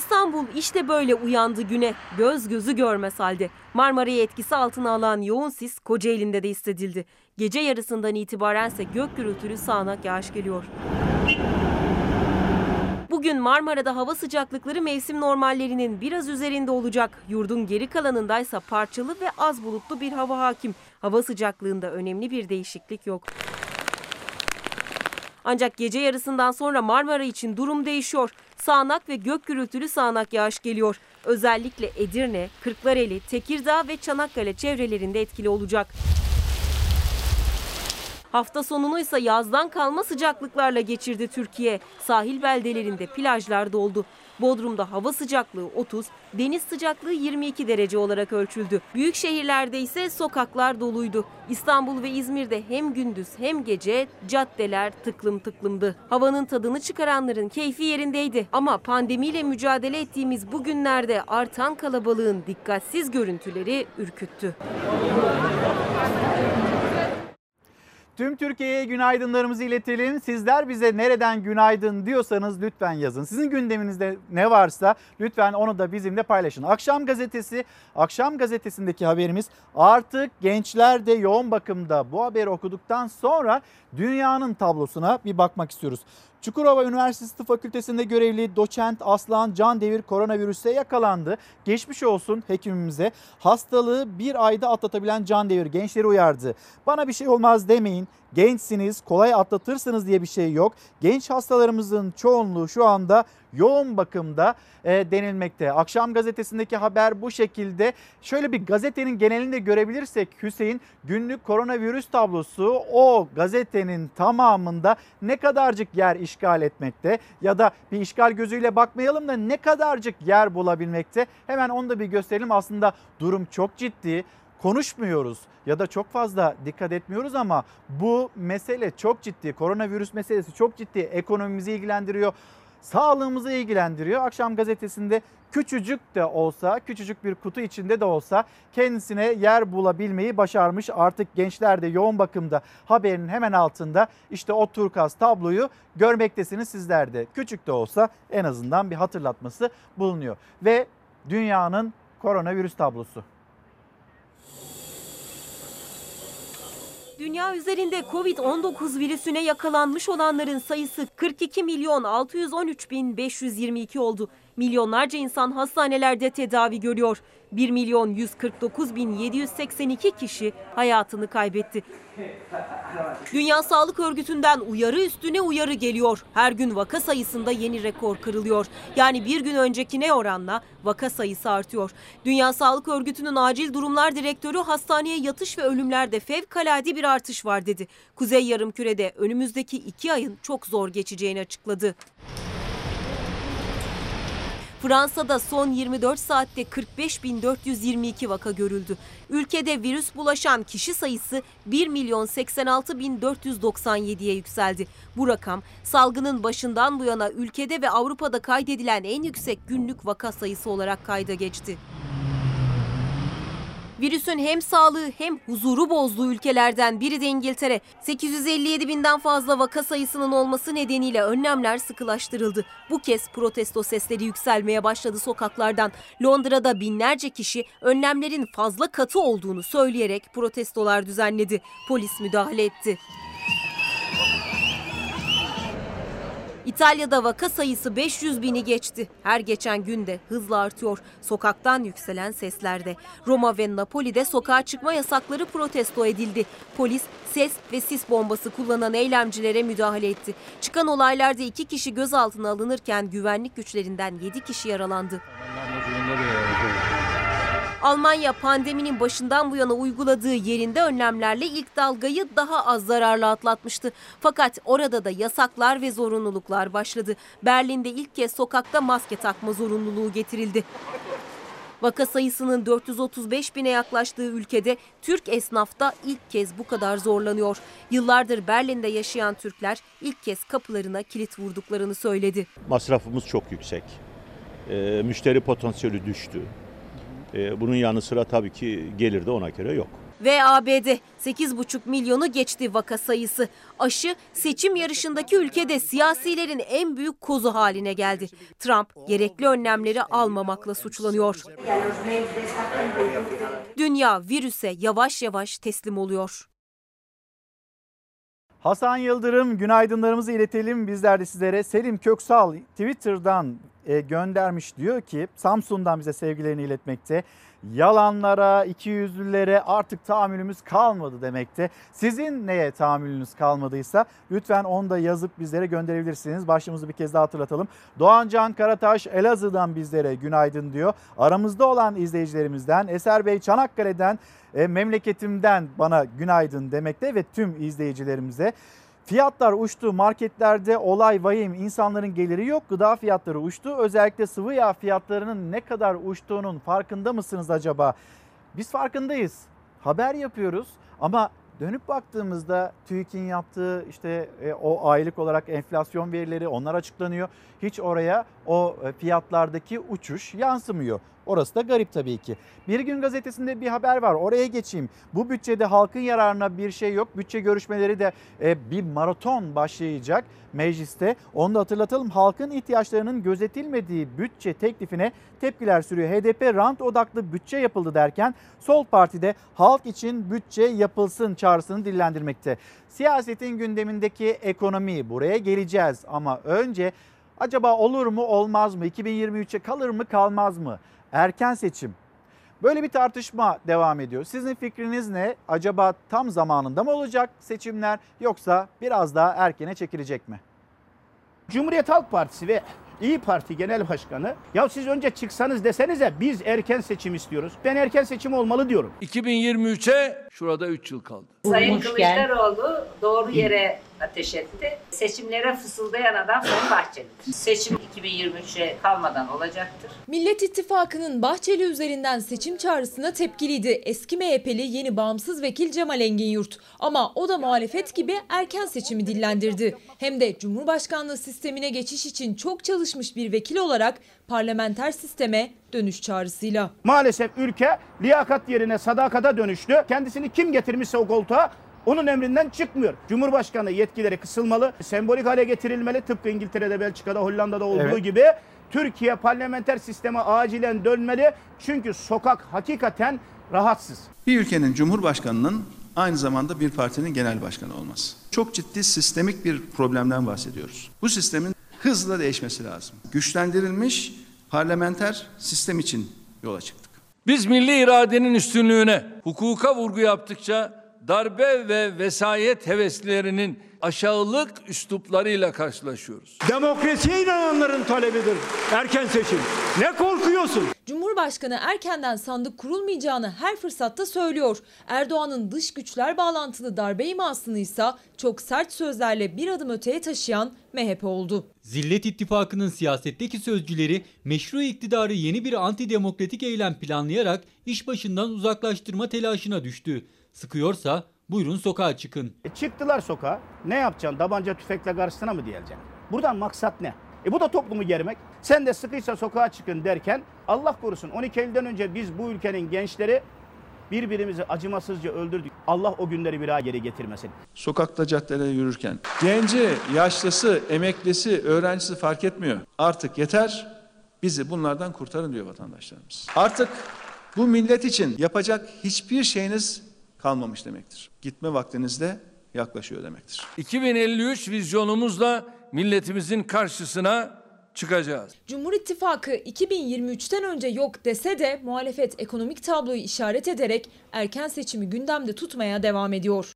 İstanbul işte böyle uyandı güne. Göz gözü görmez halde. Marmara'yı etkisi altına alan yoğun sis Kocaeli'nde de hissedildi. Gece yarısından itibarense gök gürültülü sağanak yağış geliyor. Bugün Marmara'da hava sıcaklıkları mevsim normallerinin biraz üzerinde olacak. Yurdun geri kalanındaysa parçalı ve az bulutlu bir hava hakim. Hava sıcaklığında önemli bir değişiklik yok. Ancak gece yarısından sonra Marmara için durum değişiyor. Sağanak ve gök gürültülü sağanak yağış geliyor. Özellikle Edirne, Kırklareli, Tekirdağ ve Çanakkale çevrelerinde etkili olacak. Hafta sonunu ise yazdan kalma sıcaklıklarla geçirdi Türkiye. Sahil beldelerinde plajlar doldu. Bodrum'da hava sıcaklığı 30, deniz sıcaklığı 22 derece olarak ölçüldü. Büyük şehirlerde ise sokaklar doluydu. İstanbul ve İzmir'de hem gündüz hem gece caddeler tıklım tıklımdı. Havanın tadını çıkaranların keyfi yerindeydi. Ama pandemiyle mücadele ettiğimiz bu günlerde artan kalabalığın dikkatsiz görüntüleri ürküttü. Tüm Türkiye'ye günaydınlarımızı iletelim. Sizler bize nereden günaydın diyorsanız lütfen yazın. Sizin gündeminizde ne varsa lütfen onu da bizimle paylaşın. Akşam gazetesi, akşam gazetesindeki haberimiz artık gençler de yoğun bakımda. Bu haberi okuduktan sonra dünyanın tablosuna bir bakmak istiyoruz. Çukurova Üniversitesi Fakültesi'nde görevli doçent Aslan Can Devir koronavirüse yakalandı. Geçmiş olsun hekimimize. Hastalığı bir ayda atlatabilen Can Devir gençleri uyardı. Bana bir şey olmaz demeyin. Gençsiniz, kolay atlatırsınız diye bir şey yok. Genç hastalarımızın çoğunluğu şu anda yoğun bakımda e, denilmekte. Akşam gazetesindeki haber bu şekilde. Şöyle bir gazetenin genelinde görebilirsek Hüseyin günlük koronavirüs tablosu o gazetenin tamamında ne kadarcık yer işgal etmekte ya da bir işgal gözüyle bakmayalım da ne kadarcık yer bulabilmekte. Hemen onu da bir gösterelim. Aslında durum çok ciddi konuşmuyoruz ya da çok fazla dikkat etmiyoruz ama bu mesele çok ciddi. Koronavirüs meselesi çok ciddi. Ekonomimizi ilgilendiriyor. Sağlığımızı ilgilendiriyor. Akşam gazetesinde küçücük de olsa, küçücük bir kutu içinde de olsa kendisine yer bulabilmeyi başarmış. Artık gençler de yoğun bakımda haberinin hemen altında işte o turkaz tabloyu görmektesiniz sizler de. Küçük de olsa en azından bir hatırlatması bulunuyor. Ve dünyanın koronavirüs tablosu. Dünya üzerinde Covid-19 virüsüne yakalanmış olanların sayısı 42 milyon 613 bin 522 oldu. Milyonlarca insan hastanelerde tedavi görüyor. 1 milyon 149 bin 782 kişi hayatını kaybetti. Dünya Sağlık Örgütü'nden uyarı üstüne uyarı geliyor. Her gün vaka sayısında yeni rekor kırılıyor. Yani bir gün öncekine oranla vaka sayısı artıyor. Dünya Sağlık Örgütü'nün acil durumlar direktörü hastaneye yatış ve ölümlerde fevkalade bir artış var dedi. Kuzey Yarımküre'de önümüzdeki iki ayın çok zor geçeceğini açıkladı. Fransa'da son 24 saatte 45.422 vaka görüldü. Ülkede virüs bulaşan kişi sayısı 1 milyon 86 bin 497'ye yükseldi. Bu rakam salgının başından bu yana ülkede ve Avrupa'da kaydedilen en yüksek günlük vaka sayısı olarak kayda geçti. Virüsün hem sağlığı hem huzuru bozduğu ülkelerden biri de İngiltere. 857 binden fazla vaka sayısının olması nedeniyle önlemler sıkılaştırıldı. Bu kez protesto sesleri yükselmeye başladı sokaklardan. Londra'da binlerce kişi önlemlerin fazla katı olduğunu söyleyerek protestolar düzenledi. Polis müdahale etti. İtalya'da vaka sayısı 500 bini geçti. Her geçen günde hızla artıyor. Sokaktan yükselen seslerde. Roma ve Napoli'de sokağa çıkma yasakları protesto edildi. Polis ses ve sis bombası kullanan eylemcilere müdahale etti. Çıkan olaylarda iki kişi gözaltına alınırken güvenlik güçlerinden 7 kişi yaralandı. Almanya pandeminin başından bu yana uyguladığı yerinde önlemlerle ilk dalgayı daha az zararlı atlatmıştı. Fakat orada da yasaklar ve zorunluluklar başladı. Berlin'de ilk kez sokakta maske takma zorunluluğu getirildi. Vaka sayısının 435 bine yaklaştığı ülkede Türk esnaf da ilk kez bu kadar zorlanıyor. Yıllardır Berlin'de yaşayan Türkler ilk kez kapılarına kilit vurduklarını söyledi. Masrafımız çok yüksek. E, müşteri potansiyeli düştü. E, bunun yanı sıra tabii ki gelir de ona göre yok. Ve ABD 8,5 milyonu geçti vaka sayısı. Aşı seçim yarışındaki ülkede siyasilerin en büyük kozu haline geldi. Trump gerekli önlemleri almamakla suçlanıyor. Dünya virüse yavaş yavaş teslim oluyor. Hasan Yıldırım günaydınlarımızı iletelim bizler de sizlere. Selim Köksal Twitter'dan e, göndermiş diyor ki Samsun'dan bize sevgilerini iletmekte. Yalanlara, ikiyüzlülere artık tahammülümüz kalmadı demekte. Sizin neye tahammülünüz kalmadıysa lütfen onu da yazıp bizlere gönderebilirsiniz. Başlığımızı bir kez daha hatırlatalım. Doğan Can Karataş Elazığ'dan bizlere günaydın diyor. Aramızda olan izleyicilerimizden Eser Bey Çanakkale'den e, memleketimden bana günaydın demekte ve tüm izleyicilerimize. Fiyatlar uçtu. Marketlerde olay vahim. İnsanların geliri yok. Gıda fiyatları uçtu. Özellikle sıvı yağ fiyatlarının ne kadar uçtuğunun farkında mısınız acaba? Biz farkındayız. Haber yapıyoruz ama dönüp baktığımızda TÜİK'in yaptığı işte e, o aylık olarak enflasyon verileri onlar açıklanıyor. Hiç oraya o e, fiyatlardaki uçuş yansımıyor. Orası da garip tabii ki. Bir gün gazetesinde bir haber var. Oraya geçeyim. Bu bütçede halkın yararına bir şey yok. Bütçe görüşmeleri de e, bir maraton başlayacak mecliste. Onu da hatırlatalım. Halkın ihtiyaçlarının gözetilmediği bütçe teklifine tepkiler sürüyor. HDP rant odaklı bütçe yapıldı derken Sol Parti'de halk için bütçe yapılsın çağrısını dillendirmekte. Siyasetin gündemindeki ekonomi buraya geleceğiz ama önce acaba olur mu olmaz mı? 2023'e kalır mı kalmaz mı? Erken seçim. Böyle bir tartışma devam ediyor. Sizin fikriniz ne? Acaba tam zamanında mı olacak seçimler yoksa biraz daha erkene çekilecek mi? Cumhuriyet Halk Partisi ve İyi Parti Genel Başkanı ya siz önce çıksanız desenize biz erken seçim istiyoruz. Ben erken seçim olmalı diyorum. 2023'e şurada 3 yıl kaldı. Sayın Kılıçdaroğlu doğru yere ateş etti. Seçimlere fısıldayan adam Sayın Bahçeli'dir. Seçim 2023'e kalmadan olacaktır. Millet İttifakı'nın Bahçeli üzerinden seçim çağrısına tepkiliydi eski MHP'li yeni bağımsız vekil Cemal Engin Ama o da muhalefet gibi erken seçimi dillendirdi. Hem de Cumhurbaşkanlığı sistemine geçiş için çok çalışmış bir vekil olarak parlamenter sisteme dönüş çağrısıyla. Maalesef ülke liyakat yerine sadakata dönüştü. Kendisini kim getirmişse o koltuğa onun emrinden çıkmıyor. Cumhurbaşkanı yetkileri kısılmalı, sembolik hale getirilmeli. Tıpkı İngiltere'de, Belçika'da, Hollanda'da olduğu Evet. gibi Türkiye parlamenter sisteme acilen dönmeli. Çünkü sokak hakikaten rahatsız. Bir ülkenin cumhurbaşkanının aynı zamanda bir partinin genel başkanı olması. Çok ciddi sistemik bir problemden bahsediyoruz. Bu sistemin hızla değişmesi lazım. Güçlendirilmiş parlamenter sistem için yola çıktık. Biz milli iradenin üstünlüğüne, hukuka vurgu yaptıkça darbe ve vesayet heveslerinin aşağılık üsluplarıyla karşılaşıyoruz. Demokrasiye inananların talebidir erken seçim. Ne korkuyorsun? Cumhurbaşkanı erkenden sandık kurulmayacağını her fırsatta söylüyor. Erdoğan'ın dış güçler bağlantılı darbe imasını ise çok sert sözlerle bir adım öteye taşıyan MHP oldu. Zillet İttifakı'nın siyasetteki sözcüleri meşru iktidarı yeni bir antidemokratik eylem planlayarak iş başından uzaklaştırma telaşına düştü. Sıkıyorsa buyurun sokağa çıkın. E çıktılar sokağa. Ne yapacaksın? Tabanca tüfekle karşısına mı diyeceksin? Buradan maksat ne? E bu da toplumu germek. Sen de sıkıysa sokağa çıkın derken Allah korusun 12 Eylül'den önce biz bu ülkenin gençleri birbirimizi acımasızca öldürdük. Allah o günleri bir daha geri getirmesin. Sokakta caddelerde yürürken genci, yaşlısı, emeklisi, öğrencisi fark etmiyor. Artık yeter bizi bunlardan kurtarın diyor vatandaşlarımız. Artık bu millet için yapacak hiçbir şeyiniz kalmamış demektir. Gitme vaktiniz de yaklaşıyor demektir. 2053 vizyonumuzla milletimizin karşısına çıkacağız. Cumhur İttifakı 2023'ten önce yok dese de muhalefet ekonomik tabloyu işaret ederek erken seçimi gündemde tutmaya devam ediyor.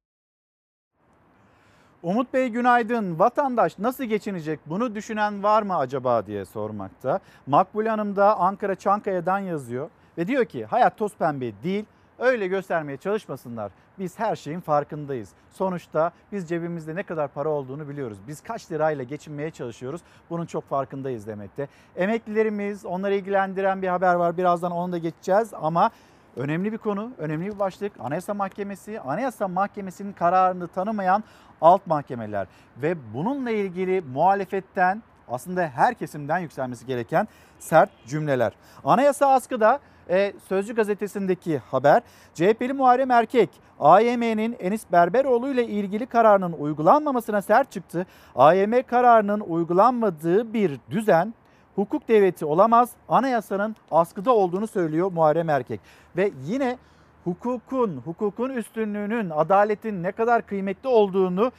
Umut Bey günaydın. Vatandaş nasıl geçinecek bunu düşünen var mı acaba diye sormakta. Makbule Hanım da Ankara Çankaya'dan yazıyor ve diyor ki hayat toz pembe değil öyle göstermeye çalışmasınlar. Biz her şeyin farkındayız. Sonuçta biz cebimizde ne kadar para olduğunu biliyoruz. Biz kaç lirayla geçinmeye çalışıyoruz. Bunun çok farkındayız demekte. Emeklilerimiz onları ilgilendiren bir haber var. Birazdan onu da geçeceğiz ama önemli bir konu, önemli bir başlık. Anayasa Mahkemesi, Anayasa Mahkemesi'nin kararını tanımayan alt mahkemeler ve bununla ilgili muhalefetten aslında her kesimden yükselmesi gereken sert cümleler. Anayasa askıda e, Sözcü gazetesindeki haber CHP'li Muharrem Erkek AYM'nin Enis Berberoğlu ile ilgili kararının uygulanmamasına sert çıktı. AYM kararının uygulanmadığı bir düzen hukuk devleti olamaz. Anayasanın askıda olduğunu söylüyor Muharrem Erkek. Ve yine hukukun, hukukun üstünlüğünün, adaletin ne kadar kıymetli olduğunu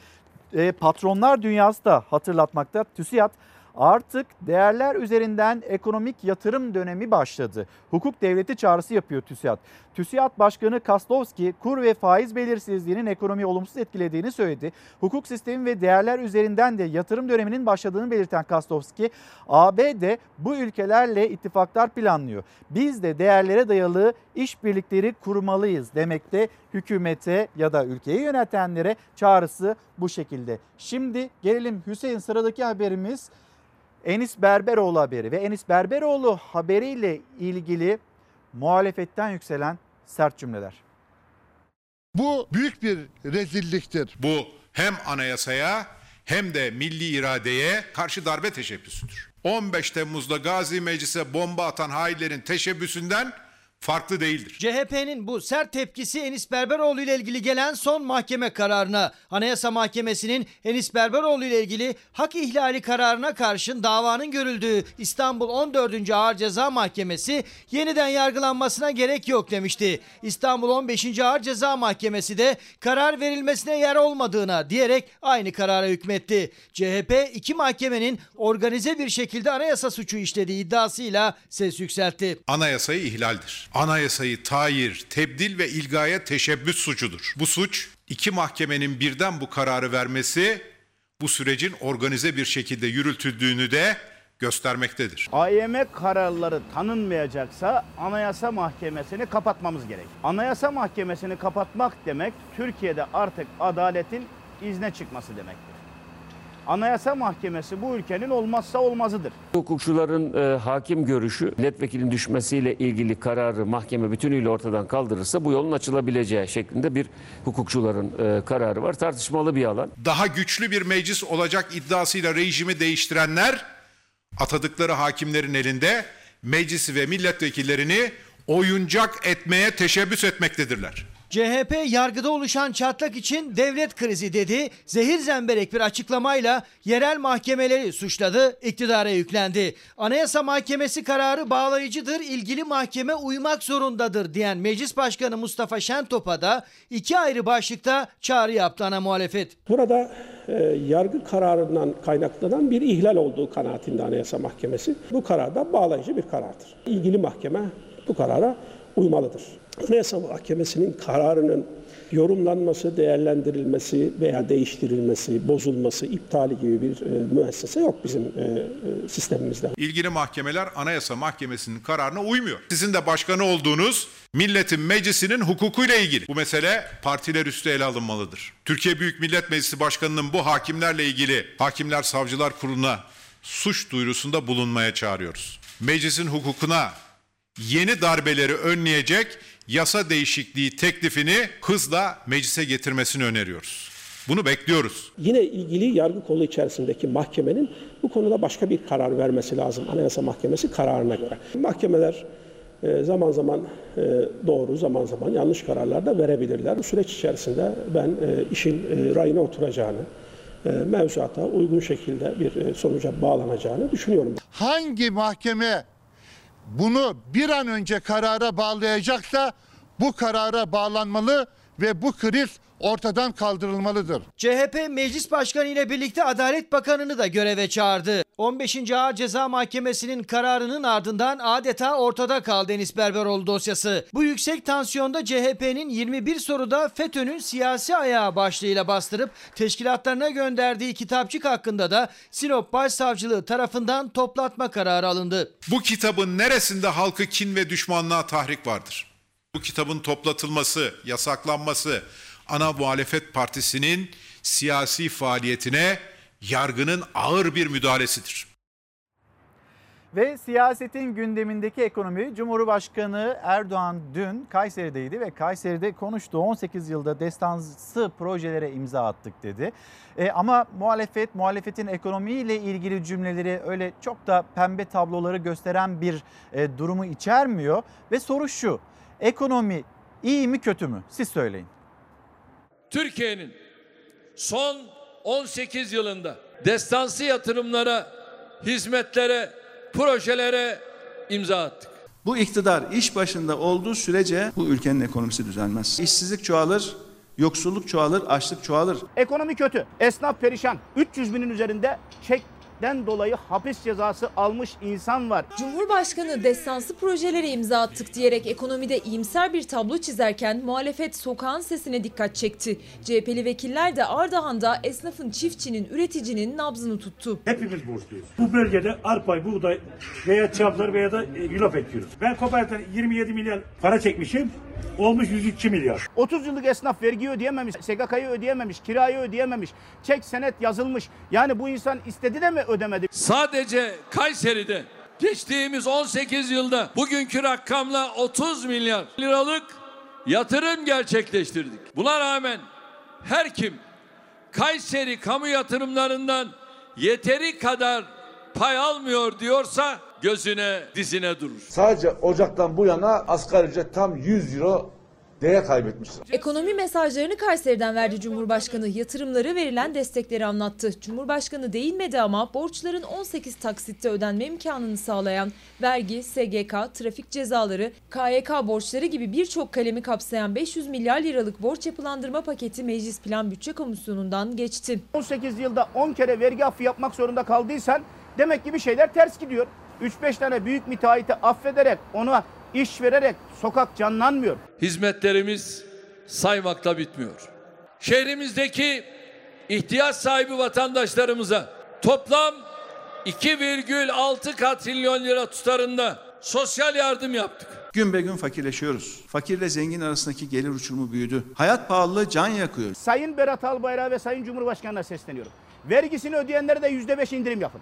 e, patronlar dünyası da hatırlatmakta. TÜSİAD Artık değerler üzerinden ekonomik yatırım dönemi başladı. Hukuk devleti çağrısı yapıyor TÜSİAD. TÜSİAD Başkanı Kaslovski kur ve faiz belirsizliğinin ekonomiyi olumsuz etkilediğini söyledi. Hukuk sistemi ve değerler üzerinden de yatırım döneminin başladığını belirten Kaslovski, ABD bu ülkelerle ittifaklar planlıyor. Biz de değerlere dayalı işbirlikleri kurmalıyız demekte hükümete ya da ülkeyi yönetenlere çağrısı bu şekilde. Şimdi gelelim Hüseyin sıradaki haberimiz Enis Berberoğlu haberi ve Enis Berberoğlu haberiyle ilgili muhalefetten yükselen sert cümleler. Bu büyük bir rezilliktir. Bu hem anayasaya hem de milli iradeye karşı darbe teşebbüsüdür. 15 Temmuz'da Gazi Meclis'e bomba atan hainlerin teşebbüsünden farklı değildir. CHP'nin bu sert tepkisi Enis Berberoğlu ile ilgili gelen son mahkeme kararına. Anayasa Mahkemesi'nin Enis Berberoğlu ile ilgili hak ihlali kararına karşın davanın görüldüğü İstanbul 14. Ağır Ceza Mahkemesi yeniden yargılanmasına gerek yok demişti. İstanbul 15. Ağır Ceza Mahkemesi de karar verilmesine yer olmadığına diyerek aynı karara hükmetti. CHP iki mahkemenin organize bir şekilde anayasa suçu işlediği iddiasıyla ses yükseltti. Anayasayı ihlaldir. Anayasayı tayir, tebdil ve ilgaya teşebbüs suçudur. Bu suç iki mahkemenin birden bu kararı vermesi bu sürecin organize bir şekilde yürütüldüğünü de göstermektedir. AYM kararları tanınmayacaksa Anayasa Mahkemesi'ni kapatmamız gerek. Anayasa Mahkemesi'ni kapatmak demek Türkiye'de artık adaletin izne çıkması demektir. Anayasa Mahkemesi bu ülkenin olmazsa olmazıdır. Hukukçuların e, hakim görüşü milletvekilinin düşmesiyle ilgili kararı mahkeme bütünüyle ortadan kaldırırsa bu yolun açılabileceği şeklinde bir hukukçuların e, kararı var. Tartışmalı bir alan. Daha güçlü bir meclis olacak iddiasıyla rejimi değiştirenler atadıkları hakimlerin elinde meclisi ve milletvekillerini oyuncak etmeye teşebbüs etmektedirler. CHP yargıda oluşan çatlak için devlet krizi dedi. Zehir zemberek bir açıklamayla yerel mahkemeleri suçladı, iktidara yüklendi. Anayasa Mahkemesi kararı bağlayıcıdır, ilgili mahkeme uymak zorundadır diyen Meclis Başkanı Mustafa Şentop'a da iki ayrı başlıkta çağrı yaptı ana muhalefet. Burada e, yargı kararından kaynaklanan bir ihlal olduğu kanaatinde Anayasa Mahkemesi. Bu karar da bağlayıcı bir karardır. İlgili mahkeme bu karara uymalıdır. Anayasa Mahkemesi'nin kararının yorumlanması, değerlendirilmesi veya değiştirilmesi, bozulması, iptali gibi bir e, müessese yok bizim e, e, sistemimizde. İlgili mahkemeler Anayasa Mahkemesi'nin kararına uymuyor. Sizin de başkanı olduğunuz milletin meclisinin hukukuyla ilgili. Bu mesele partiler üstü ele alınmalıdır. Türkiye Büyük Millet Meclisi Başkanı'nın bu hakimlerle ilgili Hakimler Savcılar Kurulu'na suç duyurusunda bulunmaya çağırıyoruz. Meclisin hukukuna yeni darbeleri önleyecek yasa değişikliği teklifini hızla meclise getirmesini öneriyoruz. Bunu bekliyoruz. Yine ilgili yargı kolu içerisindeki mahkemenin bu konuda başka bir karar vermesi lazım. Anayasa Mahkemesi kararına göre. Mahkemeler e, zaman zaman e, doğru, zaman zaman yanlış kararlar da verebilirler. Bu süreç içerisinde ben e, işin rayına oturacağını, mevzuata uygun şekilde bir sonuca bağlanacağını düşünüyorum. Hangi mahkeme bunu bir an önce karara bağlayacaksa bu karara bağlanmalı ve bu kriz ortadan kaldırılmalıdır. CHP Meclis Başkanı ile birlikte Adalet Bakanı'nı da göreve çağırdı. 15. Ağır Ceza Mahkemesi'nin kararının ardından adeta ortada kaldı Enis Berberoğlu dosyası. Bu yüksek tansiyonda CHP'nin 21 soruda FETÖ'nün siyasi ayağı başlığıyla bastırıp teşkilatlarına gönderdiği kitapçık hakkında da Sinop Başsavcılığı tarafından toplatma kararı alındı. Bu kitabın neresinde halkı kin ve düşmanlığa tahrik vardır? Bu kitabın toplatılması, yasaklanması, ana muhalefet partisinin siyasi faaliyetine yargının ağır bir müdahalesidir. Ve siyasetin gündemindeki ekonomi Cumhurbaşkanı Erdoğan dün Kayseri'deydi ve Kayseri'de konuştu. 18 yılda destansı projelere imza attık dedi. E, ama muhalefet, muhalefetin ekonomiyle ilgili cümleleri öyle çok da pembe tabloları gösteren bir e, durumu içermiyor. Ve soru şu, ekonomi iyi mi kötü mü? Siz söyleyin. Türkiye'nin son 18 yılında destansı yatırımlara, hizmetlere, projelere imza attık. Bu iktidar iş başında olduğu sürece bu ülkenin ekonomisi düzelmez. İşsizlik çoğalır, yoksulluk çoğalır, açlık çoğalır. Ekonomi kötü, esnaf perişan. 300 binin üzerinde çek cinayetlerden dolayı hapis cezası almış insan var. Cumhurbaşkanı destansı projelere imza attık diyerek ekonomide iyimser bir tablo çizerken muhalefet sokağın sesine dikkat çekti. CHP'li vekiller de Ardahan'da esnafın, çiftçinin, üreticinin nabzını tuttu. Hepimiz borçluyuz. Bu bölgede arpay, buğday veya çavdar veya da e, yulaf ekiyoruz. Ben kooperatiften 27 milyar para çekmişim. Olmuş 102 milyar. 30 yıllık esnaf vergi ödeyememiş, SGK'yı ödeyememiş, kirayı ödeyememiş, çek senet yazılmış. Yani bu insan istedi de mi ödemedi? Sadece Kayseri'de geçtiğimiz 18 yılda bugünkü rakamla 30 milyar liralık yatırım gerçekleştirdik. Buna rağmen her kim Kayseri kamu yatırımlarından yeteri kadar pay almıyor diyorsa gözüne dizine durur. Sadece Ocak'tan bu yana asgari ücret tam 100 euro değer kaybetmiştir. Ekonomi mesajlarını Kayseri'den verdi Cumhurbaşkanı. Yatırımları verilen destekleri anlattı. Cumhurbaşkanı değinmedi ama borçların 18 taksitte ödenme imkanını sağlayan vergi, SGK, trafik cezaları, KYK borçları gibi birçok kalemi kapsayan 500 milyar liralık borç yapılandırma paketi Meclis Plan Bütçe Komisyonu'ndan geçti. 18 yılda 10 kere vergi affı yapmak zorunda kaldıysan demek ki bir şeyler ters gidiyor. 3-5 tane büyük müteahhiti affederek ona iş vererek sokak canlanmıyor. Hizmetlerimiz saymakla bitmiyor. Şehrimizdeki ihtiyaç sahibi vatandaşlarımıza toplam 2,6 katrilyon lira tutarında sosyal yardım yaptık. Gün be gün fakirleşiyoruz. Fakirle zengin arasındaki gelir uçurumu büyüdü. Hayat pahalılığı can yakıyor. Sayın Berat Albayrak'a ve Sayın Cumhurbaşkanı'na sesleniyorum. Vergisini ödeyenlere de %5 indirim yapın.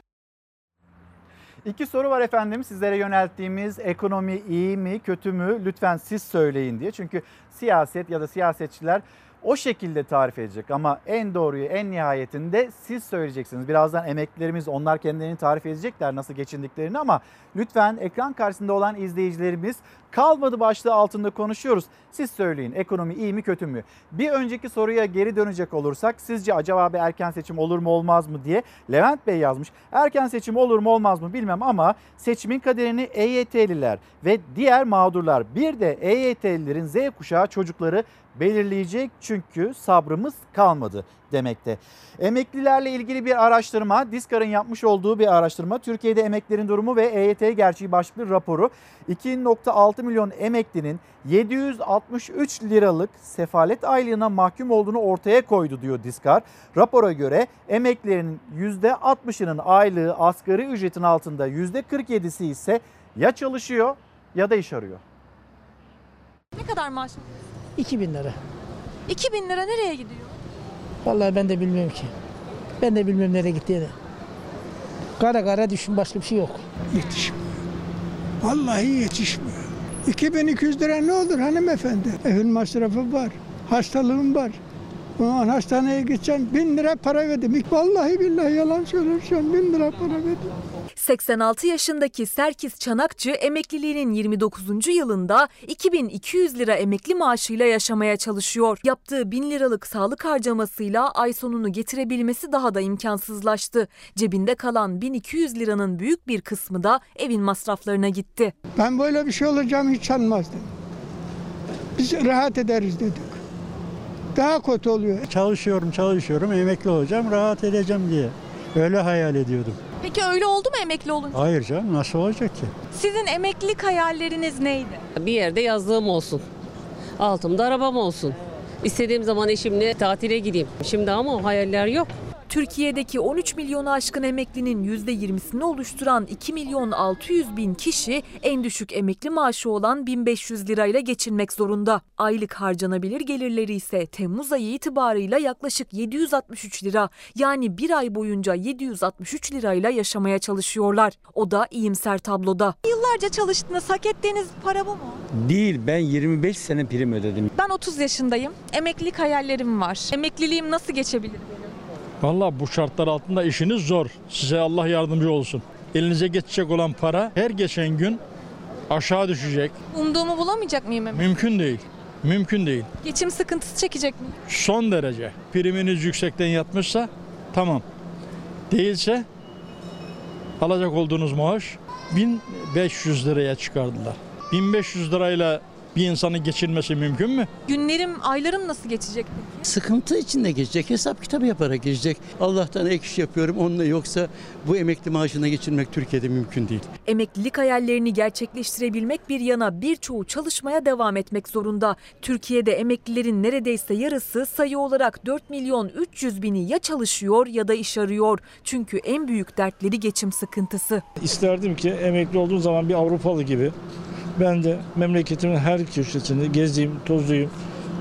İki soru var efendim sizlere yönelttiğimiz ekonomi iyi mi kötü mü lütfen siz söyleyin diye. Çünkü siyaset ya da siyasetçiler o şekilde tarif edecek ama en doğruyu en nihayetinde siz söyleyeceksiniz. Birazdan emeklilerimiz onlar kendilerini tarif edecekler nasıl geçindiklerini ama lütfen ekran karşısında olan izleyicilerimiz kalmadı başlığı altında konuşuyoruz. Siz söyleyin ekonomi iyi mi kötü mü? Bir önceki soruya geri dönecek olursak sizce acaba bir erken seçim olur mu olmaz mı diye Levent Bey yazmış. Erken seçim olur mu olmaz mı bilmem ama seçimin kaderini EYT'liler ve diğer mağdurlar bir de EYT'lilerin Z kuşağı çocukları belirleyecek çünkü sabrımız kalmadı demekte. Emeklilerle ilgili bir araştırma, Diskar'ın yapmış olduğu bir araştırma. Türkiye'de emeklilerin durumu ve EYT gerçeği başlıklı raporu. 2.6 milyon emeklinin 763 liralık sefalet aylığına mahkum olduğunu ortaya koydu diyor Diskar. Rapora göre emeklilerin %60'ının aylığı asgari ücretin altında %47'si ise ya çalışıyor ya da iş arıyor. Ne kadar maaş? 2000 lira. 2000 lira nereye gidiyor? Vallahi ben de bilmiyorum ki. Ben de bilmiyorum nereye gittiğini. Kara kara düşün başka bir şey yok. Yetişmiyor. Vallahi yetişmiyor. 2200 lira ne olur hanımefendi? Evin masrafı var. Hastalığım var. O zaman hastaneye gideceksin. Bin lira para verdim. Vallahi billahi yalan söylüyorsun. Bin lira para verdim. 86 yaşındaki Serkis Çanakçı emekliliğinin 29. yılında 2200 lira emekli maaşıyla yaşamaya çalışıyor. Yaptığı 1000 liralık sağlık harcamasıyla ay sonunu getirebilmesi daha da imkansızlaştı. Cebinde kalan 1200 liranın büyük bir kısmı da evin masraflarına gitti. Ben böyle bir şey olacağımı hiç sanmazdım. Biz rahat ederiz dedik. Daha kötü oluyor. Çalışıyorum, çalışıyorum, emekli olacağım, rahat edeceğim diye. Öyle hayal ediyordum. Peki öyle oldu mu emekli olunca? Hayır canım, nasıl olacak ki? Sizin emeklilik hayalleriniz neydi? Bir yerde yazlığım olsun. Altımda arabam olsun. İstediğim zaman eşimle tatile gideyim. Şimdi ama o hayaller yok. Türkiye'deki 13 milyonu aşkın emeklinin %20'sini oluşturan 2 milyon 600 bin kişi en düşük emekli maaşı olan 1500 lirayla geçinmek zorunda. Aylık harcanabilir gelirleri ise Temmuz ayı itibarıyla yaklaşık 763 lira. Yani bir ay boyunca 763 lirayla yaşamaya çalışıyorlar. O da iyimser tabloda. Yıllarca çalıştınız, hak ettiğiniz para bu mu? Değil ben 25 sene prim ödedim. Ben 30 yaşındayım. Emeklilik hayallerim var. Emekliliğim nasıl geçebilir? Valla bu şartlar altında işiniz zor. Size Allah yardımcı olsun. Elinize geçecek olan para her geçen gün aşağı düşecek. Umduğumu bulamayacak mıyım emekli? Mümkün değil. Mümkün değil. Geçim sıkıntısı çekecek miyim? Son derece. Priminiz yüksekten yatmışsa tamam. Değilse alacak olduğunuz maaş 1500 liraya çıkardılar. 1500 lirayla bir insanın geçinmesi mümkün mü? Günlerim, aylarım nasıl geçecek peki? Sıkıntı içinde geçecek, hesap kitabı yaparak geçecek. Allah'tan ek iş yapıyorum, onunla yoksa bu emekli maaşına geçirmek Türkiye'de mümkün değil. Emeklilik hayallerini gerçekleştirebilmek bir yana birçoğu çalışmaya devam etmek zorunda. Türkiye'de emeklilerin neredeyse yarısı sayı olarak 4 milyon 300 bini ya çalışıyor ya da iş arıyor. Çünkü en büyük dertleri geçim sıkıntısı. İsterdim ki emekli olduğum zaman bir Avrupalı gibi ben de memleketimin her köşesinde gezeyim, tozuyum,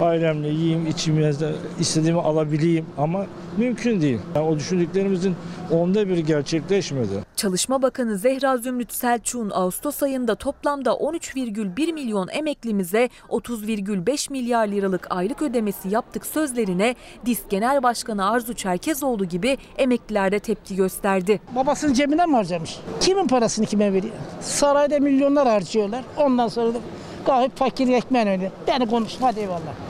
ailemle yiyeyim, içeyim, istediğimi alabileyim ama mümkün değil. Yani o düşündüklerimizin onda biri gerçekleşmedi. Çalışma Bakanı Zehra Zümrüt Selçuk'un Ağustos ayında toplamda 13,1 milyon emeklimize 30,5 milyar liralık aylık ödemesi yaptık sözlerine DİSK Genel Başkanı Arzu Çerkezoğlu gibi emekliler de tepki gösterdi. Babasının cebinden mi harcamış? Kimin parasını kime veriyor? Sarayda milyonlar harcıyorlar. Ondan sonra da gayet fakir ekmeğin öyle. Beni konuşma eyvallah.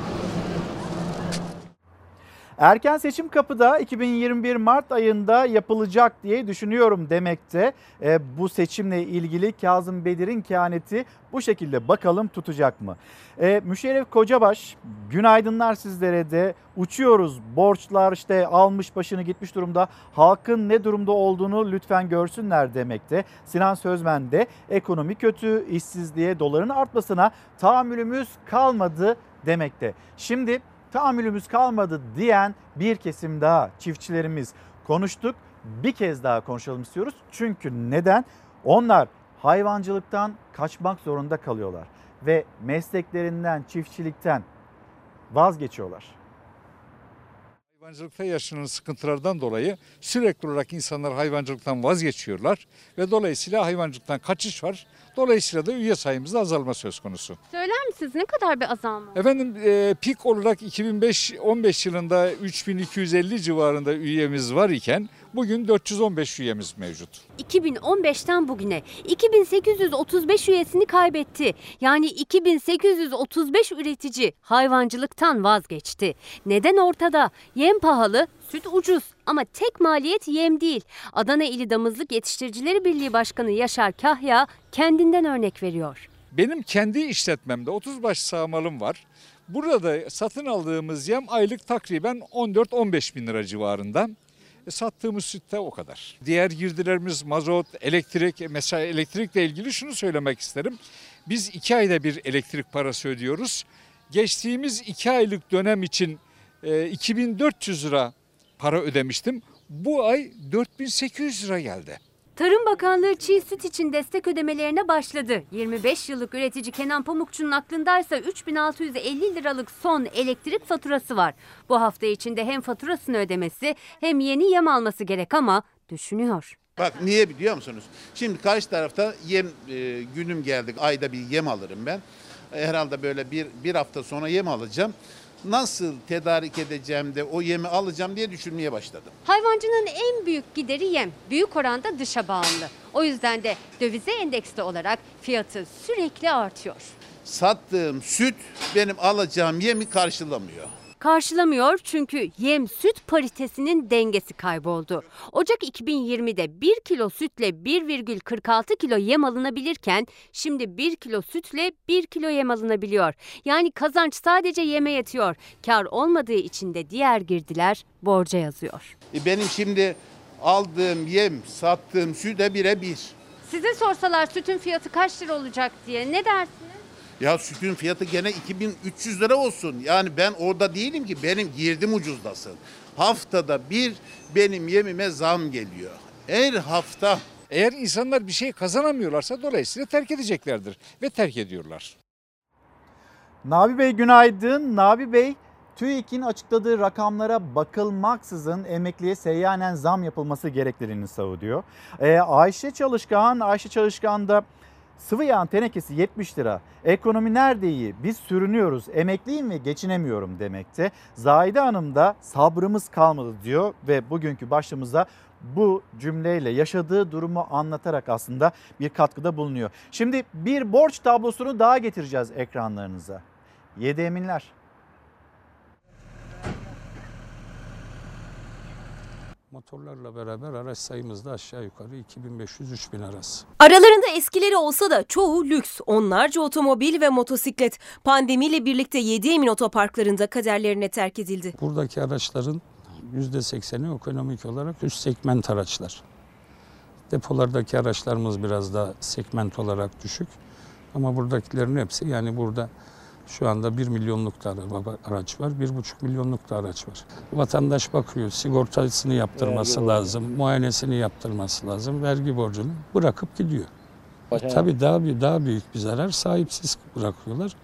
Erken seçim kapıda 2021 Mart ayında yapılacak diye düşünüyorum demekte. E, bu seçimle ilgili Kazım Bedir'in kehaneti bu şekilde bakalım tutacak mı? E, Müşerref Kocabaş günaydınlar sizlere de uçuyoruz borçlar işte almış başını gitmiş durumda halkın ne durumda olduğunu lütfen görsünler demekte. Sinan Sözmen de ekonomi kötü işsizliğe doların artmasına tahammülümüz kalmadı demekte. Şimdi tahammülümüz kalmadı diyen bir kesim daha çiftçilerimiz konuştuk. Bir kez daha konuşalım istiyoruz. Çünkü neden? Onlar hayvancılıktan kaçmak zorunda kalıyorlar ve mesleklerinden, çiftçilikten vazgeçiyorlar. Hayvancılıkta yaşanan sıkıntılardan dolayı sürekli olarak insanlar hayvancılıktan vazgeçiyorlar ve dolayısıyla hayvancılıktan kaçış var. Dolayısıyla da üye sayımızda azalma söz konusu. Söyler misiniz ne kadar bir azalma? Efendim e, pik olarak 2005-15 yılında 3250 civarında üyemiz var iken bugün 415 üyemiz mevcut. 2015'ten bugüne 2835 üyesini kaybetti. Yani 2835 üretici hayvancılıktan vazgeçti. Neden ortada? Yem pahalı, süt ucuz ama tek maliyet yem değil. Adana İli Damızlık Yetiştiricileri Birliği Başkanı Yaşar Kahya kendinden örnek veriyor. Benim kendi işletmemde 30 baş sağmalım var. Burada satın aldığımız yem aylık takriben 14-15 bin lira civarında. E, sattığımız süt de o kadar. Diğer girdilerimiz mazot, elektrik. Mesela elektrikle ilgili şunu söylemek isterim. Biz iki ayda bir elektrik parası ödüyoruz. Geçtiğimiz iki aylık dönem için e, 2400 lira para ödemiştim. Bu ay 4800 lira geldi. Tarım Bakanlığı çiğ süt için destek ödemelerine başladı. 25 yıllık üretici Kenan Pamukçu'nun aklındaysa 3650 liralık son elektrik faturası var. Bu hafta içinde hem faturasını ödemesi hem yeni yem alması gerek ama düşünüyor. Bak niye biliyor musunuz? Şimdi karşı tarafta yem e, günüm geldik ayda bir yem alırım ben. E, Herhalde böyle bir, bir hafta sonra yem alacağım. Nasıl tedarik edeceğim de o yemi alacağım diye düşünmeye başladım. Hayvancının en büyük gideri yem. Büyük oranda dışa bağımlı. O yüzden de dövize endeksli olarak fiyatı sürekli artıyor. Sattığım süt benim alacağım yemi karşılamıyor. Karşılamıyor çünkü yem süt paritesinin dengesi kayboldu. Ocak 2020'de 1 kilo sütle 1,46 kilo yem alınabilirken şimdi 1 kilo sütle 1 kilo yem alınabiliyor. Yani kazanç sadece yeme yetiyor. Kar olmadığı için de diğer girdiler borca yazıyor. E benim şimdi aldığım yem, sattığım süte birebir. Size sorsalar sütün fiyatı kaç lira olacak diye ne dersiniz? Ya sütün fiyatı gene 2300 lira olsun. Yani ben orada değilim ki benim girdim ucuzdasın. Haftada bir benim yemime zam geliyor. Her hafta. Eğer insanlar bir şey kazanamıyorlarsa dolayısıyla terk edeceklerdir ve terk ediyorlar. Nabi Bey günaydın. Nabi Bey TÜİK'in açıkladığı rakamlara bakılmaksızın emekliye seyyanen zam yapılması gerektiğini savunuyor. Ee, Ayşe Çalışkan, Ayşe Çalışkan da sıvı yağın tenekesi 70 lira. Ekonomi nerede iyi? Biz sürünüyoruz. Emekliyim ve geçinemiyorum demekte. Zahide Hanım da sabrımız kalmadı diyor ve bugünkü başlığımıza bu cümleyle yaşadığı durumu anlatarak aslında bir katkıda bulunuyor. Şimdi bir borç tablosunu daha getireceğiz ekranlarınıza. Yedi eminler. Motorlarla beraber araç sayımız da aşağı yukarı 2500-3000 arası. Aralarında eskileri olsa da çoğu lüks. Onlarca otomobil ve motosiklet. Pandemiyle birlikte 7 Emin otoparklarında kaderlerine terk edildi. Buradaki araçların %80'i ekonomik olarak üst segment araçlar. Depolardaki araçlarımız biraz daha segment olarak düşük. Ama buradakilerin hepsi yani burada şu anda 1 milyonluk da araç var, 1,5 milyonluk da araç var. Vatandaş bakıyor, sigortasını yaptırması lazım, muayenesini yaptırması lazım, vergi borcunu bırakıp gidiyor. Tabii daha bir daha büyük bir zarar sahipsiz bırakıyorlar.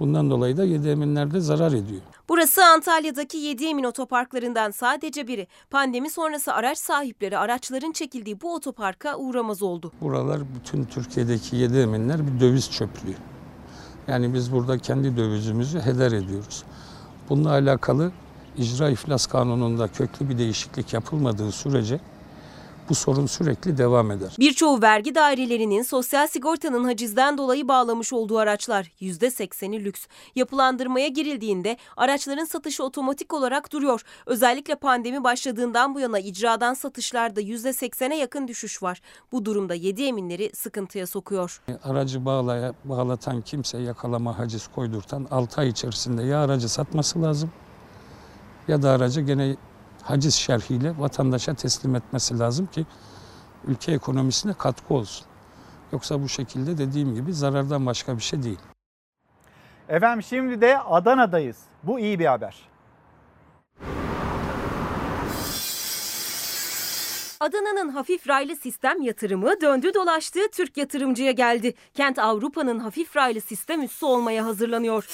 Bundan dolayı da yedi eminler de zarar ediyor. Burası Antalya'daki 7 Emin otoparklarından sadece biri. Pandemi sonrası araç sahipleri araçların çekildiği bu otoparka uğramaz oldu. Buralar bütün Türkiye'deki yedi eminler bir döviz çöplüğü. Yani biz burada kendi dövizimizi heder ediyoruz. Bununla alakalı icra iflas kanununda köklü bir değişiklik yapılmadığı sürece bu sorun sürekli devam eder. Birçoğu vergi dairelerinin sosyal sigortanın hacizden dolayı bağlamış olduğu araçlar %80'i lüks. Yapılandırmaya girildiğinde araçların satışı otomatik olarak duruyor. Özellikle pandemi başladığından bu yana icradan satışlarda %80'e yakın düşüş var. Bu durumda 7 eminleri sıkıntıya sokuyor. Aracı bağlaya, bağlatan kimse yakalama haciz koydurtan 6 ay içerisinde ya aracı satması lazım ya da aracı gene haciz şerhiyle vatandaşa teslim etmesi lazım ki ülke ekonomisine katkı olsun. Yoksa bu şekilde dediğim gibi zarardan başka bir şey değil. Efendim şimdi de Adana'dayız. Bu iyi bir haber. Adana'nın hafif raylı sistem yatırımı döndü dolaştı Türk yatırımcıya geldi. Kent Avrupa'nın hafif raylı sistem üssü olmaya hazırlanıyor.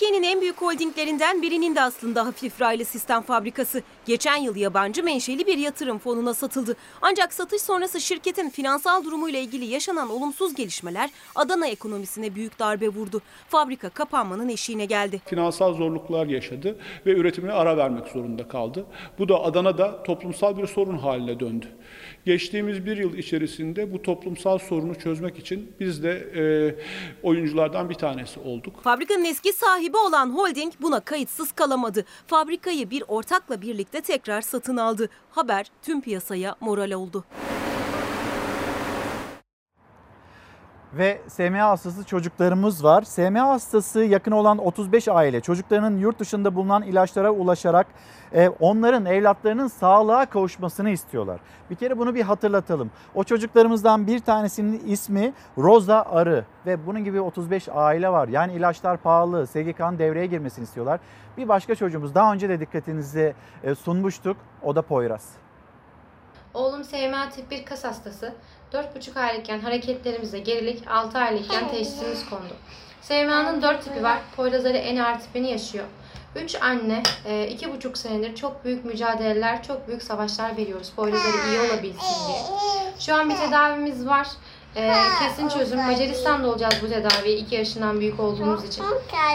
Türkiye'nin en büyük holdinglerinden birinin de aslında hafif raylı sistem fabrikası. Geçen yıl yabancı menşeli bir yatırım fonuna satıldı. Ancak satış sonrası şirketin finansal durumuyla ilgili yaşanan olumsuz gelişmeler Adana ekonomisine büyük darbe vurdu. Fabrika kapanmanın eşiğine geldi. finansal zorluklar yaşadı ve üretimine ara vermek zorunda kaldı. Bu da Adana'da toplumsal bir sorun haline döndü. Geçtiğimiz bir yıl içerisinde bu toplumsal sorunu çözmek için biz de e, oyunculardan bir tanesi olduk. Fabrikanın eski sahibi olan holding buna kayıtsız kalamadı. Fabrikayı bir ortakla birlikte tekrar satın aldı. Haber tüm piyasaya moral oldu. Ve SMA hastası çocuklarımız var. SMA hastası yakın olan 35 aile çocuklarının yurt dışında bulunan ilaçlara ulaşarak e, onların evlatlarının sağlığa kavuşmasını istiyorlar. Bir kere bunu bir hatırlatalım. O çocuklarımızdan bir tanesinin ismi Roza Arı ve bunun gibi 35 aile var. Yani ilaçlar pahalı, SGK'nın devreye girmesini istiyorlar. Bir başka çocuğumuz daha önce de dikkatinize e, sunmuştuk. O da Poyraz. Oğlum SMA tip 1 kas hastası. 4,5 aylıkken hareketlerimize gerilik, 6 aylıkken teşhisimiz kondu. SMA'nın 4 tipi var. Poyrazarı en ağır tipini yaşıyor. 3 anne, 2,5 senedir çok büyük mücadeleler, çok büyük savaşlar veriyoruz. Poyrazarı iyi olabilsin diye. Şu an bir tedavimiz var. E, kesin çözüm. Macaristan'da olacağız bu tedaviye 2 yaşından büyük olduğumuz için.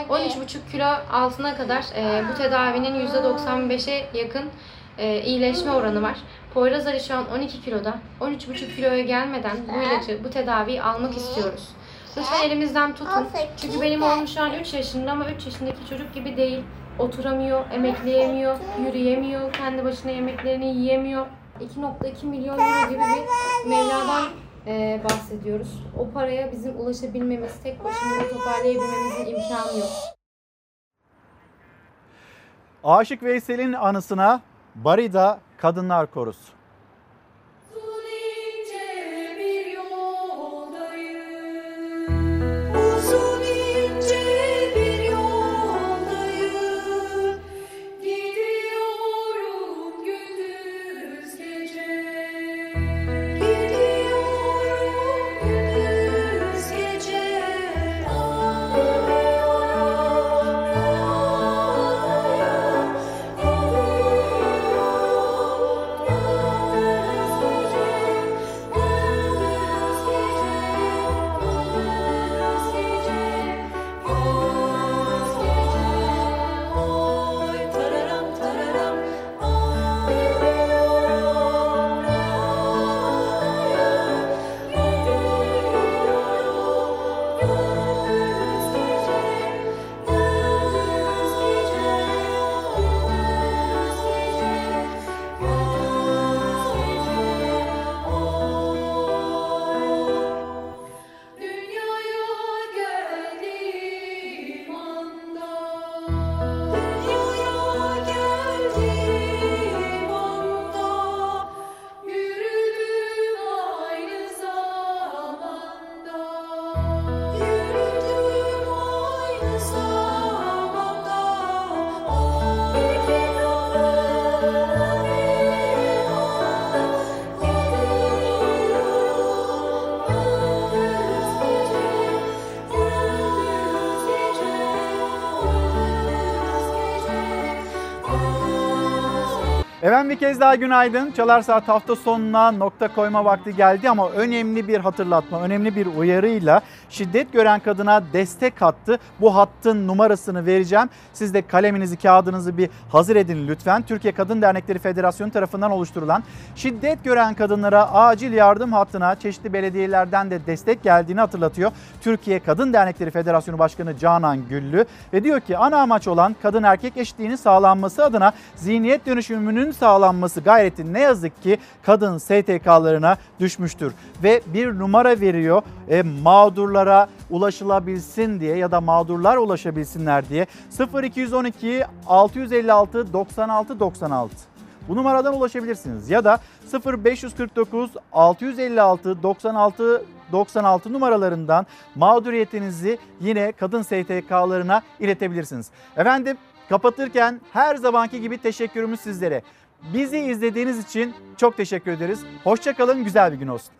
13,5 kilo altına kadar e, bu tedavinin %95'e yakın e, iyileşme oranı var. Poyraz Ali şu an 12 kiloda. 13,5 kiloya gelmeden bu ilacı, bu tedaviyi almak istiyoruz. Lütfen elimizden tutun. Çünkü benim oğlum şu an 3 yaşında ama 3 yaşındaki çocuk gibi değil. Oturamıyor, emekleyemiyor, yürüyemiyor, kendi başına yemeklerini yiyemiyor. 2.2 milyon euro gibi bir mevladan e, bahsediyoruz. O paraya bizim ulaşabilmemiz, tek başımıza toparlayabilmemizin imkanı yok. Aşık Veysel'in anısına Barida Kadınlar Korusu. Efendim bir kez daha günaydın. Çalar Saat hafta sonuna nokta koyma vakti geldi ama önemli bir hatırlatma, önemli bir uyarıyla şiddet gören kadına destek hattı. Bu hattın numarasını vereceğim. Siz de kaleminizi, kağıdınızı bir hazır edin lütfen. Türkiye Kadın Dernekleri Federasyonu tarafından oluşturulan şiddet gören kadınlara acil yardım hattına çeşitli belediyelerden de destek geldiğini hatırlatıyor. Türkiye Kadın Dernekleri Federasyonu Başkanı Canan Güllü ve diyor ki ana amaç olan kadın erkek eşitliğinin sağlanması adına zihniyet dönüşümünün sağlanması gayreti ne yazık ki kadın STK'larına düşmüştür. Ve bir numara veriyor e, mağdurlara ulaşılabilsin diye ya da mağdurlar ulaşabilsinler diye 0212 656 96 96. Bu numaradan ulaşabilirsiniz ya da 0549 656 96 96 numaralarından mağduriyetinizi yine kadın STK'larına iletebilirsiniz. Efendim kapatırken her zamanki gibi teşekkürümüz sizlere. Bizi izlediğiniz için çok teşekkür ederiz. Hoşçakalın, güzel bir gün olsun.